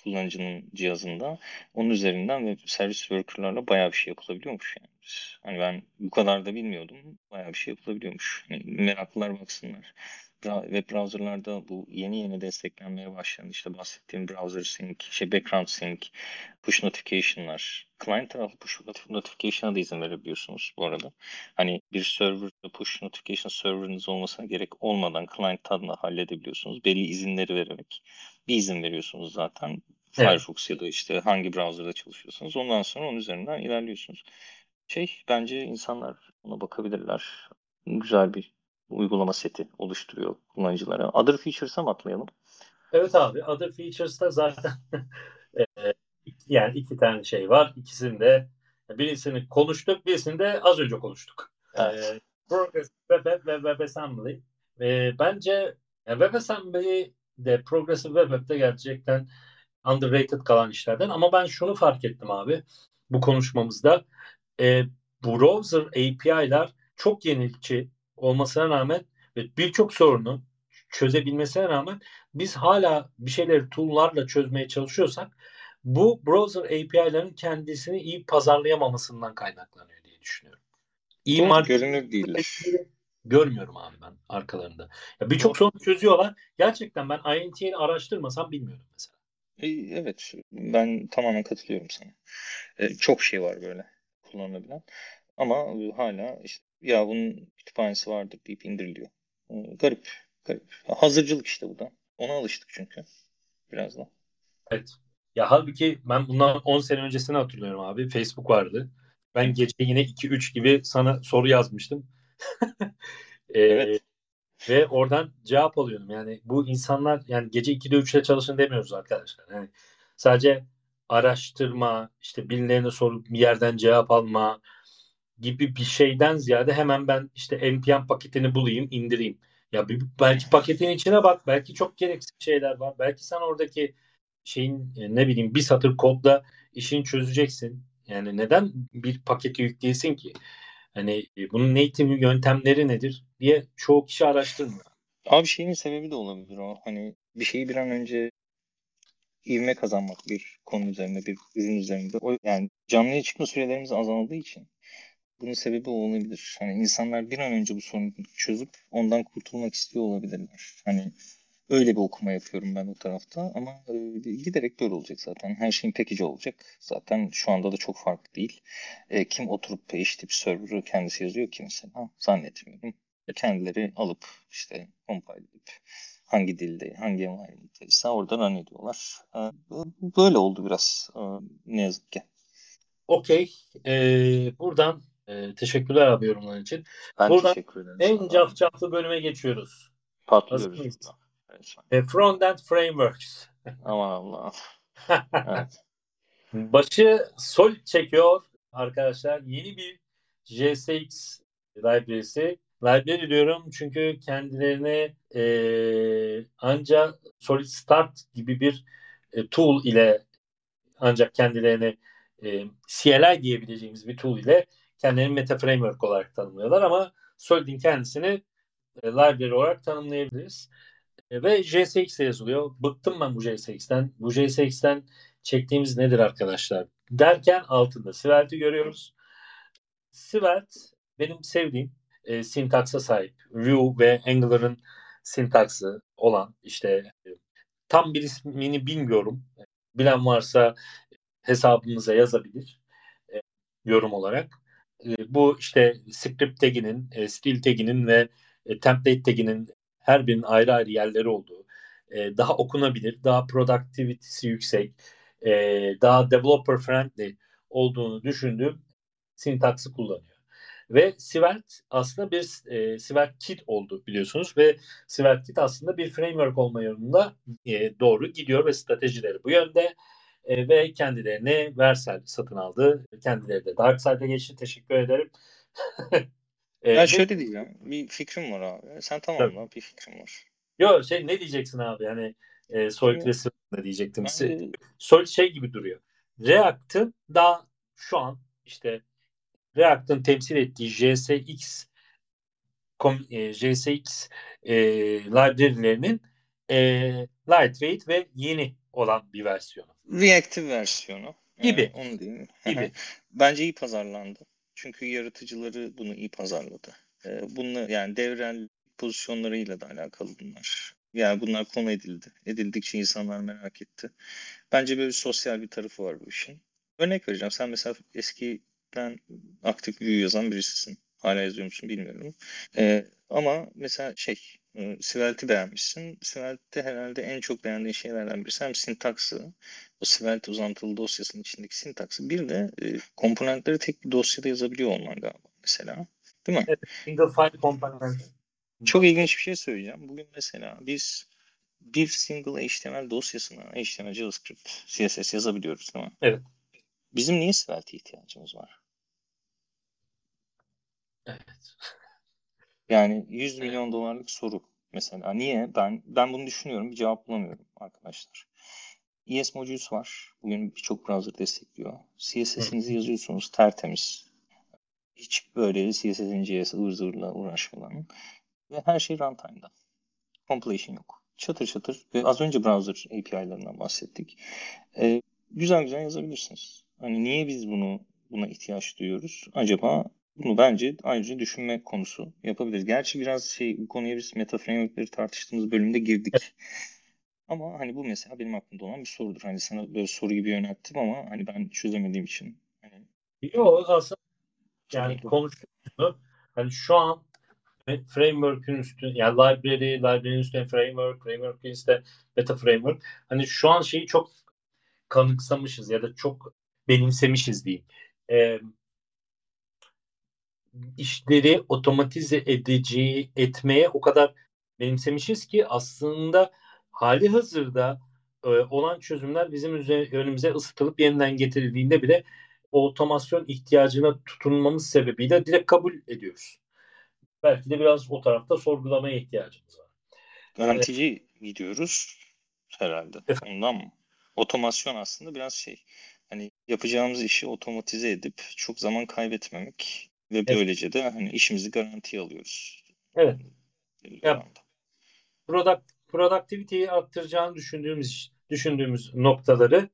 kullanıcının cihazında. Onun üzerinden ve service worker'larla bayağı bir şey yapılabiliyormuş yani. Hani ben bu kadar da bilmiyordum. Bayağı bir şey yapılabiliyormuş. Yani meraklılar baksınlar web browserlarda bu yeni yeni desteklenmeye başlayan işte bahsettiğim browser sync, şey background sync, push notification'lar. Client tarafı push notification'a da izin verebiliyorsunuz bu arada. Hani bir server push notification server'ınız olmasına gerek olmadan client tadına halledebiliyorsunuz. Belli izinleri vererek bir izin veriyorsunuz zaten. Evet. Firefox ya da işte hangi browser'da çalışıyorsanız ondan sonra onun üzerinden ilerliyorsunuz. Şey bence insanlar ona bakabilirler. Güzel bir uygulama seti oluşturuyor kullanıcılara. Other Features'a mı atlayalım? Evet abi. Other Features'ta zaten *laughs* e, yani iki tane şey var. İkisini de birisini konuştuk, birisini de az önce konuştuk. Evet. E, Progress Web App ve WebAssembly. E, bence WebAssembly de Progressive Web App'te gerçekten underrated kalan işlerden. Ama ben şunu fark ettim abi bu konuşmamızda. E, browser API'ler çok yenilikçi olmasına rağmen ve birçok sorunu çözebilmesine rağmen biz hala bir şeyleri tool'larla çözmeye çalışıyorsak bu browser API'lerin kendisini iyi pazarlayamamasından kaynaklanıyor diye düşünüyorum. İyi market görünür değiller. Görmüyorum abi ben arkalarında. Ya birçok sorun çözüyorlar. Gerçekten ben INT'yi araştırmasam bilmiyorum mesela. Evet ben tamamen katılıyorum sana. Ee, çok şey var böyle kullanılabilen. Ama hala işte ya bunun kütüphanesi vardır deyip indiriliyor. Ee, garip, garip. Hazırcılık işte bu da. Ona alıştık çünkü biraz da. Evet. Ya halbuki ben bundan 10 sene öncesini hatırlıyorum abi. Facebook vardı. Ben gece yine 2-3 gibi sana soru yazmıştım. *laughs* ee, evet. Ve oradan cevap alıyordum. Yani bu insanlar yani gece 2'de 3'te çalışın demiyoruz arkadaşlar. Yani sadece araştırma, işte birilerine sorup bir yerden cevap alma, gibi bir şeyden ziyade hemen ben işte npm paketini bulayım, indireyim. Ya bir, belki paketin içine bak, belki çok gereksiz şeyler var. Belki sen oradaki şeyin e, ne bileyim bir satır kodla işini çözeceksin. Yani neden bir paketi yükleyesin ki? Hani e, bunun native yöntemleri nedir diye çoğu kişi araştırmıyor. Abi şeyin sebebi de olabilir o. Hani bir şeyi bir an önce ivme kazanmak bir konu üzerinde, bir ürün üzerinde. O yani canlıya çıkma sürelerimiz azaldığı için bunun sebebi olabilir. Hani insanlar bir an önce bu sorunu çözüp ondan kurtulmak istiyor olabilirler. Hani öyle bir okuma yapıyorum ben o tarafta ama e, giderek böyle olacak zaten. Her şeyin package olacak. Zaten şu anda da çok farklı değil. E, kim oturup PageTip server'ı kendisi yazıyor ki mesela? Zannetmiyorum. Kendileri alıp işte compile edip hangi dilde, hangi environment'taysa orada run ediyorlar. E, böyle oldu biraz e, ne yazık ki. Okey. Ee, buradan e, teşekkürler abi yorumların için. Ben Buradan teşekkür ederim. En cafcaflı bölüme geçiyoruz. Patlıyoruz. E, Frontend Frameworks. *laughs* Aman Allah. Evet. *laughs* Başı Solid çekiyor arkadaşlar. Yeni bir JSX library'si. Library diyorum çünkü kendilerini e, ancak Solid Start gibi bir e, tool ile ancak kendilerini e, CLI diyebileceğimiz bir tool ile kendilerini meta framework olarak tanımlıyorlar ama Solid'in kendisini e, library olarak tanımlayabiliriz. E, ve JSX yazılıyor. Bıktım ben bu JSX'ten. Bu JSX'ten çektiğimiz nedir arkadaşlar? Derken altında Svelte görüyoruz. Svelte benim sevdiğim e, sintaksa sahip. Vue ve Angular'ın sintaksı olan işte e, tam bir ismini bilmiyorum. Bilen varsa hesabımıza yazabilir e, yorum olarak. E, bu işte script taginin, e, stil taginin ve e, template taginin her birinin ayrı ayrı yerleri olduğu, e, daha okunabilir, daha productivity'si yüksek, e, daha developer friendly olduğunu düşündüğüm sintaksı kullanıyor. Ve Svelte aslında bir e, Svelte Kit oldu biliyorsunuz ve Svelte Kit aslında bir framework olma yolunda e, doğru gidiyor ve stratejileri bu yönde e, ve kendilerini Vercel satın aldı. Kendileri de DarkSide'a geçti. Teşekkür ederim. *laughs* e, ya şöyle değil ya. Bir fikrim var abi. Sen tamamla bir fikrim var. Yok şey ne diyeceksin abi? Yani e, Solid ne diyecektim. Ben... Solid şey gibi duruyor. React'ın daha şu an işte React'ın temsil ettiği JSX e, JSX e, library'lerinin e, lightweight ve yeni olan bir versiyonu. Reactive versiyonu. Gibi. Yani onu diyeyim. *laughs* Gibi. *laughs* Bence iyi pazarlandı. Çünkü yaratıcıları bunu iyi pazarladı. Ee, bunu yani devrel pozisyonlarıyla da alakalı bunlar. Yani bunlar konu edildi. Edildikçe insanlar merak etti. Bence böyle sosyal bir tarafı var bu işin. Örnek vereceğim. Sen mesela eskiden aktif view yazan birisisin. Hala yazıyor musun bilmiyorum. Ee, ama mesela şey e, Svelte'i beğenmişsin. Svelte'de herhalde en çok beğendiğin şeylerden birisi hem sintaksı, o Svelte uzantılı dosyasının içindeki sintaksı. Bir de e, komponentleri tek bir dosyada yazabiliyor olman galiba mesela. Değil mi? Evet, single file component. Çok ilginç bir şey söyleyeceğim. Bugün mesela biz bir single HTML dosyasına HTML, JavaScript, CSS yazabiliyoruz değil mi? Evet. Bizim niye Svelte ihtiyacımız var? Evet. Yani 100 milyon dolarlık soru mesela. Niye? Ben ben bunu düşünüyorum. Bir cevap bulamıyorum arkadaşlar. ES Modules var. Bugün birçok browser destekliyor. CSS'inizi yazıyorsunuz tertemiz. Hiç böyle CSS'in JS ıvır zıvırla uğraşmadan. Ve her şey runtime'da. Compilation yok. Çatır çatır. Ve az önce browser API'larından bahsettik. Ee, güzel güzel yazabilirsiniz. Hani niye biz bunu buna ihtiyaç duyuyoruz? Acaba bunu bence ayrıca düşünme konusu yapabiliriz. Gerçi biraz şey bu konuya biz meta framework'leri tartıştığımız bölümde girdik. Ama hani bu mesela benim aklımda olan bir sorudur. Hani sana böyle soru gibi yönelttim ama hani ben çözemediğim için. Hani... Yok aslında yani konuştuğumuz hani şu an framework'ün üstü yani library, library'nin üstüne framework, framework'ün üstüne meta framework. Hani şu an şeyi çok kanıksamışız ya da çok benimsemişiz diyeyim. Ee, işleri otomatize edeceği etmeye o kadar benimsemişiz ki aslında hali hazırda e, olan çözümler bizim önümüze ısıtılıp yeniden getirildiğinde bile o otomasyon ihtiyacına tutunmamız sebebiyle direkt kabul ediyoruz. Belki de biraz o tarafta sorgulamaya ihtiyacımız var. Garantici evet. gidiyoruz herhalde. Efendim? Ondan mı? Otomasyon aslında biraz şey. Hani yapacağımız işi otomatize edip çok zaman kaybetmemek ve evet. böylece de hani işimizi garantiye alıyoruz. Evet. Ya, product, productivity'yi arttıracağını düşündüğümüz düşündüğümüz noktaları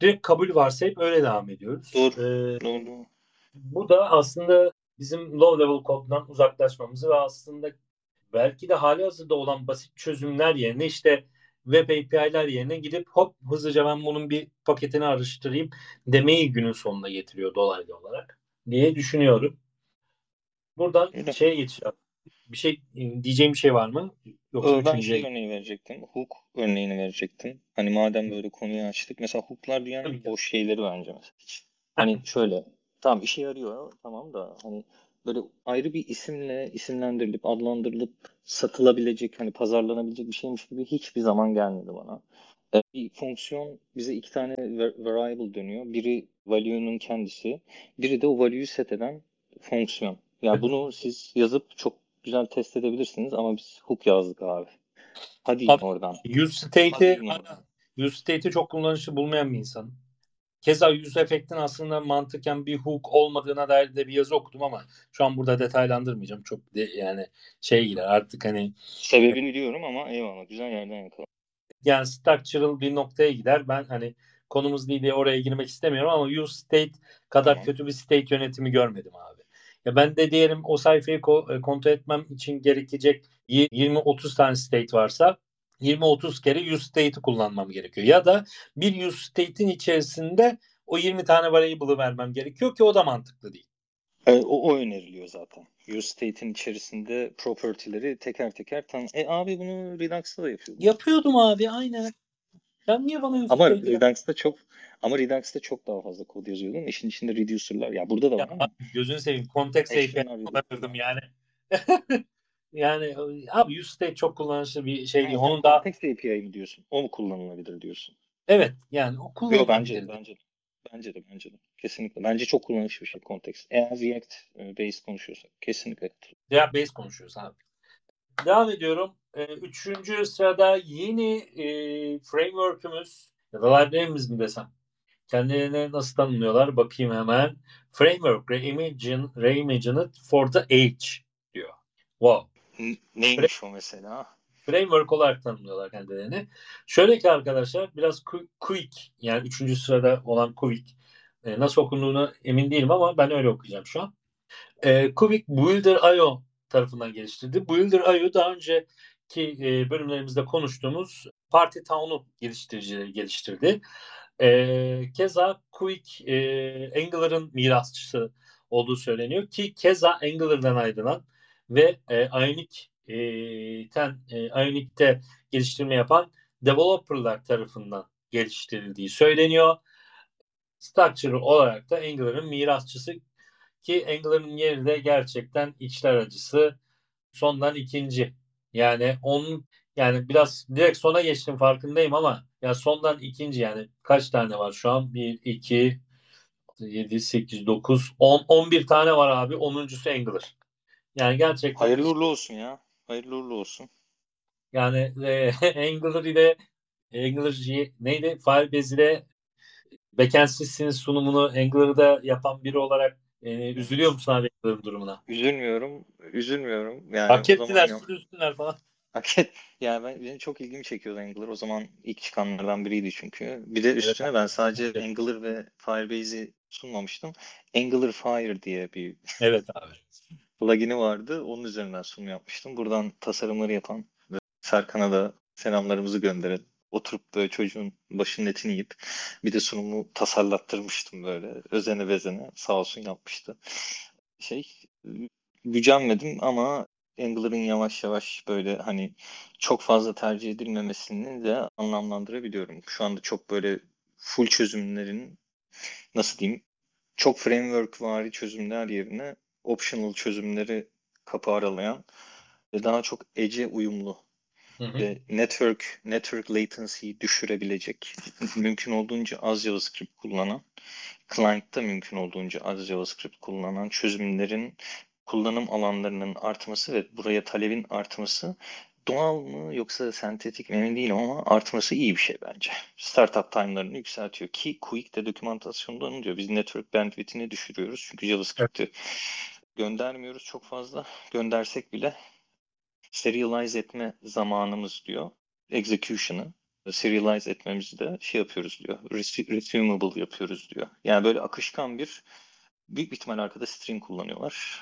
direkt kabul varsayıp öyle devam ediyoruz. Doğru. Ee, Doğru. Bu da aslında bizim low level code'dan uzaklaşmamızı ve aslında belki de hali hazırda olan basit çözümler yerine işte web API'ler yerine gidip hop hızlıca ben bunun bir paketini araştırayım demeyi günün sonuna getiriyor dolaylı olarak diye düşünüyorum. Buradan Öyle. şeye geçeceğim. Bir şey diyeceğim bir şey var mı? Yoksa ben üçüncü... şey örneği verecektim. Hook örneğini verecektim. Hani madem böyle konuyu açtık. Mesela hooklar dünyanın Tabii. boş şeyleri bence mesela. Hani *laughs* şöyle tamam işe yarıyor tamam da hani böyle ayrı bir isimle isimlendirilip adlandırılıp satılabilecek hani pazarlanabilecek bir şeymiş gibi hiçbir zaman gelmedi bana. E, bir fonksiyon bize iki tane variable dönüyor. Biri value'nun kendisi, biri de o value'yu set eden fonksiyon. Yani bunu siz yazıp çok güzel test edebilirsiniz ama biz hook yazdık abi. Hadi abi, oradan. Use state'i use state'i çok kullanışlı bulmayan bir insan. Keza use efektin aslında mantıken bir hook olmadığına dair de bir yazı okudum ama şu an burada detaylandırmayacağım. Çok de, yani şey gider artık hani sebebini biliyorum ama eyvallah güzel yerden yakaladım. Yani structural bir noktaya gider. Ben hani konumuz değil diye oraya girmek istemiyorum ama use state kadar tamam. kötü bir state yönetimi görmedim abi. Ya ben de diyelim o sayfayı ko- e, kontrol etmem için gerekecek 20-30 tane state varsa 20-30 kere use state'i kullanmam gerekiyor. Ya da bir use state'in içerisinde o 20 tane variable'ı vermem gerekiyor ki o da mantıklı değil. E, o, o öneriliyor zaten. Use state'in içerisinde property'leri teker teker tan. E abi bunu Redux'ta da yapıyordum. Yapıyordum abi aynen. Sen niye bana Ama Redux'ta çok ama Redux'ta çok daha fazla kod yazıyordun. İşin içinde reducer'lar. Ya burada da var ya, ama. Gözünü seveyim. Context API kullanırdım yani. *laughs* yani abi use state çok kullanışlı bir şey değil. Onun daha Context API mi diyorsun? O mu kullanılabilir diyorsun? Evet yani o kullanılabilir. Yok bence bence Bence de bence de. Kesinlikle. Bence çok kullanışlı bir şey kontekst. Eğer React e, based konuşuyorsak kesinlikle. React based konuşuyoruz abi. Devam ediyorum. E, üçüncü sırada yeni e, framework'ümüz ya da library'miz mi desem. Kendilerine nasıl tanımlıyorlar? Bakayım hemen. Framework Reimagine, Reimagined for the Age diyor. Wow. Neymiş o mesela? framework olarak tanımlıyorlar kendilerini. Şöyle ki arkadaşlar biraz quick yani üçüncü sırada olan quick e, nasıl okunduğunu emin değilim ama ben öyle okuyacağım şu an. E, quick Builder.io tarafından geliştirdi. Builder.io daha önceki e, bölümlerimizde konuştuğumuz Party Town'u geliştiricileri geliştirdi. E, keza Quick e, Angular'ın mirasçısı olduğu söyleniyor ki keza Angular'dan ayrılan ve e, Ionic e, ten e, Ionic'te geliştirme yapan developerlar tarafından geliştirildiği söyleniyor. Structure olarak da Angular'ın mirasçısı ki Angular'ın yeri de gerçekten içler acısı sondan ikinci. Yani onun yani biraz direkt sona geçtim farkındayım ama ya sondan ikinci yani kaç tane var şu an? 1, 2, 7, 8, 9, 10, 11 tane var abi. 10.sü Angular. Yani gerçekten Hayırlı uğurlu olsun ya. Hayırlı uğurlu olsun. Yani e, *laughs* Angular ile Angular G, neydi? Firebase ile backend sunumunu Angular'da yapan biri olarak e, üzülüyor musun abi durumuna? Üzülmüyorum. Üzülmüyorum. Yani Hak ettiler, üstüler falan. Hak et. Yani ben, benim çok ilgimi çekiyordu Angular. O zaman ilk çıkanlardan biriydi çünkü. Bir de üstüne evet, ben sadece evet. Angular ve Firebase'i sunmamıştım. Angular Fire diye bir Evet abi *laughs* plugin'i vardı. Onun üzerinden sunum yapmıştım. Buradan tasarımları yapan Serkan'a da selamlarımızı gönderelim. Oturup böyle çocuğun başının etini yiyip bir de sunumu tasarlattırmıştım böyle. Özene bezene sağ olsun yapmıştı. Şey gücenmedim ama Angular'ın yavaş yavaş böyle hani çok fazla tercih edilmemesini de anlamlandırabiliyorum. Şu anda çok böyle full çözümlerin nasıl diyeyim çok framework vari çözümler yerine optional çözümleri kapı aralayan ve daha çok Edge'e uyumlu hı network network latency'yi düşürebilecek mümkün olduğunca az JavaScript kullanan client'ta mümkün olduğunca az JavaScript kullanan çözümlerin kullanım alanlarının artması ve buraya talebin artması doğal mı yoksa sentetik mi emin değilim ama artması iyi bir şey bence. Startup time'larını yükseltiyor ki Quick de dokümantasyonda onu diyor. Biz network bandwidth'ini düşürüyoruz çünkü JavaScript'i evet. göndermiyoruz çok fazla. Göndersek bile serialize etme zamanımız diyor. Execution'ı serialize etmemizi de şey yapıyoruz diyor. Resumable yapıyoruz diyor. Yani böyle akışkan bir büyük bir ihtimal arkada string kullanıyorlar.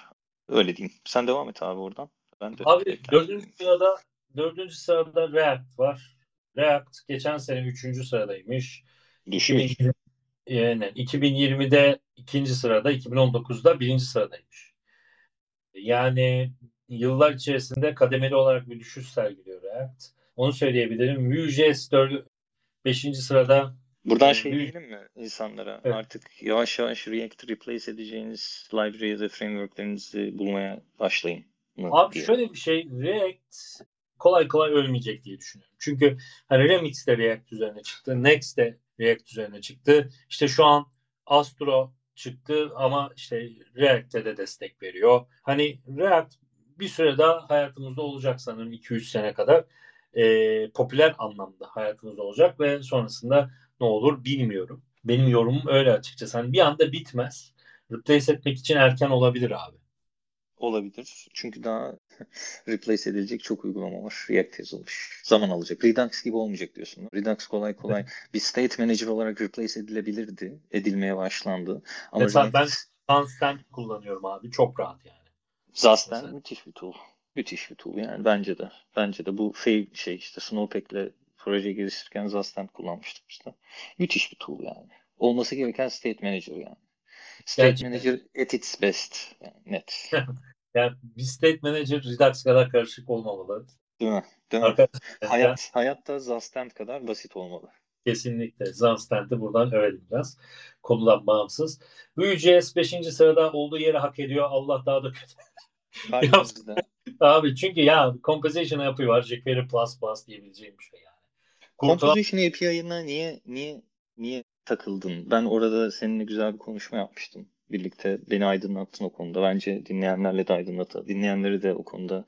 Öyle diyeyim. Sen devam et abi oradan. Ben de abi dördüncü sırada Dördüncü sırada React var. React geçen sene üçüncü sıradaymış. Düşüyor. 2020, yani 2020'de ikinci sırada, 2019'da birinci sıradaymış. Yani yıllar içerisinde kademeli olarak bir düşüş sergiliyor React. Onu söyleyebilirim. Vue.js 4, 5. sırada Buradan şey diyelim mi insanlara? Evet. Artık yavaş yavaş React replace edeceğiniz library ya da frameworklerinizi bulmaya başlayın. Abi diye. şöyle bir şey React kolay kolay ölmeyecek diye düşünüyorum. Çünkü hani Remix de React üzerine çıktı. Next de React üzerine çıktı. İşte şu an Astro çıktı ama işte React'e de destek veriyor. Hani React bir süre daha hayatımızda olacak sanırım 2-3 sene kadar. E, popüler anlamda hayatımızda olacak ve sonrasında ne olur bilmiyorum. Benim yorumum öyle açıkçası. Hani bir anda bitmez. Replace etmek için erken olabilir abi. Olabilir. Çünkü daha *laughs* replace edilecek çok uygulama var. React yazılmış. Zaman alacak. Redux gibi olmayacak diyorsun. Redux kolay kolay bir state manager olarak replace edilebilirdi. Edilmeye başlandı. Ama Mesela Redux... ben Zanstan kullanıyorum abi. Çok rahat yani. Zasten müthiş bir tool. Müthiş bir tool yani bence de. Bence de bu şey, şey işte Snowpack'le proje geliştirirken Zasten kullanmıştık işte. Müthiş bir tool yani. Olması gereken state manager yani. State Gerçekten. manager at its best. Yani net. *laughs* yani bir state manager Redux kadar karışık olmamalı. Değil mi? Değil mi? Hayat, hayat da Zastand kadar basit olmalı. Kesinlikle. Zastand'ı buradan öğrenelim biraz. Konudan bağımsız. Vue.js 5. sırada olduğu yeri hak ediyor. Allah daha da kötü. Abi çünkü ya composition API var. jQuery plus plus diyebileceğim bir şey yani. Composition API'ına niye niye niye takıldın? Ben orada seninle güzel bir konuşma yapmıştım. Birlikte beni aydınlattın o konuda. Bence dinleyenlerle de aydınlat. Dinleyenleri de o konuda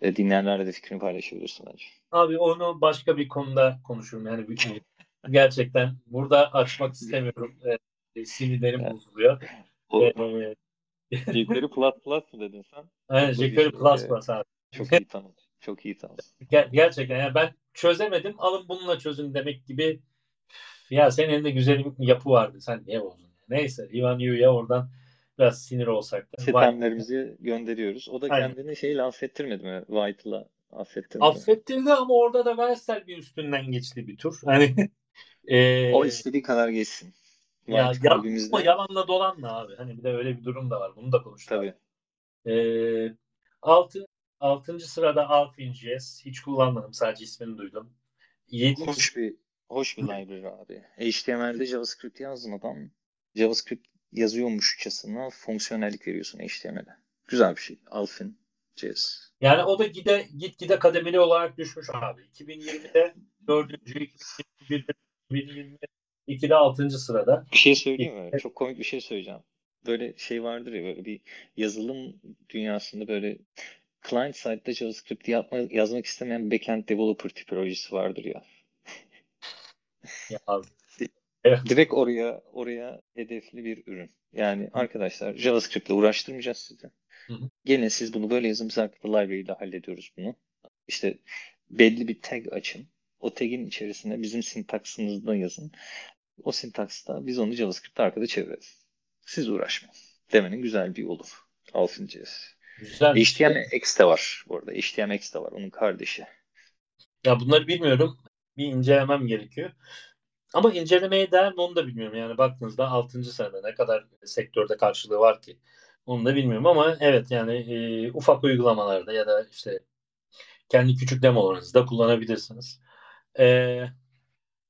e, dinleyenlerle de fikrini paylaşabilirsin bence. Abi onu başka bir konuda konuşurum. Yani gerçekten burada açmak istemiyorum. E, sinirlerim bozuluyor. E, *laughs* jQuery Plus Plus mı dedin sen? Aynen jQuery Plus Plus abi. Çok iyi tamam. Çok iyi tamam. *laughs* Ger- gerçekten yani ben çözemedim alın bununla çözün demek gibi ya senin elinde güzel bir yapı vardı sen niye bozdun? Neyse Ivan Yu'ya oradan biraz sinir olsak da. Gönderiyoruz. O da Aynen. kendini şeyle affettirmedi mi? White'la affettirmedi. Affettirdi ama orada da Versel bir üstünden geçti bir tur. Hani *laughs* e, o istediği kadar geçsin. Ya yalan, ama yalanla dolanla abi. Hani bir de öyle bir durum da var. Bunu da konuştuk. Tabii. Ee, altı, altıncı sırada Alpha.js. Hiç kullanmadım. Sadece ismini duydum. Yedinci... Hoş bir hoş bir library abi. HTML'de JavaScript yazdın adam. JavaScript yazıyormuşçasına fonksiyonellik veriyorsun HTML'e. Güzel bir şey. Alpha.js. Yani o da gide git gide kademeli olarak düşmüş abi. 2020'de dördüncü, 2021'de 2020 2'de 6. sırada. Bir şey söyleyeyim mi? Çok komik bir şey söyleyeceğim. Böyle şey vardır ya böyle bir yazılım dünyasında böyle client side'da JavaScript yapma, yazmak istemeyen backend developer tipolojisi vardır ya. *laughs* ya *laughs* Evet. Direkt oraya oraya hedefli bir ürün. Yani arkadaşlar JavaScript ile uğraştırmayacağız sizi. Hı hı. Gelin siz bunu böyle yazın biz arkada library ile hallediyoruz bunu. İşte belli bir tag açın. O tag'in içerisinde bizim sintaksımızda yazın. O sintaksta biz onu JavaScript arkada çeviririz. Siz uğraşmayın. Demenin güzel bir yolu. Alfin.js. Güzel. HTMX de var bu arada. HTMX de var. Onun kardeşi. Ya bunları bilmiyorum. Bir incelemem gerekiyor. Ama incelemeye değer mi onu da bilmiyorum. Yani baktığınızda 6. sırada ne kadar sektörde karşılığı var ki onu da bilmiyorum ama evet yani e, ufak uygulamalarda ya da işte kendi küçük demolarınızda kullanabilirsiniz. E,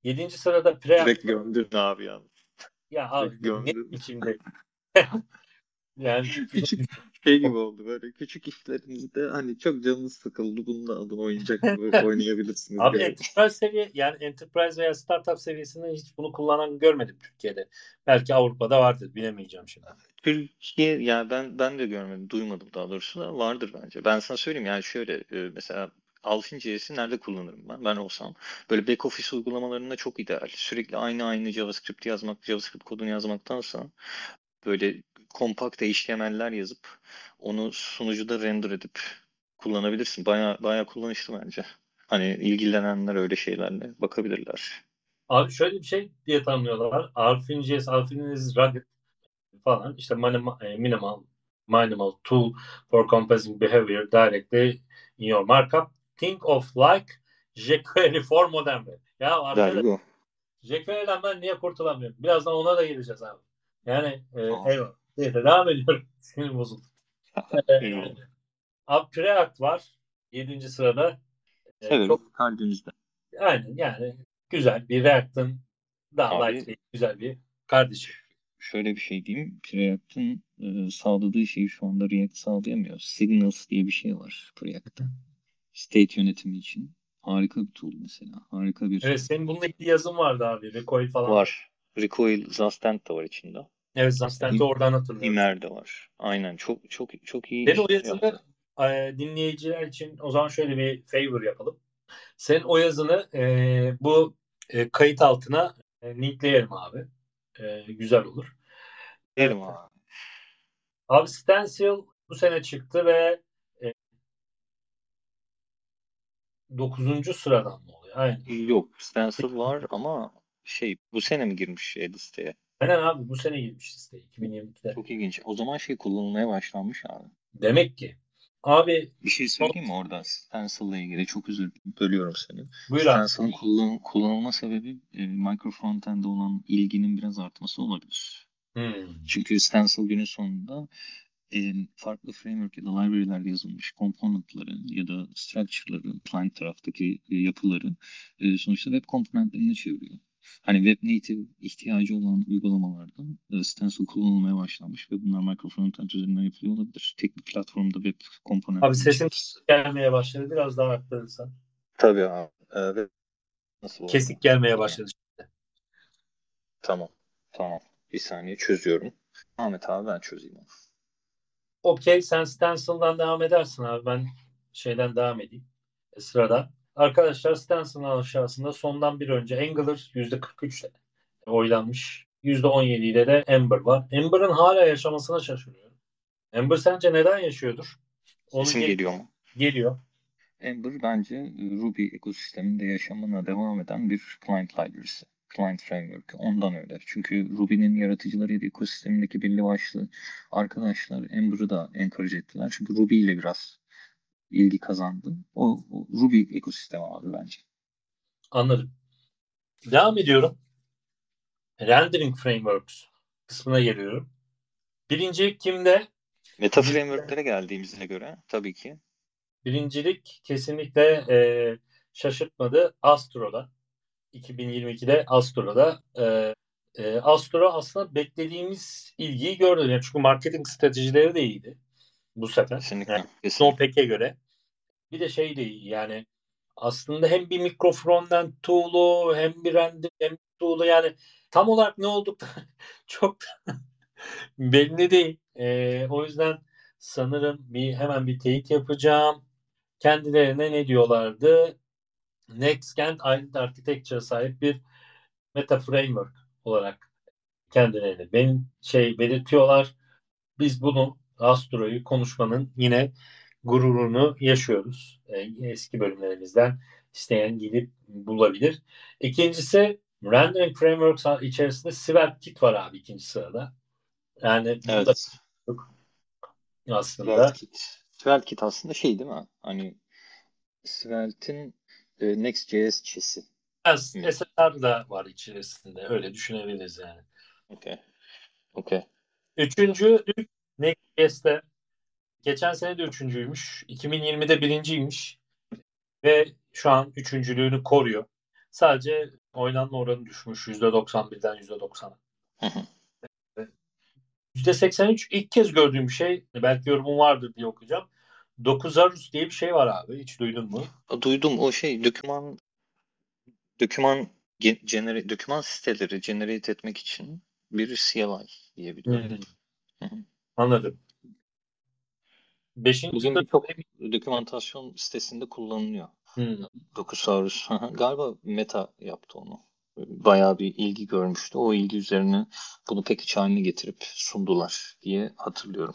Yedinci sırada Pre Direkt gömdün abi ya. Ya abi ne içimde. *laughs* yani küçük şey gibi oldu böyle küçük işlerinizde hani çok canınız sıkıldı bunu da alın oyuncak *laughs* oynayabilirsiniz. Abi enterprise seviye yani enterprise veya startup seviyesinde hiç bunu kullanan görmedim Türkiye'de. Belki Avrupa'da vardır bilemeyeceğim şimdi. Türkiye yani ben ben de görmedim duymadım daha doğrusu da vardır bence. Ben sana söyleyeyim yani şöyle e, mesela Alfin.js'i nerede kullanırım ben? Ben olsam. Böyle back office uygulamalarında çok ideal. Sürekli aynı aynı JavaScript yazmak, JavaScript kodunu yazmaktansa böyle kompakt HTML'ler yazıp onu sunucuda render edip kullanabilirsin. Baya baya kullanışlı bence. Hani ilgilenenler öyle şeylerle bakabilirler. Abi şöyle bir şey diye tanımlıyorlar. Alfin.js, Alfin is rugged falan. İşte e, minimal, minimal tool for composing behavior directly in your markup think of like jQuery for modern web. Ya arkadaş jQuery'den ben niye kurtulamıyorum? Birazdan ona da geleceğiz abi. Yani e, eyvallah. Neyse devam ediyorum. *laughs* Sinir bozuldu. *laughs* e, abi Preact var. Yedinci sırada. E, evet, çok kalbimizde. Aynen yani güzel bir React'ın daha lightweight güzel bir kardeşi. Şöyle bir şey diyeyim. Preact'ın e, sağladığı şeyi şu anda React sağlayamıyor. Signals diye bir şey var Preact'ta. State yönetimi için harika bir tool mesela. Harika bir Evet senin bununla ilgili yazın vardı abi. Recoil falan. var. Recoil Zastent de var içinde. Evet Zastent'i oradan hatırlıyorum. Imer de var. Aynen çok çok çok iyi. Senin o yazını e, dinleyiciler için o zaman şöyle bir favor yapalım. Senin o yazını e, bu e, kayıt altına e, linkleyelim abi. E, güzel olur. Derim abi. Abi Stencil bu sene çıktı ve e, 9. sıradan mı oluyor? Aynen. Yok Stencil var ama şey bu sene mi girmiş şey listeye? Aynen abi bu sene girmiş listeye 2022'de. Çok ilginç. O zaman şey kullanılmaya başlanmış abi. Demek ki. Abi Bir şey söyleyeyim mi orada? Stencil'la ilgili çok özür bölüyorum seni. buyur. Stencil'ın kullan kullanılma sebebi e, micro frontend'e olan ilginin biraz artması olabilir. Hmm. Çünkü Stencil günün sonunda farklı framework ya da library'lerde yazılmış component'ları ya da structure'ları, client taraftaki e, yapıları e, sonuçta web komponentlerine çeviriyor. Hani web native ihtiyacı olan uygulamalarda e, Stencil kullanılmaya başlanmış ve bunlar micro frontend üzerinden yapılıyor olabilir. Tek bir platformda web komponentleri Abi sesin gelmeye başladı. Biraz daha arttırırsan. Tabii abi. E, ve nasıl oldu? Kesik gelmeye başladı. Tamam. Tamam. Bir saniye çözüyorum. Ahmet abi ben çözeyim onu. Okey sen Stencil'dan devam edersin abi. Ben şeyden devam edeyim. E, sırada. Arkadaşlar Stencil'ın aşağısında sondan bir önce Angular %43 ile oylanmış. %17 ile de Ember var. Ember'ın hala yaşamasına şaşırıyorum. Ember sence neden yaşıyordur? Onu Sesim gel- geliyor mu? Geliyor. Ember bence Ruby ekosisteminde yaşamına devam eden bir client library'si. Client framework. Ondan öyle. Çünkü Ruby'nin yaratıcıları ya da ekosistemindeki belli başlı arkadaşlar Ember'ı da encourage ettiler. Çünkü Ruby ile biraz ilgi kazandı. O, o Ruby ekosistemi abi bence. Anladım. Devam ediyorum. Rendering Frameworks kısmına geliyorum. Birincilik kimde? Meta framework'lere geldiğimize göre tabii ki. Birincilik kesinlikle e, şaşırtmadı. Astro'da. 2022'de Astro'da. E, e, Astro aslında beklediğimiz ilgiyi gördü. Yani çünkü marketing stratejileri de iyiydi bu sefer. Kesinlikle. Yani kesinlikle. Snowpack'e göre. Bir de şey de iyi yani aslında hem bir mikro frontend tool'u hem bir render hem bir tool'u yani tam olarak ne olduk da *laughs* çok da *laughs* belli değil. Ee, o yüzden sanırım bir hemen bir teyit yapacağım. Kendilerine ne diyorlardı? Nextgen Identity Architecture'a sahip bir meta framework olarak kendilerini benim şey belirtiyorlar. Biz bunu Astro'yu konuşmanın yine gururunu yaşıyoruz. Ee, eski bölümlerimizden isteyen gidip bulabilir. İkincisi Rendering Frameworks içerisinde SvelteKit var abi ikinci sırada. Yani Evet. aslında SvelteKit. SvelteKit aslında şey değil mi? Hani Svelte'in e, Next.js çesi. biraz Hı. SSR da var içerisinde. Öyle düşünebiliriz yani. Okey. Okey. Üçüncü Next.js'te geçen sene de üçüncüymüş. 2020'de birinciymiş. Ve şu an üçüncülüğünü koruyor. Sadece oynanma oranı düşmüş. %91'den %90'a. Hı hı. %83 ilk kez gördüğüm bir şey. Belki yorumun vardır diye okuyacağım. Dokuzarus diye bir şey var abi. Hiç duydun mu? Duydum o şey doküman doküman ge- genere, doküman siteleri generate etmek için bir CLI diyebiliyorum. Hı hı. Anladım. Beşinci Bugün sırada birçok dokümantasyon sitesinde kullanılıyor. Hmm. Dokusaurus. Galiba Meta yaptı onu. Bayağı bir ilgi görmüştü. O ilgi üzerine bunu package haline getirip sundular diye hatırlıyorum.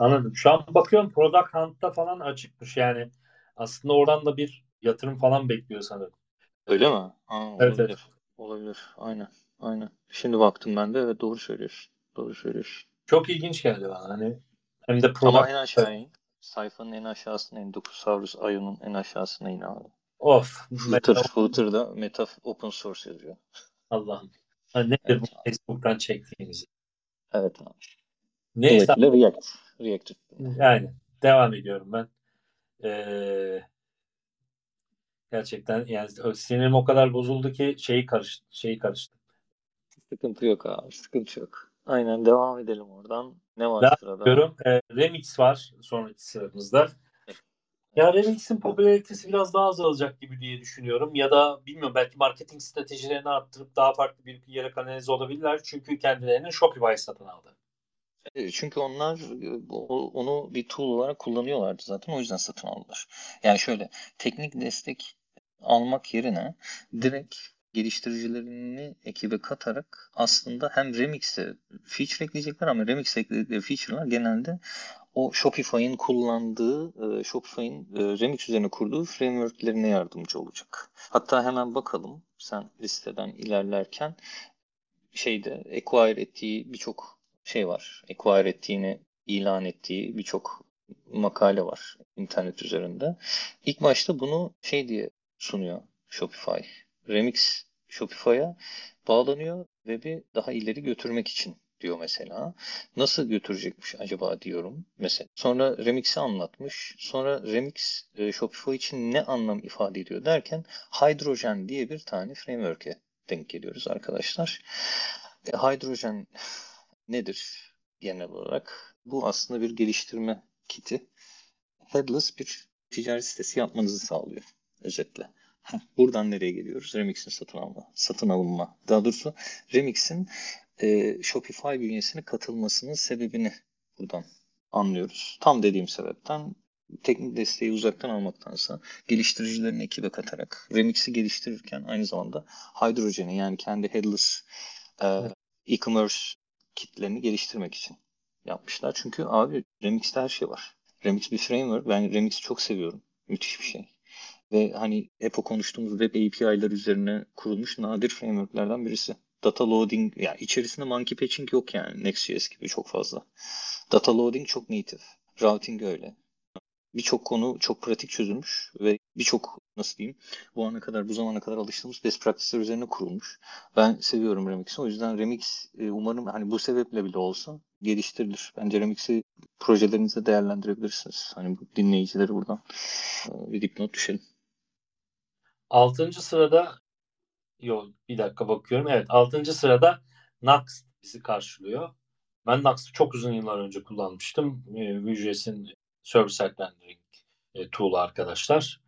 Anladım. Şu an bakıyorum Product Hunt'ta falan açıkmış yani. Aslında oradan da bir yatırım falan bekliyor sanırım. Öyle mi? Aa, Evet, olabilir. evet. Olabilir. Aynen. Aynen. Şimdi baktım ben de. Evet doğru söylüyorsun. Doğru söylüyorsun. Çok ilginç geldi bana. Hani hem de Ama product en aşağı in. Sayfanın en aşağısına in. Dokusaurus Io'nun en aşağısına in abi. of. Footer, Meta- Footer'da Meta Open Source yazıyor. Allah'ım. Ha, nedir Evet bu abi. Facebook'tan çektiğimiz? Evet abi. Neyse Dolayısıyla React. React üstünde. yani devam ediyorum ben. Ee, gerçekten yani sinirim o kadar bozuldu ki şeyi karıştı. Şeyi karıştı. Sıkıntı yok abi. Sıkıntı yok. Aynen devam edelim oradan. Ne var Devam sırada? Diyorum. Ee, Remix var sonraki sıramızda. Ya Remix'in popülaritesi biraz daha azalacak gibi diye düşünüyorum. Ya da bilmiyorum belki marketing stratejilerini arttırıp daha farklı bir yere kanalize olabilirler. Çünkü kendilerinin Shopify satın aldı. E, çünkü onlar e, onu bir tool olarak kullanıyorlardı zaten. O yüzden satın aldılar. Yani şöyle teknik destek almak yerine direkt geliştiricilerini ekibe katarak aslında hem Remix'e feature ekleyecekler ama Remix ekledikleri feature'lar genelde o Shopify'in kullandığı, e, Shopify'in Remix üzerine kurduğu framework'lerine yardımcı olacak. Hatta hemen bakalım sen listeden ilerlerken şeyde acquire ettiği birçok şey var. Acquire ettiğini ilan ettiği birçok makale var internet üzerinde. İlk başta bunu şey diye sunuyor Shopify. Remix Shopify'a bağlanıyor web'i daha ileri götürmek için diyor mesela. Nasıl götürecekmiş acaba diyorum mesela. Sonra Remix'i anlatmış. Sonra Remix e, Shopify için ne anlam ifade ediyor derken Hydrogen diye bir tane framework'e denk geliyoruz arkadaşlar. E, hidrojen nedir genel olarak? Bu aslında bir geliştirme kiti. Headless bir ticaret sitesi yapmanızı sağlıyor özetle. Buradan nereye geliyoruz? Remix'in satın alma, satın alınma. Daha doğrusu Remix'in e, Shopify bünyesine katılmasının sebebini buradan anlıyoruz. Tam dediğim sebepten teknik desteği uzaktan almaktansa geliştiricilerin ekibe katarak Remix'i geliştirirken aynı zamanda Hydrogen'i yani kendi headless e, e-commerce kitlerini geliştirmek için yapmışlar. Çünkü abi Remix'te her şey var. Remix bir framework. Ben Remix'i çok seviyorum. Müthiş bir şey. Ve hani hep o konuştuğumuz web API'lar üzerine kurulmuş nadir frameworklerden birisi. Data loading, yani içerisinde monkey patching yok yani Next.js gibi çok fazla. Data loading çok native. Routing öyle birçok konu çok pratik çözülmüş ve birçok nasıl diyeyim bu ana kadar bu zamana kadar alıştığımız best practice'ler üzerine kurulmuş. Ben seviyorum Remix'i. O yüzden Remix e, umarım hani bu sebeple bile olsa geliştirilir. Bence Remix'i projelerinizde değerlendirebilirsiniz. Hani bu dinleyicileri buradan e, bir dipnot düşelim. Altıncı sırada yok bir dakika bakıyorum. Evet altıncı sırada Nax bizi karşılıyor. Ben Nax'ı çok uzun yıllar önce kullanmıştım. E, Vue.js'in server-side rendering e, tool arkadaşlar.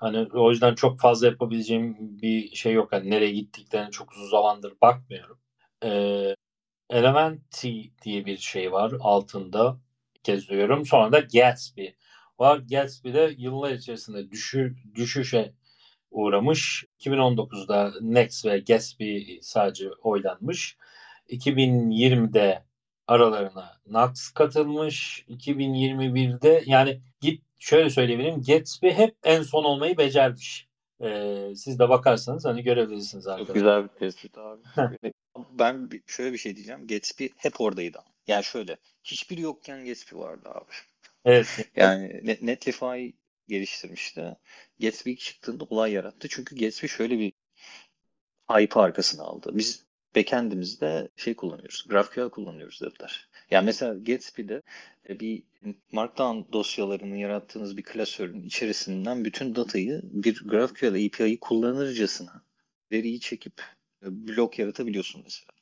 Hani o yüzden çok fazla yapabileceğim bir şey yok. Hani nereye gittiklerini çok uzun zamandır bakmıyorum. Ee, Elementary diye bir şey var altında kez duyuyorum. Sonra da Gatsby var. Gatsby de yıllar içerisinde düşü, düşüşe uğramış. 2019'da Next ve Gatsby sadece oylanmış. 2020'de aralarına Nax katılmış. 2021'de yani git şöyle söyleyebilirim. Gatsby hep en son olmayı becermiş. Ee, siz de bakarsanız hani görebilirsiniz arkadaşlar. Çok güzel bir tespit abi. ben şöyle bir şey diyeceğim. Gatsby hep oradaydı. Yani şöyle hiçbir yokken Gatsby vardı abi. Evet. *laughs* yani Netlify geliştirmişti. Gatsby çıktığında olay yarattı. Çünkü Gatsby şöyle bir hype arkasına aldı. Biz backend'imizde şey kullanıyoruz. GraphQL kullanıyoruz dediler. Yani mesela Gatsby'de e, bir Markdown dosyalarını yarattığınız bir klasörün içerisinden bütün datayı bir GraphQL API'yi kullanırcasına veriyi çekip e, blok yaratabiliyorsun mesela.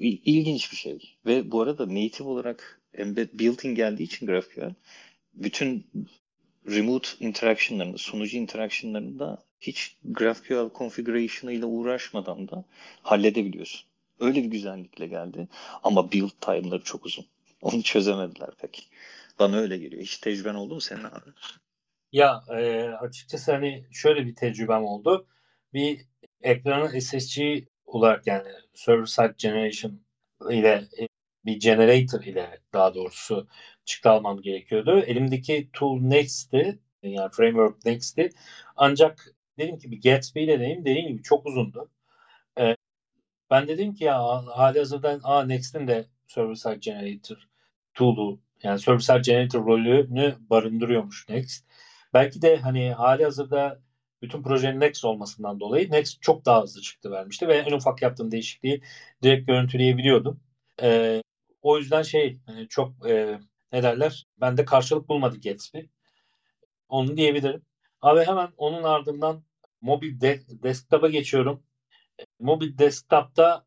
İlginç bir şey. Ve bu arada native olarak embed built-in geldiği için GraphQL bütün remote interaction'larını, sunucu interaction'larını da hiç GraphQL configuration ile uğraşmadan da halledebiliyorsun. Öyle bir güzellikle geldi. Ama build time'ları çok uzun. *laughs* Onu çözemediler pek. Bana öyle geliyor. Hiç tecrüben oldu mu senin abi? Ya e, açıkçası hani şöyle bir tecrübem oldu. Bir ekranı SSG olarak yani server side generation ile e, bir generator ile daha doğrusu çıktı almam gerekiyordu. Elimdeki tool Next'ti. Yani framework Next'ti. Ancak dedim ki bir Gatsby ile deneyim. Dediğim gibi çok uzundu. Ee, ben dedim ki ya hali hazırda Next'in de server side generator tool'u yani server side generator rolünü barındırıyormuş Next. Belki de hani hali hazırda bütün projenin Next olmasından dolayı Next çok daha hızlı çıktı vermişti ve en ufak yaptığım değişikliği direkt görüntüleyebiliyordum. Ee, o yüzden şey hani çok e, ne derler bende karşılık bulmadı Gatsby. Onu diyebilirim. Abi hemen onun ardından mobil de- desktop'a geçiyorum. Mobil desktop'ta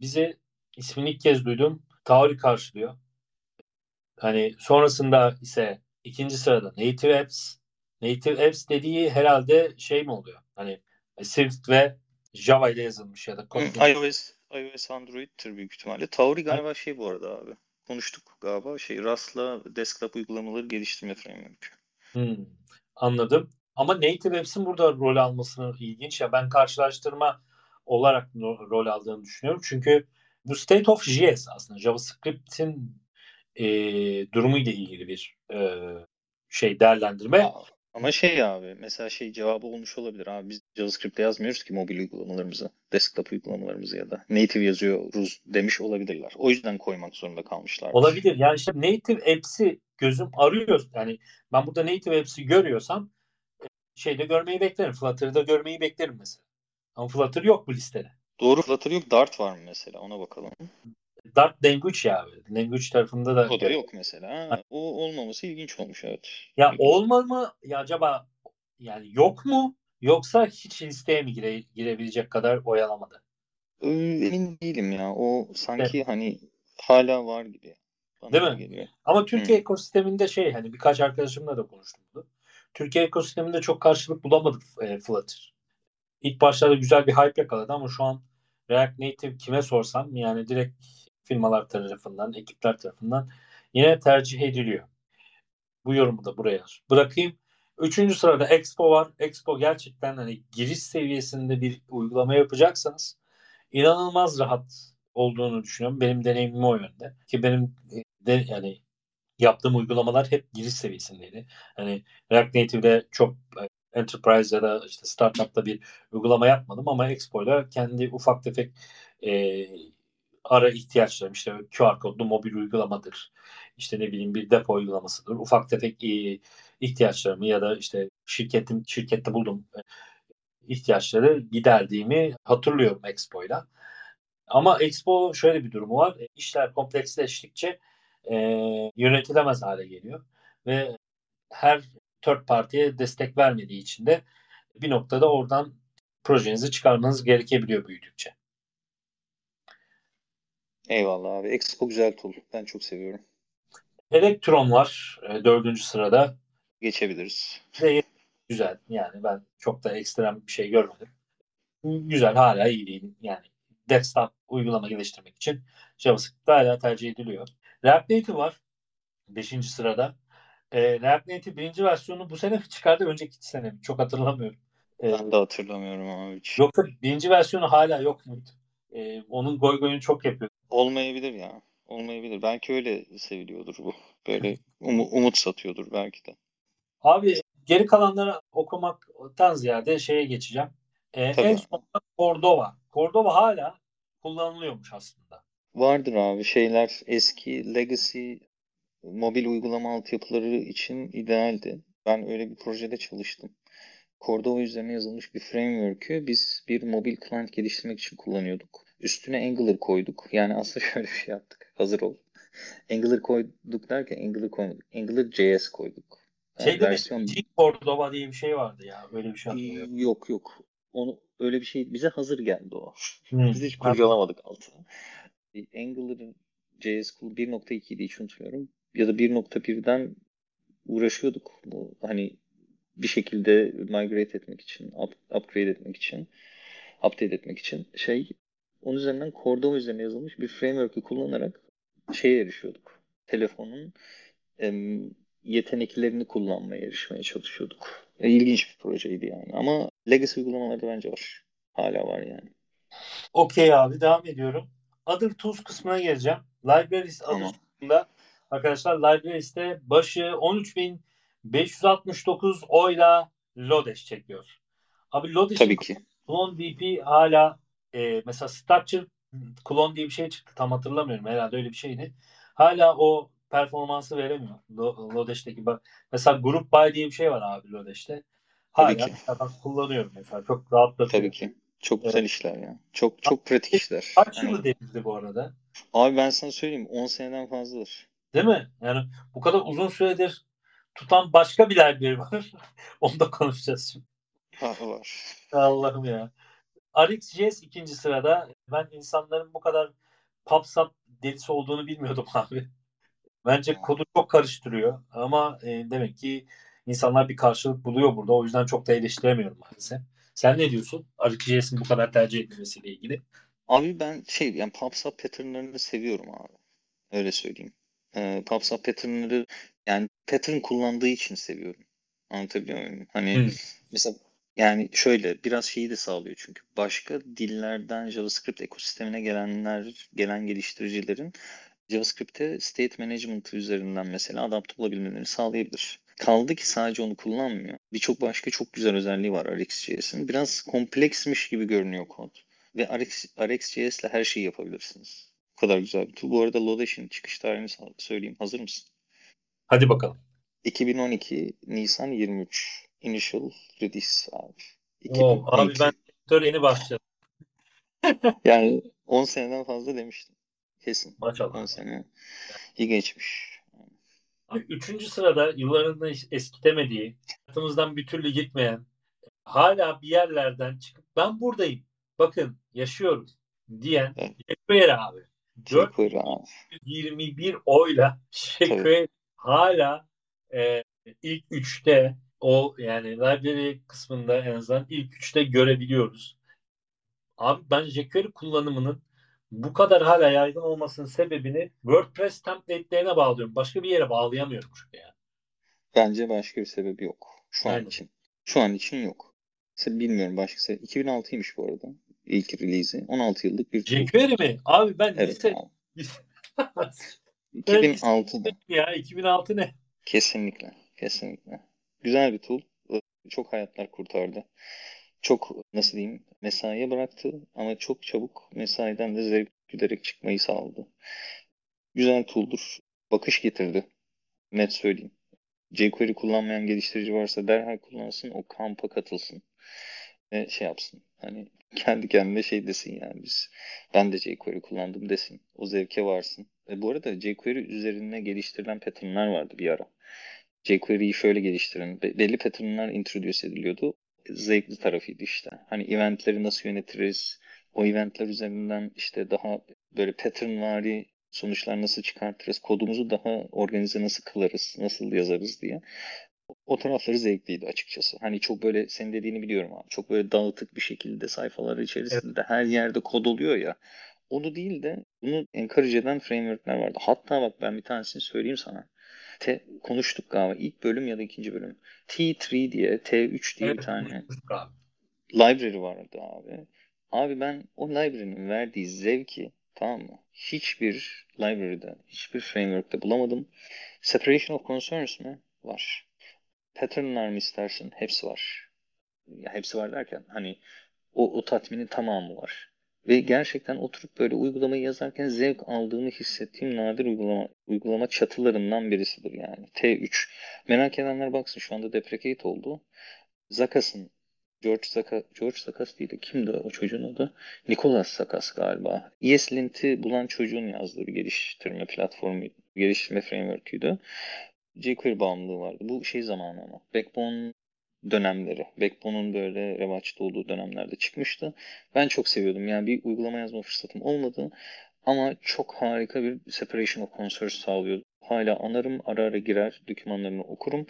bizi ismini ilk kez duydum. Tauri karşılıyor. Hani sonrasında ise ikinci sırada Native Apps, Native apps dediği herhalde şey mi oluyor? Hani Swift ve Java ile yazılmış ya da Kotlin. iOS, iOS Android'tir büyük ihtimalle. Tauri galiba şey bu arada abi. Konuştuk galiba. Şey Rust'la desktop uygulamaları geliştirme framework. Hmm, anladım. Ama Native Apps'in burada rol almasını ilginç ya. Ben karşılaştırma olarak rol aldığını düşünüyorum. Çünkü bu State of JS aslında JavaScript'in e, durumuyla ilgili bir e, şey değerlendirme. Ama şey abi mesela şey cevabı olmuş olabilir abi biz JavaScript'te yazmıyoruz ki mobil uygulamalarımızı, desktop uygulamalarımızı ya da native yazıyoruz demiş olabilirler. O yüzden koymak zorunda kalmışlar. Olabilir. Yani işte native apps'i gözüm arıyor. Yani ben burada native apps'i görüyorsam şeyde görmeyi beklerim. Flutter'da görmeyi beklerim mesela. Ama Flutter yok bu listede. Doğru Flutter yok. Dart var mı mesela? Ona bakalım. Dart language ya. Language tarafında da. O da yok mesela. Ha, o olmaması ilginç olmuş evet. Ya ilginç. olma mı? Ya acaba yani yok mu? Yoksa hiç listeye mi gire, girebilecek kadar oyalamadı? Emin değilim ya. O sanki evet. hani hala var gibi. Bana Değil mi? Geliyor. Ama Türkiye Hı. ekosisteminde şey hani birkaç arkadaşımla da konuştum bunu. Türkiye ekosisteminde çok karşılık bulamadık e, Flutter. İlk başlarda güzel bir hype yakaladı ama şu an React Native kime sorsam yani direkt firmalar tarafından, ekipler tarafından yine tercih ediliyor. Bu yorumu da buraya bırakayım. Üçüncü sırada Expo var. Expo gerçekten hani giriş seviyesinde bir uygulama yapacaksanız inanılmaz rahat olduğunu düşünüyorum. Benim deneyimim o yönde. Ki benim e, de, yani yaptığım uygulamalar hep giriş seviyesindeydi. Hani React Native'de çok e, enterprise ya da işte startup'ta bir uygulama yapmadım ama Expo'yla kendi ufak tefek e, ara ihtiyaçlarım işte QR kodlu mobil uygulamadır. İşte ne bileyim bir depo uygulamasıdır. Ufak tefek e, ihtiyaçlarımı ya da işte şirketim şirkette buldum e, ihtiyaçları giderdiğimi hatırlıyorum Expo'yla. Ama Expo şöyle bir durumu var. E, işler kompleksleştikçe e, yönetilemez hale geliyor ve her third party'ye destek vermediği için de bir noktada oradan projenizi çıkarmanız gerekebiliyor büyüdükçe. Eyvallah abi. Expo güzel tool. Ben çok seviyorum. Elektron var e, dördüncü sırada. Geçebiliriz. Ve güzel. Yani ben çok da ekstrem bir şey görmedim. Güzel hala iyi değil. Yani desktop uygulama geliştirmek için JavaScript hala tercih ediliyor. React Native var. Beşinci sırada. E, React Native birinci versiyonu bu sene çıkardı. Önceki sene Çok hatırlamıyorum. E, ben de hatırlamıyorum ama hiç. Yoksa birinci versiyonu hala yok muydu? E, onun goy goyunu çok yapıyor. Olmayabilir ya. Olmayabilir. Belki öyle seviliyordur bu. Böyle *laughs* um- umut satıyordur belki de. Abi geri kalanları okumaktan ziyade şeye geçeceğim. Ee, en sonunda Cordova. Cordova hala kullanılıyormuş aslında. Vardır abi şeyler eski legacy mobil uygulama altyapıları için idealdi. Ben öyle bir projede çalıştım. Cordova üzerine yazılmış bir framework'ü biz bir mobil client geliştirmek için kullanıyorduk. Üstüne Angular koyduk. Yani aslında *laughs* şöyle bir şey yaptık. Hazır ol. Angular koyduk derken Angular koyduk. Angular JS koyduk. Yani şey versiyon... G Cordova diye bir şey vardı ya. Öyle bir şey hatırlıyorum. Yok yok. Onu öyle bir şey bize hazır geldi o. Hmm. Biz hiç kurcalamadık altına. Angular'ın JS 1.2'ydi hiç unutmuyorum. Ya da 1.1'den uğraşıyorduk. Bu hani bir şekilde migrate etmek için, up, upgrade etmek için, update etmek için şey onun üzerinden Cordova üzerine yazılmış bir framework'ü kullanarak şeye erişiyorduk. Telefonun em, yeteneklerini kullanmaya erişmeye çalışıyorduk. E, ilginç bir projeydi yani. Ama legacy uygulamalarda bence var. Hala var yani. Okey abi devam ediyorum. Other Tools kısmına geleceğim. Libraries tamam. adında arkadaşlar Libraries'te başı 13.569 oyla Lodash çekiyor. Abi Lodash'ın Tabii ki. Clone DP hala e, mesela Structure Clone diye bir şey çıktı. Tam hatırlamıyorum. Herhalde öyle bir şeydi. Hala o performansı veremiyor. Lodash'teki bak. Mesela Group By diye bir şey var abi Lodash'te. Hala Tabii ki. kullanıyorum mesela. Çok rahatlatıyor. Tabii ki. Çok güzel evet. işler ya. Çok çok pratik işler. Kaç yılı yani... denildi bu arada? Abi ben sana söyleyeyim 10 seneden fazladır. Değil mi? Yani bu kadar uzun süredir tutan başka bir library var. *laughs* Onu da konuşacağız şimdi. Ha, var. Allah'ım ya. RxJS ikinci sırada. Ben insanların bu kadar PubSub delisi olduğunu bilmiyordum *laughs* abi. Bence kodu çok karıştırıyor ama e, demek ki insanlar bir karşılık buluyor burada. O yüzden çok da eleştiremiyorum maalesef. Sen ne diyorsun? ArcGIS'in bu kadar tercih edilmesiyle ilgili. Abi ben şey yani PubSub patternlarını seviyorum abi. Öyle söyleyeyim. Ee, PubSub patternları yani pattern kullandığı için seviyorum. Anlatabiliyor muyum? Hani hmm. mesela yani şöyle biraz şeyi de sağlıyor çünkü başka dillerden JavaScript ekosistemine gelenler, gelen geliştiricilerin JavaScript'te state management üzerinden mesela adapte olabilmelerini sağlayabilir. Kaldı ki sadece onu kullanmıyor. Birçok başka çok güzel özelliği var RxJS'in. Biraz kompleksmiş gibi görünüyor kod. Ve Rx, RxJS ile her şeyi yapabilirsiniz. Bu kadar güzel bir tool. Bu arada Lodash'in çıkış tarihini söyleyeyim. Hazır mısın? Hadi bakalım. 2012 Nisan 23. Initial release abi. Wow, abi ben sektör yeni başladım. yani 10 seneden fazla demiştim. Kesin. Maşallah. 10 sene. İyi geçmiş. Üçüncü sırada yıllarında eskitemediği, hayatımızdan bir türlü gitmeyen, hala bir yerlerden çıkıp ben buradayım, bakın yaşıyorum diyen evet. Abi. 421 oyla Shakespeare hala e, ilk üçte o yani library kısmında en azından ilk üçte görebiliyoruz. Abi ben jQuery kullanımının bu kadar hala yaygın olmasının sebebini WordPress template'lerine bağlıyorum. Başka bir yere bağlayamıyorum çünkü yani. Bence başka bir sebebi yok. Şu Aynen. an için. Şu an için yok. Bilmiyorum başka sebebi. 2006'ymış bu arada. İlk release'i. 16 yıllık bir jQuery mi? Abi ben evet, lise... Abi. *laughs* 2006'da. Ya 2006 ne? Kesinlikle. Kesinlikle. Güzel bir tool. Çok hayatlar kurtardı. Çok nasıl diyeyim mesaiye bıraktı ama çok çabuk mesaiden de zevk güderek çıkmayı sağladı. Güzel tool'dur. Bakış getirdi. Net söyleyeyim. jQuery kullanmayan geliştirici varsa derhal kullansın. O kampa katılsın. Ve şey yapsın. Hani kendi kendine şey desin yani biz. Ben de jQuery kullandım desin. O zevke varsın. E bu arada jQuery üzerine geliştirilen patternlar vardı bir ara jQuery'yi şöyle geliştirin. belli patternlar introduce ediliyordu. Zevkli tarafıydı işte. Hani eventleri nasıl yönetiriz? O eventler üzerinden işte daha böyle pattern vari sonuçlar nasıl çıkartırız? Kodumuzu daha organize nasıl kılarız? Nasıl yazarız diye. O tarafları zevkliydi açıkçası. Hani çok böyle senin dediğini biliyorum abi. Çok böyle dağıtık bir şekilde sayfalar içerisinde evet. her yerde kod oluyor ya. Onu değil de bunu encourage eden frameworkler vardı. Hatta bak ben bir tanesini söyleyeyim sana. T konuştuk galiba. İlk bölüm ya da ikinci bölüm. T3 diye, T3 diye evet, bir tane library vardı abi. Abi ben o library'nin verdiği zevki tamam mı? Hiçbir library'de, hiçbir framework'te bulamadım. Separation of concerns mi? Var. Pattern'lar mı istersin? Hepsi var. Ya hepsi var derken hani o, o tatminin tamamı var. Ve gerçekten oturup böyle uygulamayı yazarken zevk aldığımı hissettiğim nadir uygulama, uygulama çatılarından birisidir yani. T3. Merak edenler baksın şu anda deprecate oldu. Zakas'ın George Zakas, George Zakas değil de kimdi o çocuğun adı? Nicholas Zakas galiba. ESLint'i bulan çocuğun yazdığı bir geliştirme platformu, geliştirme framework'üydü. jQuery bağımlılığı vardı. Bu şey zamanı ama. Backbone dönemleri. Backbone'un böyle revaçta olduğu dönemlerde çıkmıştı. Ben çok seviyordum. Yani bir uygulama yazma fırsatım olmadı. Ama çok harika bir separation of concerns sağlıyordu. Hala anarım, ara ara girer, dokümanlarını okurum.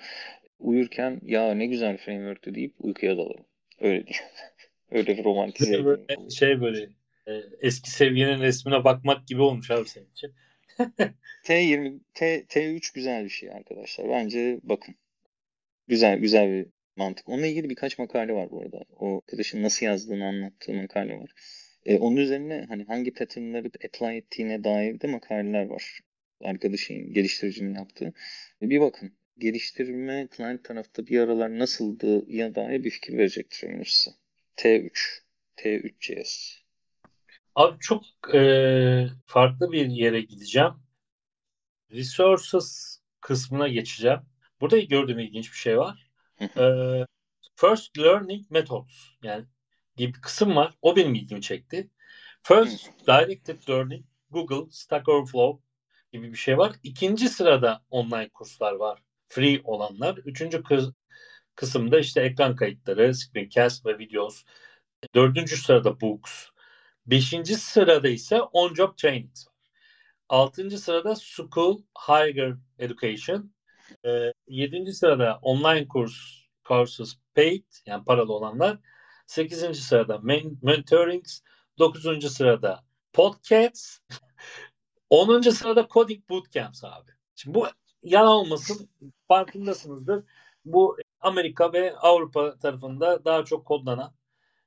Uyurken ya ne güzel framework'tü deyip uykuya dalarım. Öyle diyeyim. *laughs* Öyle bir romantize böyle, Şey böyle e, eski sevginin resmine bakmak gibi olmuş abi senin için. T20, *laughs* T, T3 güzel bir şey arkadaşlar. Bence bakın. Güzel güzel bir mantık. Onunla ilgili birkaç makale var bu arada. O arkadaşın nasıl yazdığını anlattığı makale var. E, onun üzerine hani hangi patternları apply ettiğine dair de makaleler var. Arkadaşın, geliştiricinin yaptığı. E, bir bakın. Geliştirme client tarafta bir aralar nasıldı ya dair bir fikir verecektir eminim size. T3. T3CS. Abi çok e, farklı bir yere gideceğim. Resources kısmına geçeceğim. Burada gördüğüm ilginç bir şey var e, First Learning Methods yani diye bir kısım var. O benim ilgimi çekti. First Directed Learning, Google, Stack Overflow gibi bir şey var. İkinci sırada online kurslar var. Free olanlar. Üçüncü kız, kısımda işte ekran kayıtları, screencast ve videos. Dördüncü sırada books. Beşinci sırada ise on-job trainings var. Altıncı sırada School Higher Education. E, 7. sırada online kurs courses paid yani paralı olanlar. 8. sırada mentoring. 9. sırada podcasts. *laughs* 10. sırada coding bootcamps abi. Şimdi bu yalan olmasın farkındasınızdır. Bu Amerika ve Avrupa tarafında daha çok kodlanan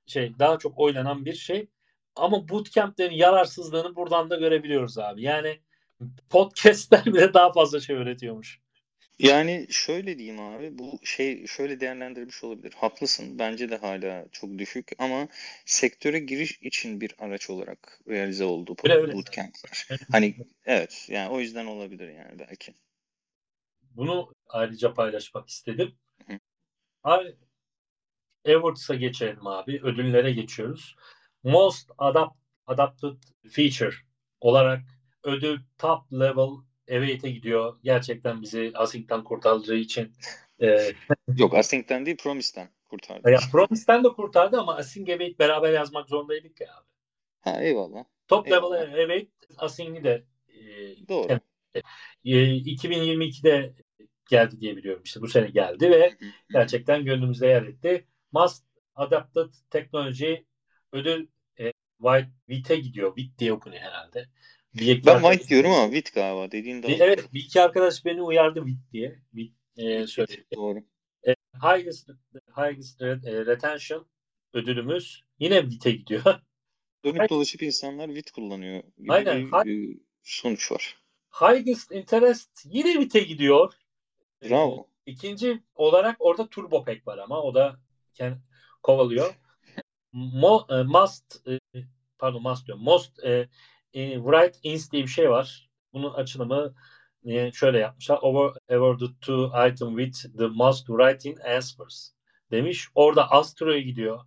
şey, daha çok oynanan bir şey. Ama bootcamp'lerin yararsızlığını buradan da görebiliyoruz abi. Yani podcast'ler bile daha fazla şey öğretiyormuş. Yani şöyle diyeyim abi bu şey şöyle değerlendirilmiş olabilir. Haklısın. Bence de hala çok düşük ama sektöre giriş için bir araç olarak realize oldu Öyle öyle. bootcamp'ler. Hani evet yani o yüzden olabilir yani belki. Bunu ayrıca paylaşmak istedim. Hı. Abi Awards'a geçelim abi. Ödüllere geçiyoruz. Most adapt, Adapted Feature olarak ödül top level Await'e gidiyor. Gerçekten bizi Asing'den kurtardığı için. E, *laughs* Yok Asing'den değil Promise'den kurtardı. ya Promise'den de kurtardı ama Asing Await beraber yazmak zorundaydık ya abi. Ha eyvallah. Top level Await Asing'i de e, Doğru. e, 2022'de geldi diye biliyorum. İşte bu sene geldi ve gerçekten gönlümüzde yer etti. Must Adapted Technology ödül e, White Wit'e gidiyor. Wit diye okunuyor herhalde. Bir iki Ben arkadaş- White diyorum ama Wit galiba dediğin Bir- doğru. evet bir iki arkadaş beni uyardı Wit diye. Wit e, söyledi. Doğru. E, highest, highest re- e, Retention ödülümüz yine Wit'e gidiyor. *laughs* Dönüp dolaşıp insanlar Wit kullanıyor gibi Aynen. bir e, sonuç var. highest Interest yine Wit'e gidiyor. E, Bravo. İkinci olarak orada Turbo Pack var ama o da kend- kovalıyor. *laughs* Mo, e, must e, pardon must diyorum. Most e, e, write ins diye bir şey var. Bunun açılımı e, şöyle yapmışlar. Over, awarded to item with the most writing answers demiş. Orada Astro'ya gidiyor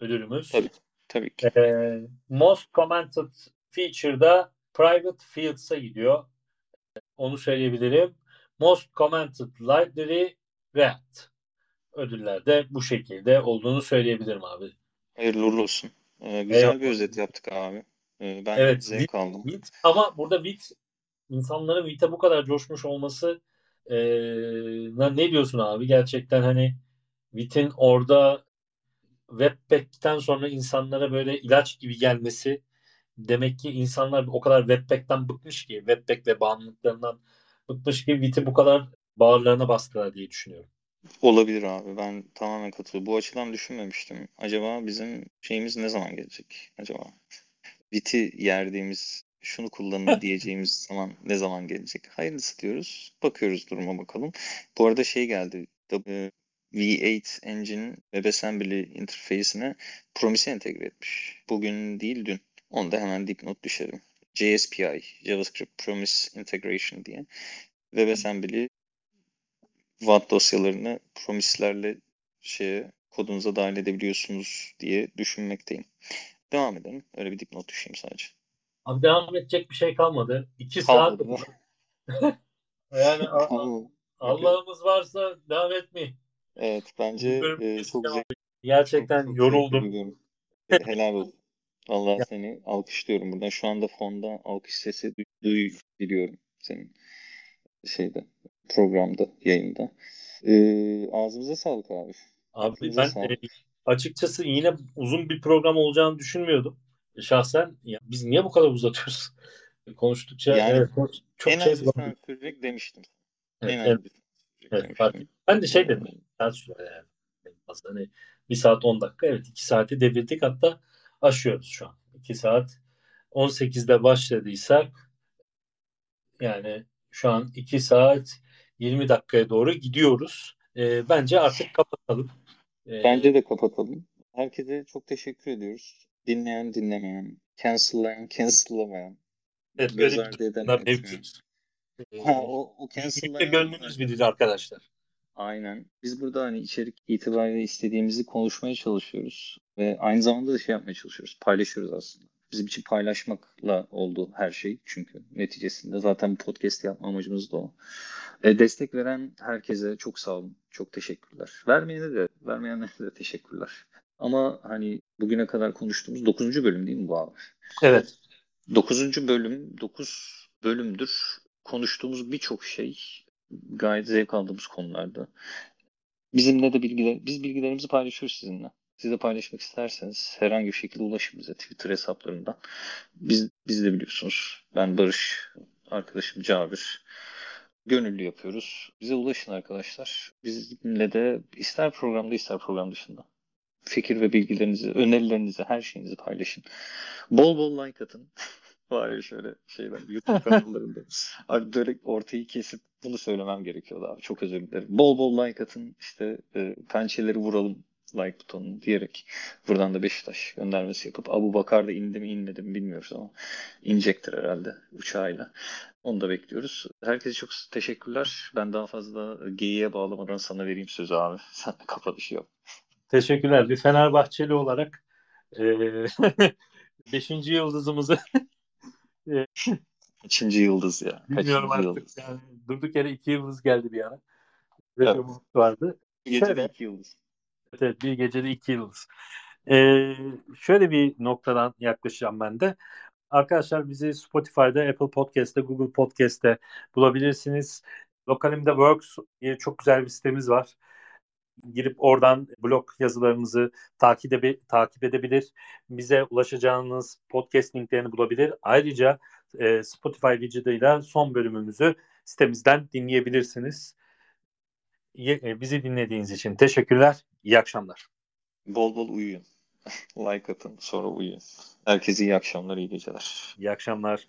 ödülümüz. Tabii. Tabii ki. E, most commented feature'da private fields'a gidiyor. Onu söyleyebilirim. Most commented library React. Ödüllerde bu şekilde olduğunu söyleyebilirim abi. Hayırlı uğurlu olsun. Ee, güzel Eyvallah. bir özet yaptık abi. Ee, ben Evet, zevk aldım. Vit ama burada Vit insanların Vit'e bu kadar coşmuş olması eee, ne ne diyorsun abi? Gerçekten hani Vit'in orada Webpack'ten sonra insanlara böyle ilaç gibi gelmesi demek ki insanlar o kadar Webpack'ten bıkmış ki Webpack ve bağımlılıklarından bıkmış ki Vit'i bu kadar bağırlarına bastılar diye düşünüyorum. Olabilir abi. Ben tamamen katılıyorum. Bu açıdan düşünmemiştim. Acaba bizim şeyimiz ne zaman gelecek? Acaba biti yerdiğimiz, şunu kullanın diyeceğimiz zaman ne zaman gelecek? Hayırlısı diyoruz. Bakıyoruz duruma bakalım. Bu arada şey geldi. W- V8 Engine WebAssembly interface'ine Promise entegre etmiş. Bugün değil dün. Onu da hemen dipnot düşerim. JSPI, JavaScript Promise Integration diye. WebAssembly WAD dosyalarını promise'lerle şeye kodunuza dahil edebiliyorsunuz diye düşünmekteyim. Devam edelim. Öyle bir dipnot düşeyim sadece. Abi devam edecek bir şey kalmadı. İki saat *laughs* Kalmadı. yani Allah- Tamam. Allah'ımız varsa devam etmeyin. Evet bence e, çok zevkli. Gerçekten çok zevkli yoruldum. E, Helal olsun. Vallahi Ya. seni alkışlıyorum buradan. Şu anda fonda alkış sesi duy- duyabiliyorum senin şeyde programda, yayında. E, ağzımıza sağlık abi. Abi Aklınıza ben sağlık. E, açıkçası yine uzun bir program olacağını düşünmüyordum. Şahsen ya, biz niye bu kadar uzatıyoruz? *laughs* Konuştukça Yani evet, çok, çok en şey sürecek demiştim. Evet, en evet, evet, demiştim. Ben de şey dedim. Sürer yani. Hani bir saat 10 dakika. Evet 2 saati devirdik hatta aşıyoruz şu an. 2 saat 18'de başladıysak yani şu an 2 saat 20 dakikaya doğru gidiyoruz. Ee, bence artık kapatalım. Ee, Bence de kapatalım. Herkese çok teşekkür ediyoruz. Dinleyen, dinlemeyen, cancellayan, cancellamayan, evet, göz ardı eden, mevcut. Ee, Ha, o, o birlikte cancellayan gönlünüz bilir arkadaşlar. Aynen. Biz burada hani içerik itibariyle istediğimizi konuşmaya çalışıyoruz. Ve aynı zamanda da şey yapmaya çalışıyoruz. Paylaşıyoruz aslında. Bizim için paylaşmakla oldu her şey. Çünkü neticesinde zaten bu podcast yapma amacımız da o. E, destek veren herkese çok sağ olun. Çok teşekkürler. Vermeyene de, vermeyenlere de teşekkürler. Ama hani bugüne kadar konuştuğumuz 9. bölüm değil mi bu abi? Evet. 9. bölüm, 9 bölümdür konuştuğumuz birçok şey gayet zevk aldığımız konularda. Bizimle de bilgiler, biz bilgilerimizi paylaşıyoruz sizinle. Siz de paylaşmak isterseniz herhangi bir şekilde ulaşın bize Twitter hesaplarından. Biz, biz de biliyorsunuz. Ben Barış, arkadaşım Cabir. Gönüllü yapıyoruz. Bize ulaşın arkadaşlar. Bizimle de ister programda ister program dışında. Fikir ve bilgilerinizi, önerilerinizi, her şeyinizi paylaşın. Bol bol like atın. *laughs* Var ya şöyle şeyler YouTube kanallarında. *laughs* abi böyle ortayı kesip bunu söylemem gerekiyordu abi. Çok özür dilerim. Bol bol like atın. İşte e, pençeleri vuralım like butonunu diyerek buradan da Beşiktaş göndermesi yapıp Abu Bakar da indi mi inmedi mi bilmiyoruz ama inecektir herhalde uçağıyla. Onu da bekliyoruz. Herkese çok teşekkürler. Ben daha fazla geyiğe bağlamadan sana vereyim sözü abi. *laughs* Sen de kapanışı yap. Teşekkürler. Bir Fenerbahçeli olarak e, *laughs* beşinci yıldızımızı *laughs* Kaçıncı yıldız ya? Bilmiyorum artık. yıldız? Yani durduk yere iki yıldız geldi bir ara. Evet. Vardı. Şöyle. iki yıldız. Evet, bir gecede iki yıldız. Ee, şöyle bir noktadan yaklaşacağım ben de. Arkadaşlar bizi Spotify'da, Apple Podcast'te, Google Podcast'te bulabilirsiniz. Lokalimde Works diye çok güzel bir sitemiz var. Girip oradan blog yazılarımızı takip, ede- takip edebilir. Bize ulaşacağınız podcast linklerini bulabilir. Ayrıca e, Spotify widget'ıyla son bölümümüzü sitemizden dinleyebilirsiniz. Ye- e, Bizi dinlediğiniz için teşekkürler. İyi akşamlar. Bol bol uyuyun. *laughs* like atın sonra uyuyun. Herkese iyi akşamlar, iyi geceler. İyi akşamlar.